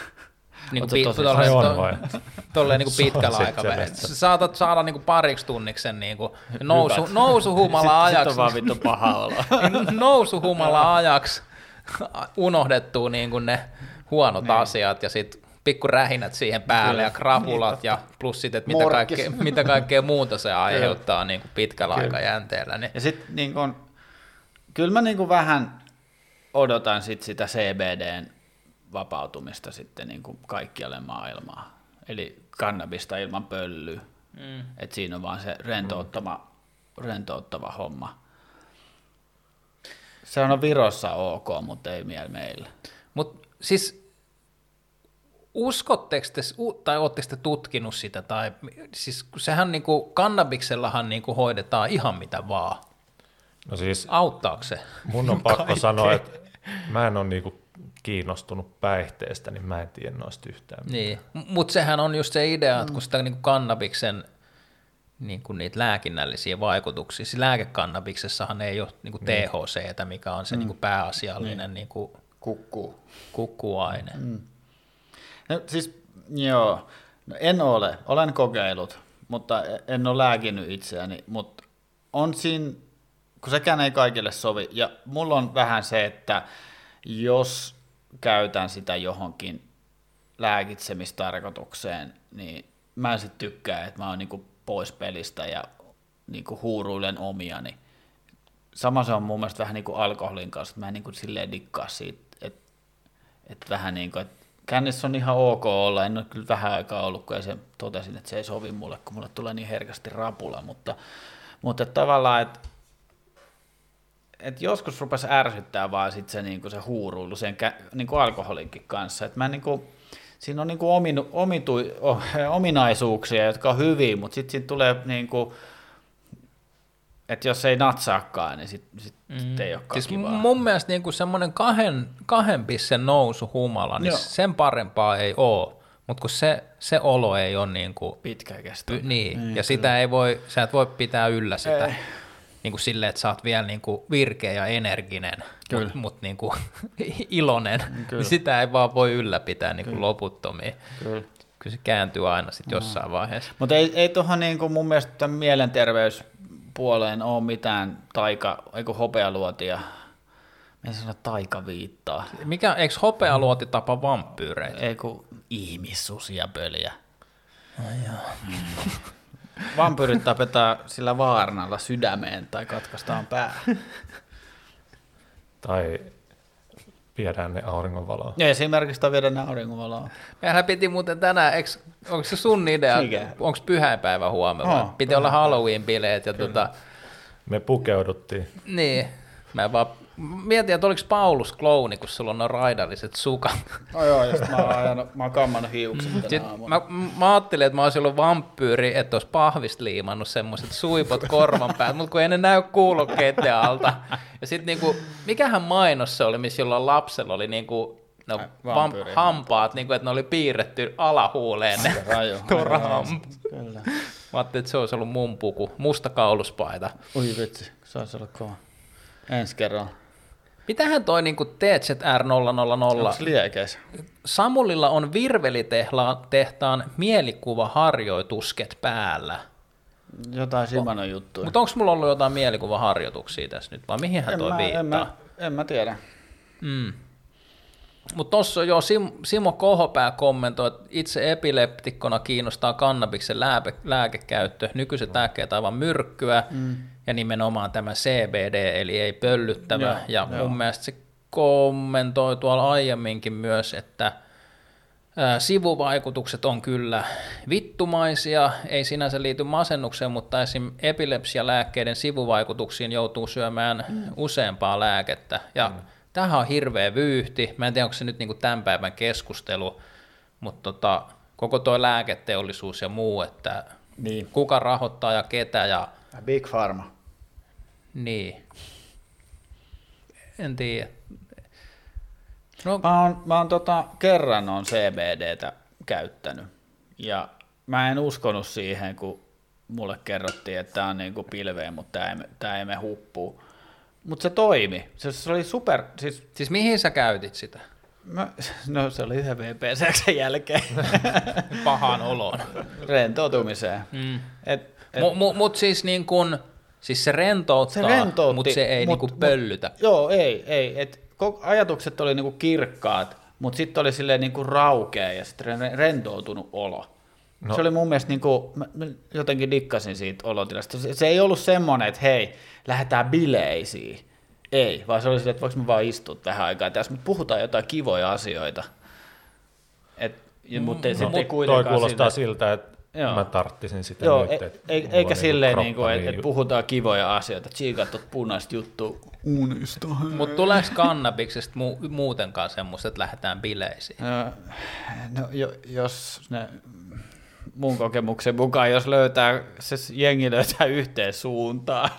[SPEAKER 1] niin kuin pi- tolleen, on vai? Tolleen niin kuin pitkällä aikavälillä. Saatat saada niin kuin pariksi tunniksi niin kuin nousu, nousuhumala ajaksi.
[SPEAKER 2] Sitten on vaan vittu paha olo.
[SPEAKER 1] nousuhumala ajaksi unohdettuu niin kuin ne huonot niin. asiat ja sitten pikku rähinät siihen päälle Kyllä. ja krapulat niin, ja plus sitten, että mitä kaikkea, mitä kaikkea muuta se aiheuttaa niin kuin pitkällä Kyllä. aikajänteellä. Niin.
[SPEAKER 2] Ja sitten niin kuin, kyllä mä niin kuin vähän odotan sit sitä CBDn vapautumista sitten niin kuin kaikkialle maailmaa. Eli kannabista ilman pöllyä. Mm. että siinä on vaan se rentouttava, rentouttava homma. Se on Virossa ok, mutta ei meillä.
[SPEAKER 1] Mutta siis uskotteko te, tai oletteko te tutkinut sitä, tai siis sehän niinku, kannabiksellahan niinku hoidetaan ihan mitä vaan.
[SPEAKER 3] No siis,
[SPEAKER 1] Auttaako se?
[SPEAKER 3] Mun on pakko sanoa, että mä en ole niinku kiinnostunut päihteestä, niin mä en tiedä noista yhtään.
[SPEAKER 1] Niin, mutta sehän on just se idea, että kun sitä niinku kannabiksen niin kuin niitä lääkinnällisiä vaikutuksia. Siis lääkekannabiksessahan ei ole niin kuin niin. THC, mikä on se mm. niin kuin pääasiallinen niin. Niin kuin
[SPEAKER 2] Kukku.
[SPEAKER 1] kukkuaine. Mm.
[SPEAKER 2] No, siis joo, no, en ole, olen kokeillut, mutta en ole lääkinyt itseäni, mutta on siinä, kun sekään ei kaikille sovi, ja mulla on vähän se, että jos käytän sitä johonkin lääkitsemistarkoitukseen, niin mä en sitten tykkää, että mä oon niinku pois pelistä ja niinku huuruilen omiani. Sama se on mun mielestä vähän niin kuin alkoholin kanssa, että mä en niin kuin silleen dikkaa siitä, että, vähän niin kuin, että kännissä on ihan ok olla, en ole kyllä vähän aikaa ollut, kun se totesin, että se ei sovi mulle, kun mulle tulee niin herkästi rapula, mutta, mutta tavallaan, että, että joskus rupesi ärsyttää vaan sit se, niin kuin se huuruilu sen niin kuin alkoholinkin kanssa, että mä niin kuin, siinä on niin kuin ominu, omitu, ominaisuuksia, jotka on hyviä, mutta sitten siitä tulee niin kuin, että jos ei natsaakaan, niin sitten sit, mm. sit ei olekaan siis kivaa.
[SPEAKER 1] Mun mielestä niin semmoinen kahden, kahden pissen nousu humala, niin Joo. sen parempaa ei ole. Mutta kun se, se olo ei ole niin kuin,
[SPEAKER 2] pitkä kestä.
[SPEAKER 1] Niin, niin, ja kyllä. sitä ei voi, sä et voi pitää yllä sitä. Ei. Niin kuin silleen, että sä oot vielä niin kuin virkeä ja energinen, mutta mut niin kuin iloinen. Kyllä. Niin sitä ei vaan voi ylläpitää niin kuin loputtomiin. Kyllä. Kyllä se kääntyy aina sitten jossain vaiheessa.
[SPEAKER 2] Mutta ei, ei tuohon niin kuin mun mielestä mielenterveys puoleen ole mitään taika, eiku hopealuotia, Mä sano taikaviittaa.
[SPEAKER 1] Mikä, eikö hopealuoti tapa vampyyreitä?
[SPEAKER 2] Ei kun ihmissusia pöliä. Ai mm. Vampyyrit tapetaan sillä vaarnalla sydämeen tai katkaistaan pää.
[SPEAKER 3] tai viedään ne auringonvaloon.
[SPEAKER 2] Ja esimerkiksi tai viedään ne auringonvaloon.
[SPEAKER 1] Mehän piti muuten tänään, eikö, onko se sun idea, onko pyhäinpäivä huomenna? Oh, piti olla Halloween-bileet. Ja tota,
[SPEAKER 3] Me pukeuduttiin.
[SPEAKER 1] Niin, mä vaan mietin, että oliko Paulus klouni, kun sulla on noin raidalliset sukat.
[SPEAKER 2] No joo, ja mä oon, ajanut, mä oon kammannut hiukset
[SPEAKER 1] mä, mä, ajattelin, että mä olisin ollut vampyyri, että olisi pahvista liimannut semmoiset suipot korvan päältä, mutta kun ei ne näy kuulokkeiden alta. Ja sitten niinku, mikähän mainos se oli, missä jollain lapsella oli niinku, no, vamp- hampaat, niinku, että ne oli piirretty alahuuleen ne Kyllä. Mä ajattelin, että se olisi ollut mun puku, musta kauluspaita.
[SPEAKER 2] Oi vitsi, se olisi ollut kova. Ensi kerralla.
[SPEAKER 1] Mitähän toi niin TZR000?
[SPEAKER 2] liekeis?
[SPEAKER 1] Samulilla on virvelitehtaan mielikuvaharjoitusket päällä.
[SPEAKER 2] Jotain Simanon juttuja.
[SPEAKER 1] Mutta onko mulla ollut jotain mielikuvaharjoituksia tässä nyt, vai mihin hän toi
[SPEAKER 2] mä,
[SPEAKER 1] viittaa?
[SPEAKER 2] En mä, en mä tiedä.
[SPEAKER 1] Mm. Mutta tuossa jo Simo Kohopää kommentoi, että itse epileptikkona kiinnostaa kannabiksen lääke, lääkekäyttö. Nykyiset lääkkeet aivan myrkkyä. Mm ja nimenomaan tämä CBD, eli ei pöllyttävä, joo, ja joo. mun mielestä se kommentoi tuolla aiemminkin myös, että Ää, Sivuvaikutukset on kyllä vittumaisia, ei sinänsä liity masennukseen, mutta esim. epilepsialääkkeiden sivuvaikutuksiin joutuu syömään mm. useampaa lääkettä. Ja mm. Tämähän on hirveä vyyhti. Mä en tiedä, onko se nyt niinku tämän päivän keskustelu, mutta tota, koko tuo lääketeollisuus ja muu, että
[SPEAKER 2] Niin.
[SPEAKER 1] kuka rahoittaa ja ketä ja
[SPEAKER 2] Big Pharma.
[SPEAKER 1] niin. En tiedä. No,
[SPEAKER 2] Mä oon, mä oon tota, kerran on CBDtä käyttänyt ja mä en uskonut siihen, kun mulle kerrottiin, että tämä on niinku pilveen, mutta tämä ei, tää ei me huppuu. Mutta se toimi. Se, se oli super, siis
[SPEAKER 1] siis mihin sä käytit sitä?
[SPEAKER 2] mä, no se oli se VPCX jälkeen
[SPEAKER 1] Pahaan oloon.
[SPEAKER 2] rentoutumiseen.
[SPEAKER 1] Mm.
[SPEAKER 2] Et, et,
[SPEAKER 1] Mu, mu, mut siis niin kun, siis se rentouttaa,
[SPEAKER 2] Se rentoutti,
[SPEAKER 1] mutta se ei
[SPEAKER 2] mut-
[SPEAKER 1] mut, niinku pöllytä.
[SPEAKER 2] Joo, ei, ei. Et ajatukset oli niinku kirkkaat, mutta sitten oli silleen niinku raukea ja sitten re- rentoutunut olo. No. Se oli mun mielestä, niinku, mä, mä jotenkin dikkasin siitä olotilasta. Se, se ei ollut semmoinen, että hei, lähdetään bileisiin. Ei, vaan se oli silleen, että voiko mä vaan istua tähän aikaan tässä, mutta puhutaan jotain kivoja asioita. Et, ja, mutta ei,
[SPEAKER 3] No,
[SPEAKER 2] ei
[SPEAKER 3] toi
[SPEAKER 2] kuitenkaan
[SPEAKER 3] kuulostaa
[SPEAKER 2] silleen-
[SPEAKER 3] siltä, että
[SPEAKER 2] Joo.
[SPEAKER 3] mä tarttisin sitä
[SPEAKER 2] Joo,
[SPEAKER 3] nyt.
[SPEAKER 2] e-
[SPEAKER 3] että
[SPEAKER 2] e-
[SPEAKER 3] mulla
[SPEAKER 2] eikä
[SPEAKER 3] on
[SPEAKER 2] silleen, niinku, että
[SPEAKER 3] niin
[SPEAKER 2] et puhutaan kivoja asioita. Tsiikat tuot punaista juttua unista.
[SPEAKER 1] Mutta tuleeko kannabiksesta mu- muutenkaan semmoista, että lähdetään bileisiin?
[SPEAKER 2] No, no jo, jos ne, mun kokemuksen mukaan, jos löytää, se jengi löytää yhteen suuntaan.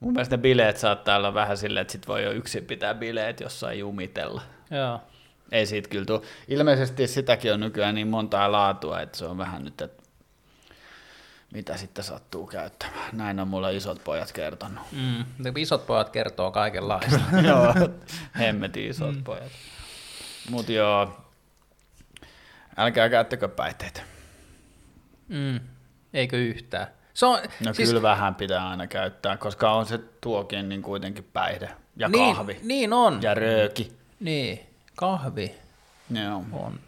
[SPEAKER 2] mun mielestä ne bileet saattaa olla vähän silleen, että sit voi jo yksin pitää bileet jossain jumitella.
[SPEAKER 1] Joo.
[SPEAKER 2] Ei siitä kyllä tule. Ilmeisesti sitäkin on nykyään niin montaa laatua, että se on vähän nyt, että mitä sitten sattuu käyttämään. Näin on mulle isot pojat kertonut.
[SPEAKER 1] Mm. ne Isot pojat kertoo kaikenlaista.
[SPEAKER 2] joo, hemmetin isot mm. pojat. Mut joo, älkää käyttäkö päihteitä.
[SPEAKER 1] mm. Eikö yhtään? Se on,
[SPEAKER 2] No siis, kyllä vähän pitää aina käyttää, koska on se tuokin niin kuitenkin päihde. Ja
[SPEAKER 1] niin,
[SPEAKER 2] kahvi.
[SPEAKER 1] Niin on.
[SPEAKER 2] Ja rööki.
[SPEAKER 1] Niin, kahvi
[SPEAKER 2] Joo.
[SPEAKER 1] on.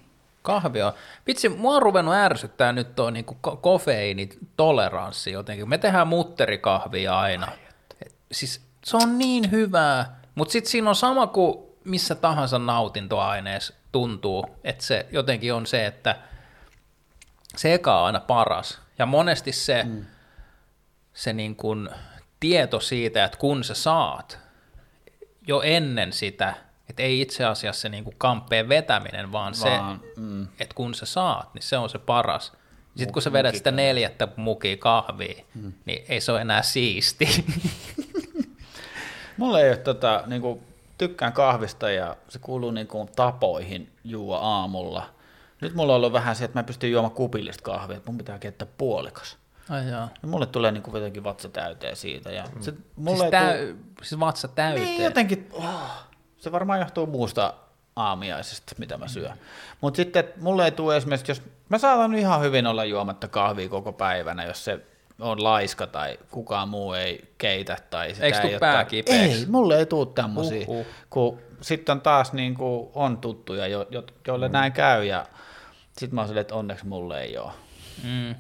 [SPEAKER 1] Kahvi on. Vitsi, mua on ruvennut ärsyttää nyt tuo ko- kofeiinitoleranssi jotenkin. Me tehdään mutterikahvia aina. Et, siis se on niin hyvää, mutta sitten siinä on sama kuin missä tahansa nautintoaineessa tuntuu, että se jotenkin on se, että se eka on aina paras. Ja monesti se, mm. se niin kuin tieto siitä, että kun sä saat jo ennen sitä, että ei itse asiassa se niin kuin kamppeen vetäminen, vaan, vaan se,
[SPEAKER 2] mm.
[SPEAKER 1] että kun sä saat, niin se on se paras. Sitten kun sä vedät sitä neljättä mukia kahvia, mm. niin ei se ole enää siisti.
[SPEAKER 2] Mulla ei ole tota, niinku, tykkään kahvista ja se kuuluu niinku tapoihin juua aamulla. Nyt mulla on ollut vähän se, että mä pystyn juomaan kupillista kahvia, että mun pitää keittää puolikas.
[SPEAKER 1] Ai joo.
[SPEAKER 2] Ja mulle tulee niinku jotenkin vatsa täyteen siitä. Ja se, mulle
[SPEAKER 1] Siis, täy, siis vatsa täyteen.
[SPEAKER 2] Niin, jotenkin, oh, se varmaan johtuu muusta aamiaisesta, mitä mä syön. Mutta sitten mulle ei tule esimerkiksi, jos mä saatan ihan hyvin olla juomatta kahvia koko päivänä, jos se on laiska tai kukaan muu ei keitä. Tai sitä
[SPEAKER 1] Eikö
[SPEAKER 2] ei ole
[SPEAKER 1] pää kipeäksi?
[SPEAKER 2] Ei, mulle ei tule tämmöisiä.
[SPEAKER 1] Uhuh.
[SPEAKER 2] Kun sitten taas niin kuin on tuttuja, jo, jo, joille mm. näin käy ja sitten mä oon silleen, että onneksi mulle ei ole.
[SPEAKER 1] Mm.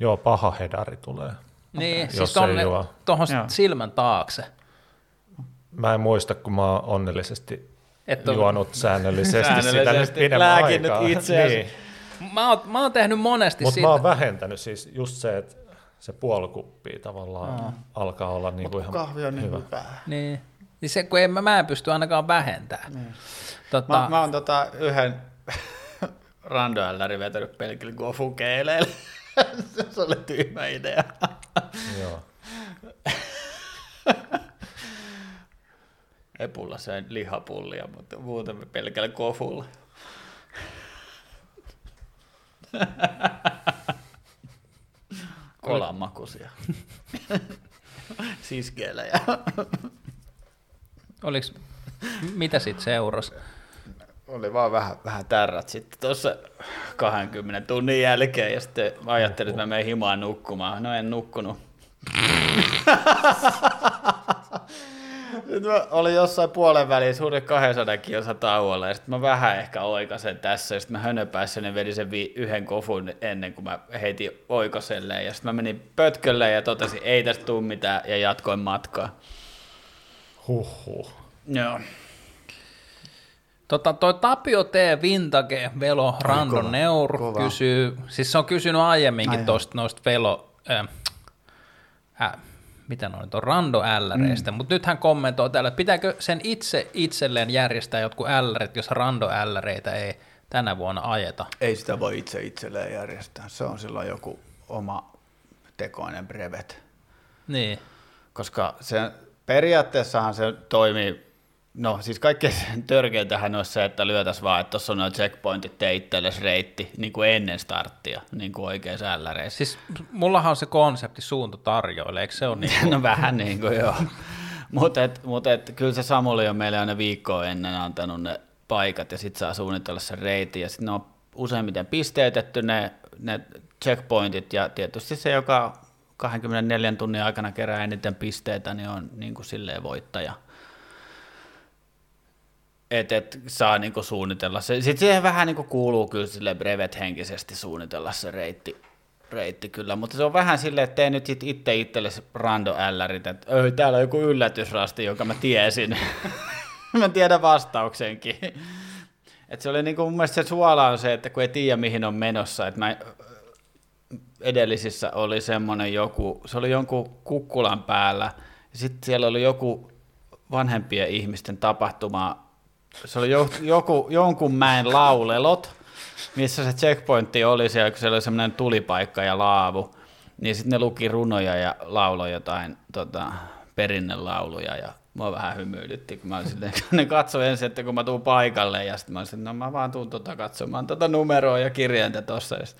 [SPEAKER 3] Joo, paha hedari tulee.
[SPEAKER 1] Niin,
[SPEAKER 3] Jos
[SPEAKER 1] siis tonne,
[SPEAKER 3] juo.
[SPEAKER 1] tohon
[SPEAKER 2] Joo.
[SPEAKER 1] silmän taakse.
[SPEAKER 3] Mä en muista, kun mä oon onnellisesti
[SPEAKER 1] Et on-
[SPEAKER 3] juonut säännöllisesti, sitä nyt
[SPEAKER 2] Säännöllisesti
[SPEAKER 3] pidemmän
[SPEAKER 2] lääkinnyt
[SPEAKER 3] aikaa.
[SPEAKER 2] itseäsi.
[SPEAKER 3] Niin.
[SPEAKER 1] Mä oon, mä oon tehnyt monesti
[SPEAKER 3] Mutta
[SPEAKER 1] siitä.
[SPEAKER 3] mä oon vähentänyt siis just se, että se puoli kuppia tavallaan
[SPEAKER 1] Aa.
[SPEAKER 3] alkaa olla niinku ihan
[SPEAKER 2] Kahvi on niin
[SPEAKER 3] hyvä.
[SPEAKER 2] hyvä.
[SPEAKER 1] Niin. niin se, kun en, mä, mä en pysty ainakaan vähentämään.
[SPEAKER 2] Niin.
[SPEAKER 1] Tota,
[SPEAKER 2] Mä, mä oon tota yhden randoälläri vetänyt pelkillä gofukeileille. se oli tyhmä idea.
[SPEAKER 3] Joo.
[SPEAKER 2] Epulla söin lihapullia, mutta muuten pelkällä kofulla. Kolanmakuisia. Siskeilejä.
[SPEAKER 1] oliks, mitä sitten seurasi?
[SPEAKER 2] Oli vaan vähän, vähän tärrät sitten tuossa 20 tunnin jälkeen ja sitten mä ajattelin, että mä menen himaan nukkumaan. No en nukkunut. Nyt mä olin jossain puolen väliin suurin 200 kilsa tauolla ja sitten mä vähän ehkä oikasen tässä ja sitten mä hönöpäissä ne vedin sen vi- yhden kofun ennen kuin mä heitin oikoselle ja sitten mä menin pötkölle ja totesin, ei tästä tule mitään ja jatkoin matkaa.
[SPEAKER 3] Huhhuh.
[SPEAKER 2] Joo.
[SPEAKER 1] Tota, toi Tapio T. Vintage Velo Randon
[SPEAKER 2] kova,
[SPEAKER 1] Neur
[SPEAKER 2] kova.
[SPEAKER 1] kysyy, siis se on kysynyt aiemminkin
[SPEAKER 2] Ai
[SPEAKER 1] tosta, noista Velo, äh, äh, mitä noin, on Rando LReistä, mm. mutta nyt hän kommentoi täällä, että pitääkö sen itse itselleen järjestää jotkut LRit, jos Rando LReitä ei tänä vuonna ajeta.
[SPEAKER 2] Ei sitä voi itse itselleen järjestää. Se on silloin joku oma tekoinen brevet.
[SPEAKER 1] Niin,
[SPEAKER 2] Koska se periaatteessahan se toimii, no siis kaikkein törkeintähän olisi se, että lyötäisiin vaan, että tuossa on nuo checkpointit, tee itsellesi reitti niin kuin ennen starttia, niin kuin oikein älläreissä.
[SPEAKER 1] siis mullahan on se konsepti suunta tarjoille, eikö se ole niin?
[SPEAKER 2] No vähän niin kuin joo. Mutta et, mut et, kyllä se Samuli on meille aina viikkoa ennen antanut ne paikat ja sitten saa suunnitella sen reitin ja sitten ne on useimmiten pisteytetty ne, ne checkpointit ja tietysti se, joka 24 tunnin aikana kerää eniten pisteitä, niin on niin kuin silleen voittaja. Et, et saa niin kuin suunnitella se. Sitten siihen vähän niin kuin kuuluu kyllä sille brevet henkisesti suunnitella se reitti, reitti kyllä, mutta se on vähän silleen, että tee nyt sit itse itsellesi rando ällärit, että öö, täällä on joku yllätysrasti, jonka mä tiesin. mä tiedän vastauksenkin. Et se oli niinku, mun mielestä se suola on se, että kun ei tiedä mihin on menossa, että mä edellisissä oli semmoinen joku, se oli jonkun kukkulan päällä, ja sitten siellä oli joku vanhempien ihmisten tapahtuma, se oli jo, joku, jonkun mäen laulelot, missä se checkpointti oli siellä, kun siellä oli semmoinen tulipaikka ja laavu, niin sitten ne luki runoja ja lauloi jotain tota, perinnelauluja ja mua vähän hymyilytti, kun mä silleen, ne katsoi ensin, että kun mä tuun paikalle ja sitten mä olin silleen, no mä vaan tuun tota katsomaan tota numeroa ja kirjainta tossa ja sit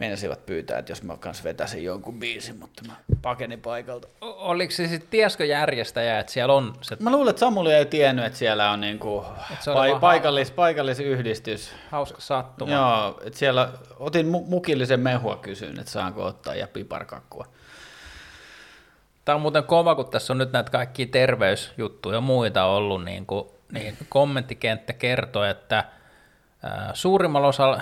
[SPEAKER 2] meinasivat pyytää, että jos mä kans vetäisin jonkun biisin, mutta mä pakenin paikalta.
[SPEAKER 1] O- Oliko se sitten, tiesikö järjestäjä, että siellä on se
[SPEAKER 2] Mä luulen, että Samuli ei tiennyt, että siellä on niinku
[SPEAKER 1] se vaan
[SPEAKER 2] paikallis, paikallisyhdistys.
[SPEAKER 1] hauska sattuma?
[SPEAKER 2] Joo, että siellä otin mu- mukillisen mehua kysyn, että saanko ottaa ja piparkakkua.
[SPEAKER 1] Tämä on muuten kova, kun tässä on nyt näitä kaikkia terveysjuttuja ja muita ollut, niin, kuin, niin kommenttikenttä kertoo, että suurimmalla osalla,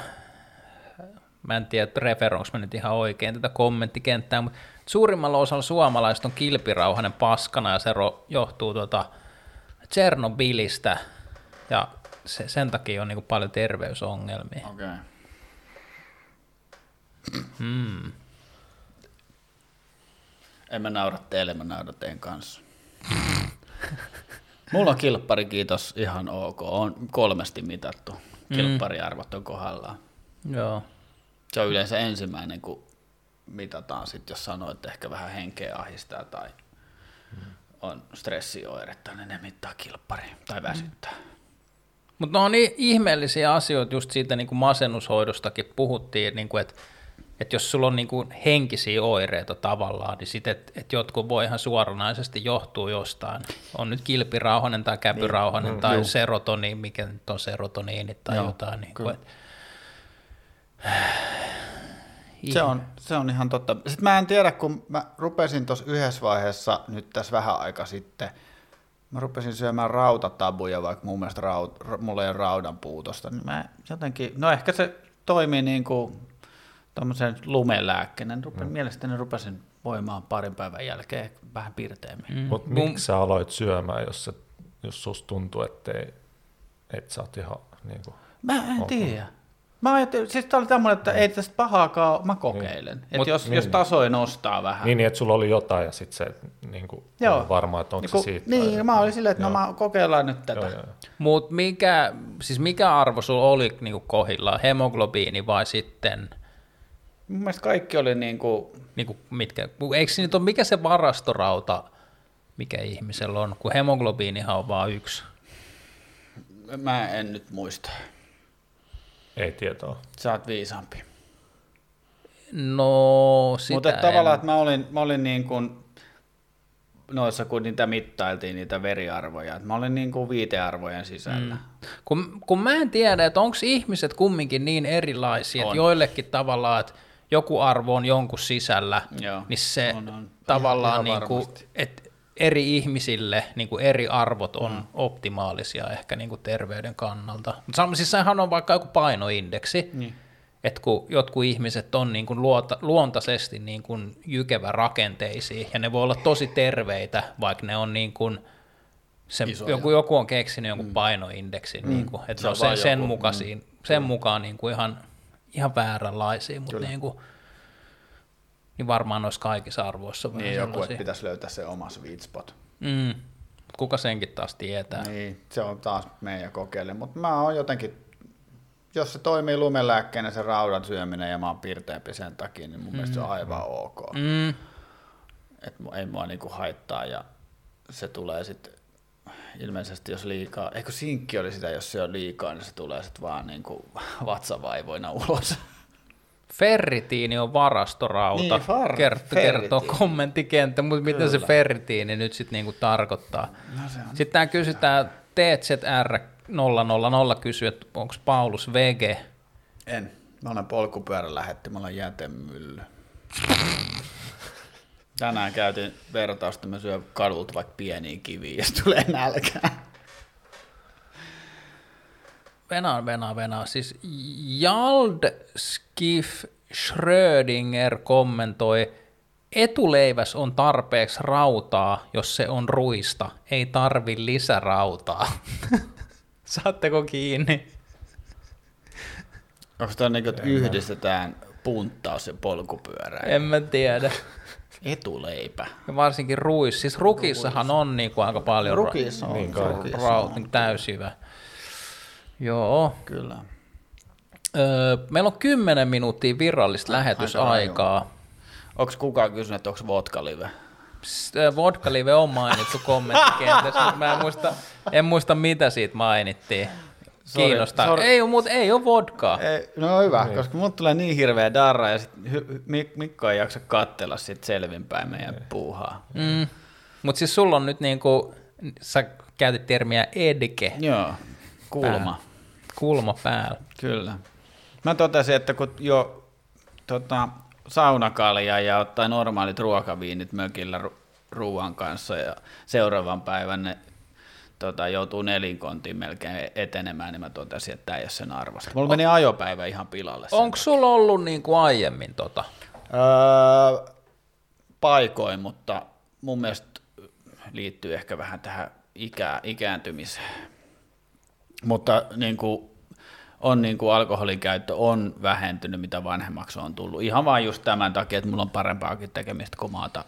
[SPEAKER 1] mä en tiedä, referoinko mä nyt ihan oikein tätä kommenttikenttää, mutta suurimmalla osalla suomalaisista on kilpirauhanen paskana ja se johtuu tuota Tchernobylistä ja se, sen takia on niin paljon terveysongelmia.
[SPEAKER 2] Okei. Okay.
[SPEAKER 1] Hmm.
[SPEAKER 2] En mä naura teille, mä nauran teidän kanssa. Mulla on kilppari, kiitos, ihan ok. On kolmesti mitattu. Kilppariarvot on kohdallaan.
[SPEAKER 1] Joo.
[SPEAKER 2] Se on yleensä ensimmäinen, kun mitataan sit, jos sanoo, että ehkä vähän henkeä ahistaa tai on stressioiretta, niin ne mittaa kilppari tai väsyttää.
[SPEAKER 1] Mutta ne on niin ihmeellisiä asioita, just siitä niin kuin masennushoidostakin puhuttiin, niin kuin, että, että jos sulla on niin kuin henkisiä oireita tavallaan, niin sitten, että, että jotkut voi ihan suoranaisesti johtua jostain. On nyt kilpirauhanen tai käpyrauhanen niin, tai serotoni, mikä nyt on serotoniini tai
[SPEAKER 2] Joo,
[SPEAKER 1] jotain. Niin kuin, että,
[SPEAKER 2] Se on, se on ihan totta. Sitten mä en tiedä, kun mä rupesin tuossa yhdessä vaiheessa nyt tässä vähän aika sitten, mä rupesin syömään rautatabuja, vaikka mun mielestä raut, ra- mulla ei ole raudan puutosta, niin mä jotenkin, no ehkä se toimii niin kuin tuommoisen lumelääkkeenä. niin Rupe, mm. Mielestäni rupesin voimaan parin päivän jälkeen vähän pirteemmin. Mm.
[SPEAKER 3] Mutta miksi sä aloit syömään, jos, se, jos susta tuntuu, ettei, et sä oot ihan niin kuin,
[SPEAKER 2] Mä en tiedä. Mä ajattelin, siis tää oli tämmöinen, että ei tästä pahaakaan, mä kokeilen. Että
[SPEAKER 1] Mut-
[SPEAKER 2] jos,
[SPEAKER 3] niin.
[SPEAKER 2] jos tasoja nostaa vähän.
[SPEAKER 3] niin, niin, että sulla oli jotain ja sitten se niin kuin,
[SPEAKER 2] Joo.
[SPEAKER 3] varma, että onko
[SPEAKER 2] Niin,
[SPEAKER 3] se siitä.
[SPEAKER 2] niin
[SPEAKER 3] vai-
[SPEAKER 2] mä olin silleen, että no
[SPEAKER 3] Joo.
[SPEAKER 2] mä kokeillaan nyt tätä.
[SPEAKER 1] Mutta mikä, siis mikä arvo sulla oli niin kuin kohillaan, hemoglobiini vai sitten,
[SPEAKER 2] Mun mielestä kaikki oli niin kuin,
[SPEAKER 1] niin kuin mitkä, eikö se nyt ole, mikä se varastorauta, mikä ihmisellä on, kun hemoglobiinihan on vain yksi.
[SPEAKER 2] mä en nyt muista.
[SPEAKER 3] Ei tietoa.
[SPEAKER 2] Sä oot viisaampi.
[SPEAKER 1] No, sitä
[SPEAKER 2] Mutta tavallaan, että mä olin, mä olin niin kuin, noissa kun niitä mittailtiin, niitä veriarvoja, että mä olin niin kuin viitearvojen sisällä. Mm.
[SPEAKER 1] Kun, kun mä en tiedä, että onko ihmiset kumminkin niin erilaisia,
[SPEAKER 2] On.
[SPEAKER 1] että joillekin tavallaan, että joku arvo on jonkun sisällä,
[SPEAKER 2] Joo,
[SPEAKER 1] niin se
[SPEAKER 2] on, on.
[SPEAKER 1] tavallaan,
[SPEAKER 2] Ihan- ihan
[SPEAKER 1] niin kuin, että eri ihmisille niin kuin eri arvot on mm. optimaalisia ehkä niin kuin terveyden kannalta. Mutta siis sehän on vaikka joku painoindeksi,
[SPEAKER 2] Niin.
[SPEAKER 1] että kun jotkut ihmiset on niin kuin luota, luontaisesti niin kuin jykevä rakenteisiin, ja ne voi olla tosi terveitä, vaikka ne on niin kuin se,
[SPEAKER 2] Isoja.
[SPEAKER 1] joku, joku on keksinyt jonkun painoindeksin, mm. niin kuin, että
[SPEAKER 2] Se on
[SPEAKER 1] sen, sen, mukaisiin, sen mukaan niin kuin ihan, ihan vääränlaisia, mutta niin, kuin, niin varmaan noissa kaikissa arvoissa
[SPEAKER 2] Niin joku, että
[SPEAKER 1] sellaisia.
[SPEAKER 2] pitäisi löytää se oma sweet spot.
[SPEAKER 1] Mm. Kuka senkin taas tietää?
[SPEAKER 2] Niin, se on taas meidän kokeille, mutta mä oon jotenkin, jos se toimii lumelääkkeenä se raudan syöminen ja mä oon pirteempi sen takia, niin mun mm. mielestä se on aivan ok. Mm.
[SPEAKER 1] Mm.
[SPEAKER 2] Et ei mua niinku haittaa ja se tulee sitten ilmeisesti jos liikaa, eikö sinkki oli sitä, jos se on liikaa, niin se tulee sitten vaan niinku vatsavaivoina ulos.
[SPEAKER 1] Ferritiini on varastorauta,
[SPEAKER 2] Niin, far-
[SPEAKER 1] Kert, kertoo kommenttikenttä, mutta mitä se ferritiini nyt sitten niinku tarkoittaa?
[SPEAKER 2] No.
[SPEAKER 1] Sitten tämä kysytään TZR 000 kysyy, että onko Paulus VG.
[SPEAKER 2] En. Mä olen polkupyörän lähetti, mä olen jätemylly. Tänään käytiin vertausta, mä syön kadulta vaikka pieniä kiviä, ja sit tulee nälkää.
[SPEAKER 1] Venaa, venaa, venaa. Siis Jald Skif Schrödinger kommentoi, etuleiväs on tarpeeksi rautaa, jos se on ruista. Ei tarvi lisärautaa. Saatteko kiinni?
[SPEAKER 2] Onko tämä niin, että yhdistetään punttaus ja polkupyörä?
[SPEAKER 1] En mä tiedä.
[SPEAKER 2] Etuleipä.
[SPEAKER 1] Ja varsinkin ruis. Siis rukissahan on niinku aika paljon
[SPEAKER 2] Rukissa on.
[SPEAKER 3] Niin kai.
[SPEAKER 2] rukissa
[SPEAKER 1] ra-
[SPEAKER 2] on.
[SPEAKER 1] niinku täysjyvä. Joo.
[SPEAKER 2] Kyllä.
[SPEAKER 1] Öö, meillä on 10 minuuttia virallista lähetysaikaa.
[SPEAKER 2] Onko kukaan kysynyt, että onko vodka live?
[SPEAKER 1] Vodka Live on mainittu kommenttikentässä, mutta mä en muista, en muista mitä siitä mainittiin.
[SPEAKER 2] Sorry,
[SPEAKER 1] Kiinnostaa.
[SPEAKER 2] sorry.
[SPEAKER 1] Ei, ole, mutta ei ole vodkaa.
[SPEAKER 2] Ei, no hyvä, niin. koska mut tulee niin hirveä darra ja sit Mik- Mikko ei jaksa kattella sit selvinpäin meidän
[SPEAKER 1] Niin.
[SPEAKER 2] puuhaa.
[SPEAKER 1] Mm. Mutta siis sulla on nyt niinku, sä käytit termiä edge,
[SPEAKER 2] Joo, kulma.
[SPEAKER 1] Kulma päällä.
[SPEAKER 2] Kyllä. Mä totesin, että kun jo tota, saunakalja ja ottaa normaalit ruokaviinit mökillä ru- ruoan kanssa ja seuraavan päivän ne tota, joutuu nelinkontiin melkein etenemään, niin mä totesin, että tämä ei ole sen arvosta. Mulla meni ajopäivä ihan pilalle.
[SPEAKER 1] Onko sulla ollut niinku aiemmin tota?
[SPEAKER 2] Öö, paikoin, mutta mun mielestä liittyy ehkä vähän tähän ikä, ikääntymiseen. Mutta niin kuin, on niin kuin alkoholin käyttö on vähentynyt, mitä vanhemmaksi on tullut. Ihan vain just tämän takia, että mulla on parempaakin tekemistä kuin maata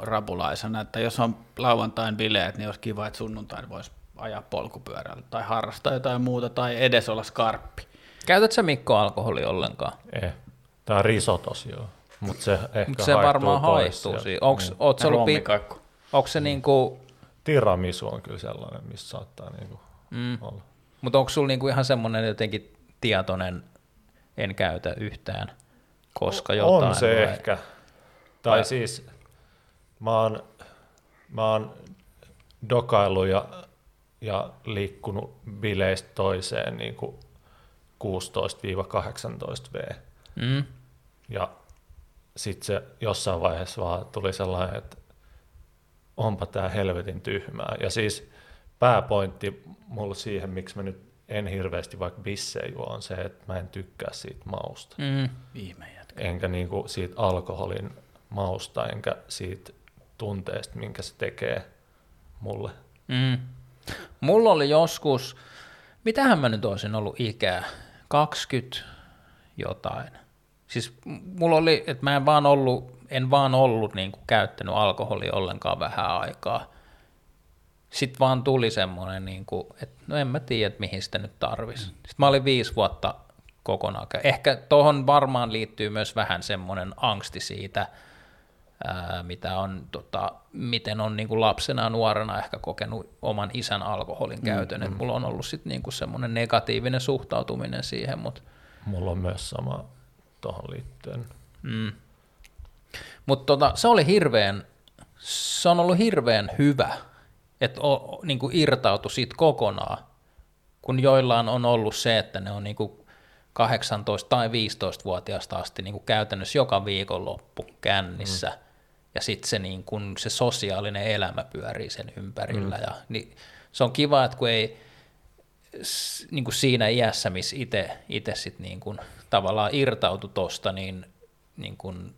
[SPEAKER 2] rapulaisena. Että jos on lauantain bileet, niin olisi kiva, että sunnuntain voisi ajaa polkupyörällä tai harrastaa jotain muuta tai edes olla skarppi.
[SPEAKER 1] Käytät sä Mikko alkoholi ollenkaan?
[SPEAKER 3] Ei. Tämä on risotos, joo. Mutta se ehkä
[SPEAKER 1] Mutta se varmaan
[SPEAKER 3] sieltä.
[SPEAKER 1] siinä. Oot ollut pi- onko se niinku,
[SPEAKER 3] Tiramisu on kyllä sellainen, missä saattaa niinku mm. olla.
[SPEAKER 1] Mutta onko sulla niinku ihan semmoinen jotenkin tietoinen, en käytä yhtään, koska jotain?
[SPEAKER 3] on se
[SPEAKER 1] vai-
[SPEAKER 3] ehkä. Tai siis mä oon, mä oon dokaillut ja, ja liikkunut bileistä toiseen niin kuin 16-18 V.
[SPEAKER 1] Mm.
[SPEAKER 3] Ja sitten se jossain vaiheessa vaan tuli sellainen, että onpa tämä helvetin tyhmää. Ja siis pääpointti mulla siihen, miksi mä nyt en hirveästi vaikka bissejä juo, on se, että mä en tykkää siitä mausta.
[SPEAKER 1] Mm.
[SPEAKER 2] Jätkä.
[SPEAKER 3] Enkä niinku siitä alkoholin mausta, enkä siitä tunteesta, minkä se tekee mulle.
[SPEAKER 1] Mm. Mulla oli joskus, mitähän mä nyt olisin ollut ikää, 20 jotain. Siis mulla oli, että mä en vaan ollut, en vaan ollut niin kuin käyttänyt alkoholia ollenkaan vähän aikaa. Sitten vaan tuli semmoinen, niin kuin, että no en mä tiedä, että mihin sitä nyt tarvisi. Sitten mä olin viisi vuotta kokonaan. kä- Ehkä tuohon varmaan liittyy myös vähän semmoinen angsti siitä, ää, mitä on, tota, miten on niin kuin lapsena ja nuorena ehkä kokenut oman isän alkoholin käytön. Mm, mm. Mulla on ollut sitten niin kuin semmoinen negatiivinen suhtautuminen siihen, mutta
[SPEAKER 3] Mulla on myös sama tuohon liittyen.
[SPEAKER 1] mm. Mut tota, se oli hirveän, se on ollut hirveän hyvä, että o, niin kuin irtautu siitä kokonaan, kun joillain on ollut se, että ne on niin kuin 18 tai 15-vuotiaasta asti niin kuin käytännössä joka viikonloppu kännissä, mm. ja sitten se, niin kuin, se sosiaalinen elämä pyörii sen ympärillä. Mm. Ja, niin se on kiva, että kun ei niin kuin siinä iässä, missä itse sit niin kuin tavallaan irtautu tosta, niin, niin kuin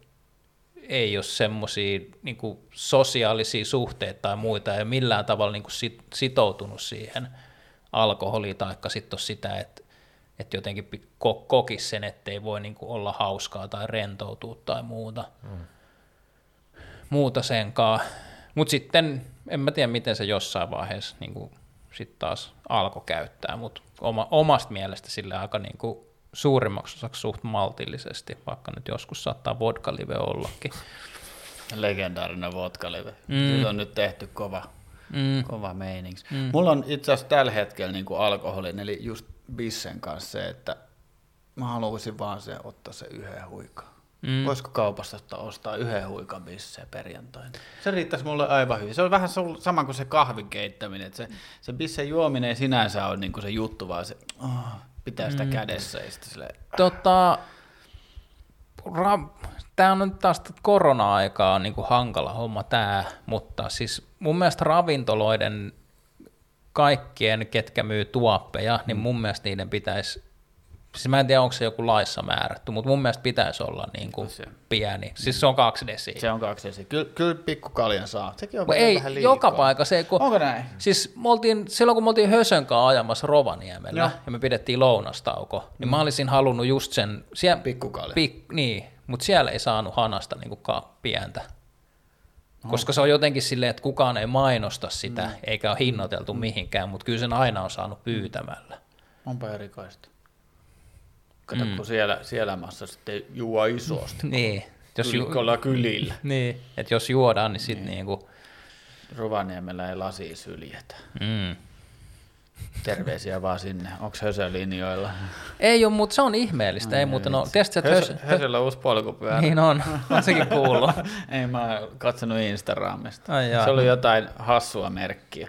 [SPEAKER 1] ei ole semmoisia niin sosiaalisia suhteita tai muita, ja millään tavalla niin kuin sit, sitoutunut siihen alkoholiin, tai sitten sitä, että, että jotenkin ko- kokisi sen, ettei voi niin kuin olla hauskaa tai rentoutua tai muuta, mm. muuta senkaan. Mutta sitten en mä tiedä, miten se jossain vaiheessa niin kuin sit taas alkoi käyttää, mutta oma, omasta mielestä sille aika niin kuin suurimmaksi osaksi suht maltillisesti, vaikka nyt joskus saattaa vodka-live ollakin.
[SPEAKER 2] Legendaarinen vodka-live. Mm. Se on nyt tehty kova, mm. kova meinings. Mm. Mulla on itse asiassa tällä hetkellä niin kuin alkoholin, eli just bissen kanssa se, että mä haluaisin vaan se ottaa se yhden huikan. Mm. Voisiko kaupasta ottaa, ostaa yhden huikan bisseen perjantaina? Se riittäisi mulle aivan hyvin. Se on vähän sama kuin se kahvin keittäminen. Että se, se bissen juominen ei sinänsä ole niin kuin se juttu, vaan se oh, pitää sitä mm. kädessä. Ja sitten sille,
[SPEAKER 1] tota, ra- tämä on nyt taas korona-aikaa niin kuin hankala homma tämä, mutta siis mun mielestä ravintoloiden kaikkien, ketkä myy tuoppeja, niin mun mielestä niiden pitäisi Siis mä en tiedä, onko se joku laissa määrätty, mutta mun mielestä pitäisi olla niin kuin se. pieni. Siis se on kaksi desiä.
[SPEAKER 2] Se on kaksi desiä. Kyllä, kyllä pikkukaljan saa. Sekin on
[SPEAKER 1] ei,
[SPEAKER 2] vähän
[SPEAKER 1] liikaa. joka paikassa. Kun,
[SPEAKER 2] Onko näin?
[SPEAKER 1] Siis me oltiin, silloin kun me oltiin Hösön kanssa ajamassa Rovaniemellä Joo. ja me pidettiin lounastauko, niin mm. mä olisin halunnut just sen...
[SPEAKER 2] Siellä, Pikkukalja.
[SPEAKER 1] Pik, niin, mutta siellä ei saanut hanasta niin kuin pientä. Koska se on jotenkin silleen, että kukaan ei mainosta sitä, mm. eikä ole hinnoiteltu mm. mihinkään, mutta kyllä sen aina on saanut pyytämällä.
[SPEAKER 2] Onpa erikoista. Kato, mm. kun siellä, siellä maassa sitten juo isosti.
[SPEAKER 1] niin.
[SPEAKER 2] Jos ju- kylillä.
[SPEAKER 1] niin, että jos juodaan, niin sitten niin. niinku...
[SPEAKER 2] Rovaniemellä ei lasi syljetä. Mm. Terveisiä vaan sinne. Onko Hösö-linjoilla?
[SPEAKER 1] Ei ole, mutta se on ihmeellistä. Ai ei muuten ole. Tiedätkö,
[SPEAKER 2] että Hösö, Hösöllä uusi polkupyörä.
[SPEAKER 1] Niin on. On sekin kuullut.
[SPEAKER 2] ei, mä oon katsonut Instagramista. Ai se oli jotain hassua merkkiä.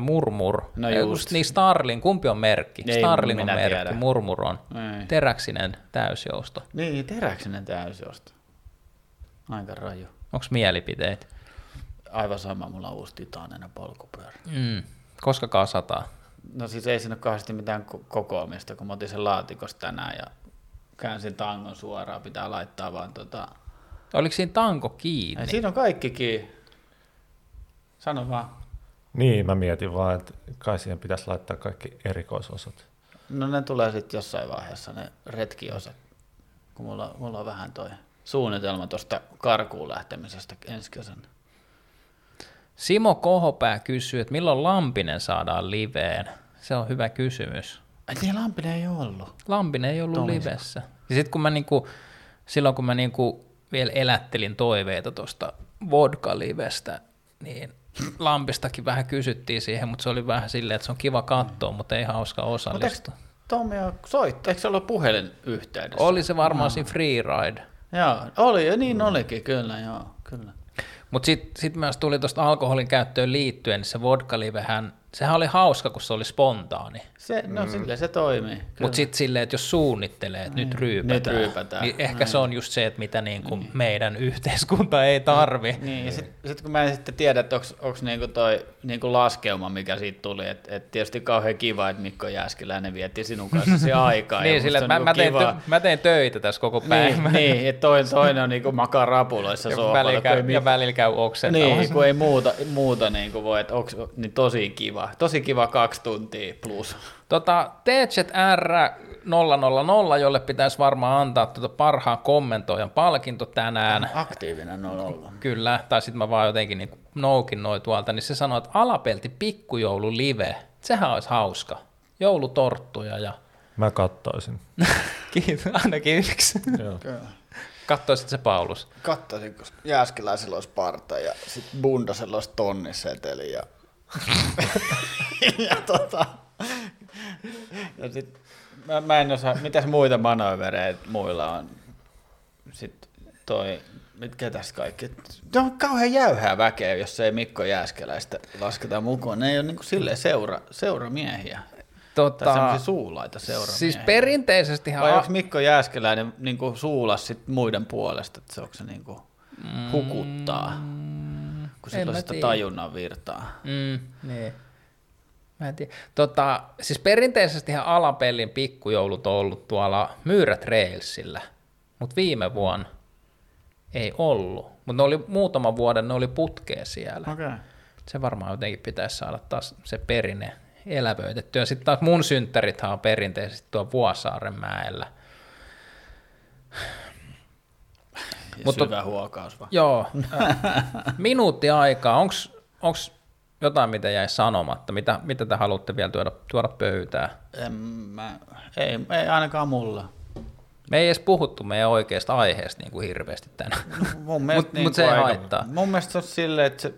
[SPEAKER 1] Murmur. No just. Niin Starling, kumpi on merkki? Ei, Starling on merkki, tiedä. Murmur on. Ei. Teräksinen täysjousto.
[SPEAKER 2] Niin, teräksinen täysjousto. Aika raju.
[SPEAKER 1] Onko mielipiteet?
[SPEAKER 2] Aivan sama, mulla on uusi titaaninen polkupyörä.
[SPEAKER 1] Mm. Koska kasataan?
[SPEAKER 2] No siis ei siinä ole kauheasti mitään kokoamista, kun mä otin sen laatikosta tänään ja käänsin tangon suoraan, pitää laittaa vaan tota...
[SPEAKER 1] Oliko siinä tanko kiinni?
[SPEAKER 2] Ei, siinä on kaikki kiinni. Sano vaan.
[SPEAKER 3] Niin, mä mietin vaan, että kai siihen pitäisi laittaa kaikki erikoisosat.
[SPEAKER 2] No ne tulee sitten jossain vaiheessa, ne retkiosat, kun mulla, mulla on vähän toi suunnitelma tuosta karkuun lähtemisestä ensi kesänä.
[SPEAKER 1] Simo Kohopää kysyy, että milloin Lampinen saadaan liveen? Se on hyvä kysymys.
[SPEAKER 2] Ai niin, Lampinen ei ollut.
[SPEAKER 1] Lampinen ei ollut Tomiset. livessä. Ja sitten kun mä niinku, silloin kun mä niinku vielä elättelin toiveita tuosta vodka-livestä, niin Lampistakin vähän kysyttiin siihen, mutta se oli vähän silleen, että se on kiva katsoa, mm. mutta ei hauska osallistua.
[SPEAKER 2] Tommi soittaa, eikö se ollut puhelinyhteydessä?
[SPEAKER 1] Oli se varmaan no. siinä freeride.
[SPEAKER 2] Joo, oli, ja niin mm. olikin, kyllä, joo, kyllä.
[SPEAKER 1] Mutta sitten sit myös tuli tuosta alkoholin käyttöön liittyen, niin se vodka-livehän sehän oli hauska, kun se oli spontaani.
[SPEAKER 2] Se, no mm. sille se toimii.
[SPEAKER 1] Mutta sitten silleen, että jos suunnichtelee, että nyt niin. ryypätään, nyt ryypätään. niin ehkä Näin. se on just se, että mitä niin kuin niin. meidän yhteiskunta ei tarvi.
[SPEAKER 2] Niin, ja sitten sit kun mä en sitten tiedä, että onko niinku toi niinku laskeuma, mikä siitä tuli, että et tietysti kauhean kiva, että Mikko Jääskeläinen vietti sinun kanssa se aikaa.
[SPEAKER 1] niin, sille, mä, niinku mä, tein tö, mä tein töitä tässä koko niin, päivän.
[SPEAKER 2] niin, niin että toinen, toinen on niinku makaa rapuloissa ja sohvalla.
[SPEAKER 1] Välillä käy, ja välillä käy oksentamassa.
[SPEAKER 2] Niin, kun ei muuta, muuta niinku voi, että onks, niin tosi kiva. Tosi kiva kaksi tuntia plus.
[SPEAKER 1] Tota, TZR 000, jolle pitäisi varmaan antaa tuota parhaan kommentoijan palkinto tänään.
[SPEAKER 2] Aktiivinen 00.
[SPEAKER 1] Kyllä, tai sitten mä vaan jotenkin niin noukin noin tuolta, niin se sanoi, että alapelti pikkujoulu live, sehän olisi hauska. Joulutorttuja ja...
[SPEAKER 3] Mä kattoisin.
[SPEAKER 1] Kiitos, ainakin yksi. Kattoisit se Paulus?
[SPEAKER 2] Kattoisin, koska Jääskeläisellä olisi parta ja sitten Bundasella olisi tonniseteli ja ja tota, ja sit, mä, mä en osaa, mitäs muita manövereitä muilla on. Sitten toi, mitkä tästä kaikki. Ne on kauhean jäyhää väkeä, jos ei Mikko Jääskeläistä lasketa mukaan. Ne ei ole niinku silleen seura, seuramiehiä. Tota, tai semmoisia suulaita seuramiehiä.
[SPEAKER 1] Siis perinteisesti...
[SPEAKER 2] Vai onko Mikko Jääskeläinen niinku suulas sit muiden puolesta, että se onko se niinku hukuttaa? Mm kun se on sitä tajunnan virtaa.
[SPEAKER 1] Mm, niin. Mä en tiedä. Tota, siis perinteisesti alapellin pikkujoulut on ollut tuolla Myyrät Railsillä, mutta viime vuonna ei ollut. Mutta ne oli muutaman vuoden, ne oli putkeen siellä.
[SPEAKER 2] Okei. Okay.
[SPEAKER 1] Se varmaan jotenkin pitäisi saada taas se perinne elävöitettyä. Sitten taas mun synttärithän on perinteisesti tuo Vuosaaren mäellä. Mutta-
[SPEAKER 2] syvä huokaus vaan.
[SPEAKER 1] Joo, minuutti aikaa. Onko jotain, mitä jäi sanomatta? Mitä, mitä te haluatte vielä tuoda, tuoda pöytään?
[SPEAKER 2] En mä, ei, ei ainakaan mulla.
[SPEAKER 1] Me ei edes puhuttu meidän oikeasta aiheesta niin kuin hirveästi tänään.
[SPEAKER 2] Mun mielestä
[SPEAKER 1] Mut- mut se ei
[SPEAKER 2] aika,
[SPEAKER 1] haittaa.
[SPEAKER 2] Mun mielestä se on silleen, että se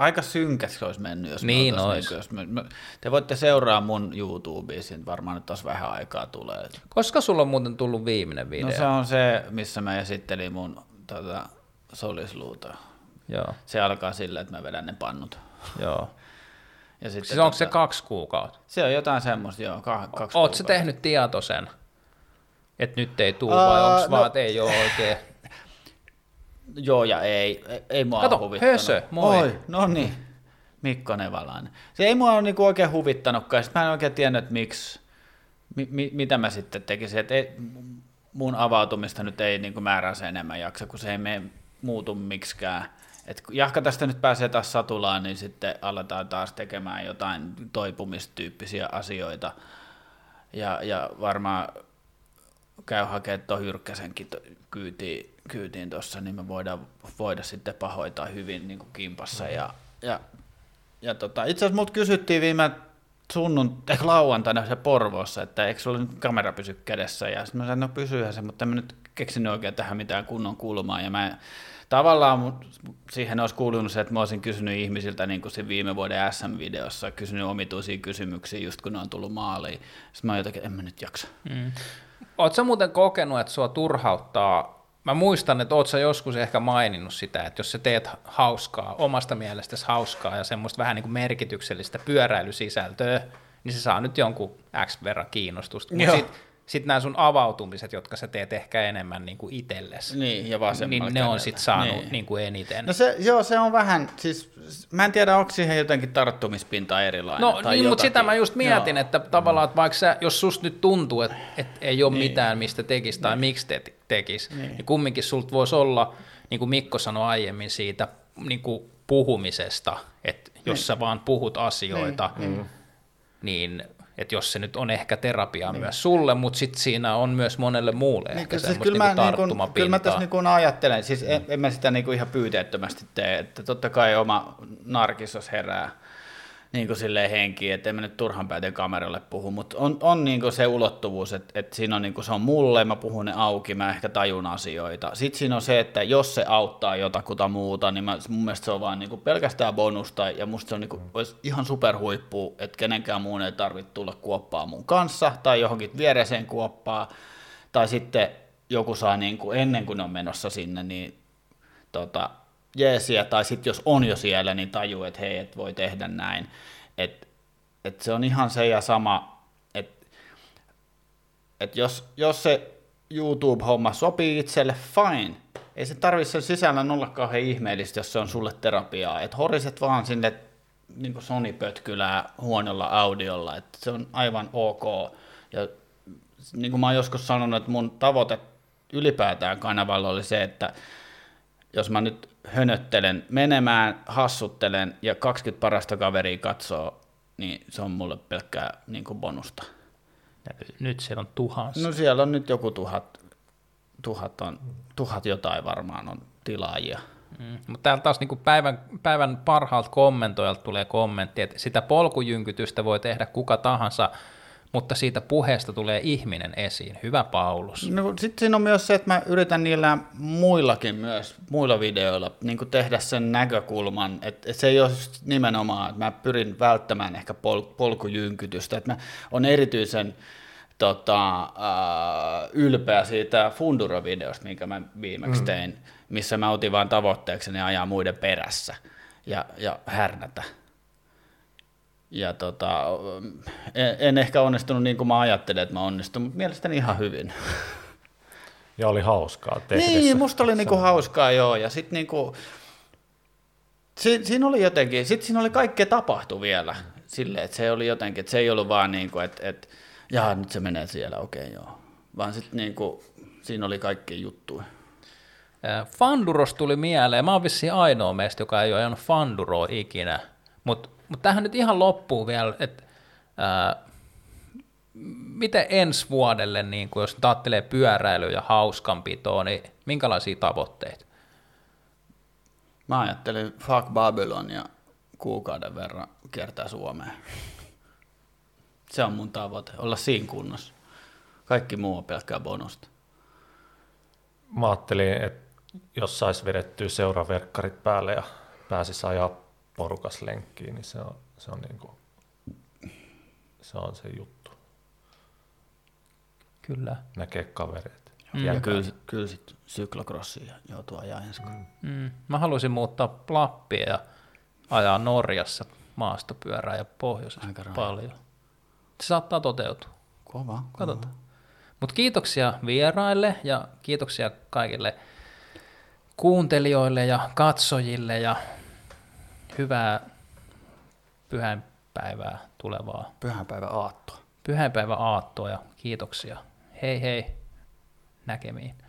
[SPEAKER 2] aika synkäksi se olisi mennyt, jos me
[SPEAKER 1] Niin
[SPEAKER 2] oltais
[SPEAKER 1] ois.
[SPEAKER 2] Niin, jos me, me, te voitte seuraa mun YouTubea, siinä varmaan nyt taas vähän aikaa tulee.
[SPEAKER 1] Koska sulla on muuten tullut viimeinen video?
[SPEAKER 2] No se on se, missä mä esittelin mun tota, solisluuta.
[SPEAKER 1] Joo,
[SPEAKER 2] Se alkaa sillä, että mä vedän ne pannut.
[SPEAKER 1] joo.
[SPEAKER 2] Ja sitten,
[SPEAKER 1] Siis onko se
[SPEAKER 2] tota,
[SPEAKER 1] kaksi kuukautta?
[SPEAKER 2] se on jotain semmoista, joo, kah, kaksi
[SPEAKER 1] Oot se
[SPEAKER 2] kuukautta.
[SPEAKER 1] tehnyt tietoisen, että nyt ei tuu, vai
[SPEAKER 2] Ää,
[SPEAKER 1] onko
[SPEAKER 2] no-
[SPEAKER 1] vaan, että ei ole oikein?
[SPEAKER 2] Joo ja ei, ei, ei mua
[SPEAKER 1] Kato,
[SPEAKER 2] huvittanut.
[SPEAKER 1] Hösö, moi.
[SPEAKER 2] Oi, no niin, Mikko Nevalainen. Se ei mua ole niinku oikein huvittanutkaan, sit mä en oikein tiennyt, että miksi, mi, mi, mitä mä sitten tekisin. Et ei, mun avautumista nyt ei niinku määränsä enemmän jaksa, kun se ei mene muutu miksikään. Et kun Jahka tästä nyt pääsee taas satulaan, niin sitten aletaan taas tekemään jotain toipumistyyppisiä asioita. Ja, ja varmaan käy hakemaan tuon Hyrkkäsenkin kyytiin, kyytiin tuossa, niin me voidaan voida sitten pahoitaa hyvin niin kuin kimpassa. Ja, ja, ja tota, itse asiassa multa kysyttiin viime sunnuntai, lauantaina se Porvoossa, että eikö sulla nyt kamera pysy kädessä, ja sitten mä sanoin, no pysyyhän se, mutta en mä nyt keksinyt oikein tähän mitään kunnon kulmaa, ja mä tavallaan siihen olisi kuulunut se, että mä olisin kysynyt ihmisiltä niin kuin viime vuoden SM-videossa, kysynyt omituisia kysymyksiä just kun ne on tullut maaliin. Sitten mä jotenkin, en mä nyt jaksa.
[SPEAKER 1] Oot sä muuten kokenut, että sua turhauttaa, mä muistan, että oot sä joskus ehkä maininnut sitä, että jos sä teet hauskaa, omasta mielestäsi hauskaa ja semmoista vähän niin kuin merkityksellistä pyöräilysisältöä, niin se saa nyt jonkun X verran kiinnostusta. Mutta sitten sit nämä sun avautumiset, jotka sä teet ehkä enemmän niin kuin itsellesi,
[SPEAKER 2] Niin, ja
[SPEAKER 1] niin ne on sitten saanut
[SPEAKER 2] Niin.
[SPEAKER 1] niin. kuin eniten.
[SPEAKER 2] No se, joo, se on vähän, siis mä en tiedä, onko siihen jotenkin tarttumispinta erilainen.
[SPEAKER 1] No
[SPEAKER 2] tai
[SPEAKER 1] niin, mutta sitä mä just mietin,
[SPEAKER 2] Joo.
[SPEAKER 1] että tavallaan, että vaikka sä, jos susta nyt tuntuu, että, että ei ole niin. mitään, mistä tekis tai niin. miksi te, tekis, niin. niin kumminkin sulta voisi olla, niin kuin Mikko sanoi aiemmin siitä niin kuin puhumisesta, että jos niin. sä vaan puhut asioita, niin, niin että jos se nyt on ehkä terapiaa niin. myös sulle, mutta sitten siinä on myös monelle muulle
[SPEAKER 2] Niin,
[SPEAKER 1] ehkä semmoista
[SPEAKER 2] kyllä,
[SPEAKER 1] niin
[SPEAKER 2] mä, niin
[SPEAKER 1] tarttumapintaa.
[SPEAKER 2] kun, kyllä mä tässä niin kun ajattelen, siis en, en mä sitä niin ihan pyyteettömästi tee, että totta kai oma narkissos herää niin kuin silleen henkiin, että en mä nyt turhan pääten kameralle puhu, mutta on, on niin kuin se ulottuvuus, että, että siinä on, niin kuin se on mulle, mä puhun ne auki, mä ehkä tajun asioita. Sitten siinä on se, että jos se auttaa jotakuta muuta, niin mä, mun mielestä se on vaan niin kuin pelkästään bonusta, ja musta se on niin kuin, olisi ihan superhuippu, että kenenkään muun ei tarvitse tulla kuoppaa mun kanssa, tai johonkin viereiseen kuoppaa, tai sitten joku saa niin kuin ennen kuin ne on menossa sinne, niin tota, jeesiä, tai sitten jos on jo siellä, niin tajuu, että hei, et voi tehdä näin. Et, et se on ihan se ja sama, että et jos, jos se YouTube-homma sopii itselle, fine. Ei se tarvitse sen sisällön olla kauhean ihmeellistä, jos se on sulle terapiaa. Et horiset vaan sinne niin Sony-pötkylää huonolla audiolla, että se on aivan ok. Ja niin kuin mä oon joskus sanonut, että mun tavoite ylipäätään kanavalla oli se, että jos mä nyt hönöttelen menemään, hassuttelen ja 20 parasta kaveria katsoo, niin se on mulle pelkkää niin kuin bonusta.
[SPEAKER 1] Nyt siellä on tuhansia.
[SPEAKER 2] No siellä on nyt joku tuhat, tuhat, on, tuhat jotain varmaan on tilaajia.
[SPEAKER 1] Mm. Mutta täällä taas niin päivän, päivän parhaalta kommentoijalta tulee kommentti, että sitä polkujynkytystä voi tehdä kuka tahansa, mutta siitä puheesta tulee ihminen esiin. Hyvä Paulus.
[SPEAKER 2] No, Sitten siinä on myös se, että mä yritän niillä muillakin myös, muilla videoilla niin kuin tehdä sen näkökulman, että se ei ole just nimenomaan, että mä pyrin välttämään ehkä pol- polkujynkytystä, että mä on erityisen tota, äh, ylpeä siitä Funduro-videosta, minkä mä viimeksi tein, missä mä otin vaan tavoitteekseni ajaa muiden perässä ja, ja härnätä. Ja tota, en, en ehkä onnistunut niin kuin mä ajattelin, että mä onnistun, mutta mielestäni ihan hyvin.
[SPEAKER 3] Ja oli hauskaa tehdessä.
[SPEAKER 2] Niin, musta oli niinku hauskaa joo, ja sitten niinku, si, siinä oli jotenkin, sitten siinä oli kaikkea tapahtu vielä, silleen, että se oli jotenkin, että se ei ollut vaan niinku, että, että jaa, nyt se menee siellä, okei okay, joo, vaan sitten niinku, siinä oli kaikki juttuja.
[SPEAKER 1] Fanduros tuli mieleen. Mä oon vissiin ainoa meistä, joka ei ole ajanut Fanduroa ikinä. Mutta mut tähän nyt ihan loppuu vielä, että miten ensi vuodelle, niin kun jos ajattelee pyöräilyä ja hauskanpitoa, niin minkälaisia tavoitteita?
[SPEAKER 2] Mä ajattelin fuck Babylon ja kuukauden verran kiertää Suomeen. Se on mun tavoite, olla siinä kunnossa. Kaikki muu on pelkkää bonusta.
[SPEAKER 3] Mä ajattelin, että jos sais vedettyä seuraverkkarit päälle ja pääsisi ajaa porukas lenkkiin, niin se on se, on niin kuin, se, on se juttu.
[SPEAKER 1] Kyllä.
[SPEAKER 3] Näkee kavereita.
[SPEAKER 2] Mm. Ja kyllä, kyllä sitten syklokrossiin joutuu ajaa ensi mm.
[SPEAKER 1] mm. Mä haluaisin muuttaa Lappia ja ajaa Norjassa maastopyörää ja pohjoisessa Aika paljon. Se saattaa toteutua.
[SPEAKER 2] Kova.
[SPEAKER 1] Katsotaan. Mutta kiitoksia vieraille ja kiitoksia kaikille kuuntelijoille ja katsojille ja hyvää pyhänpäivää tulevaa.
[SPEAKER 2] Pyhänpäivä aattoa.
[SPEAKER 1] Pyhänpäivä aattoa ja kiitoksia. Hei hei näkemiin.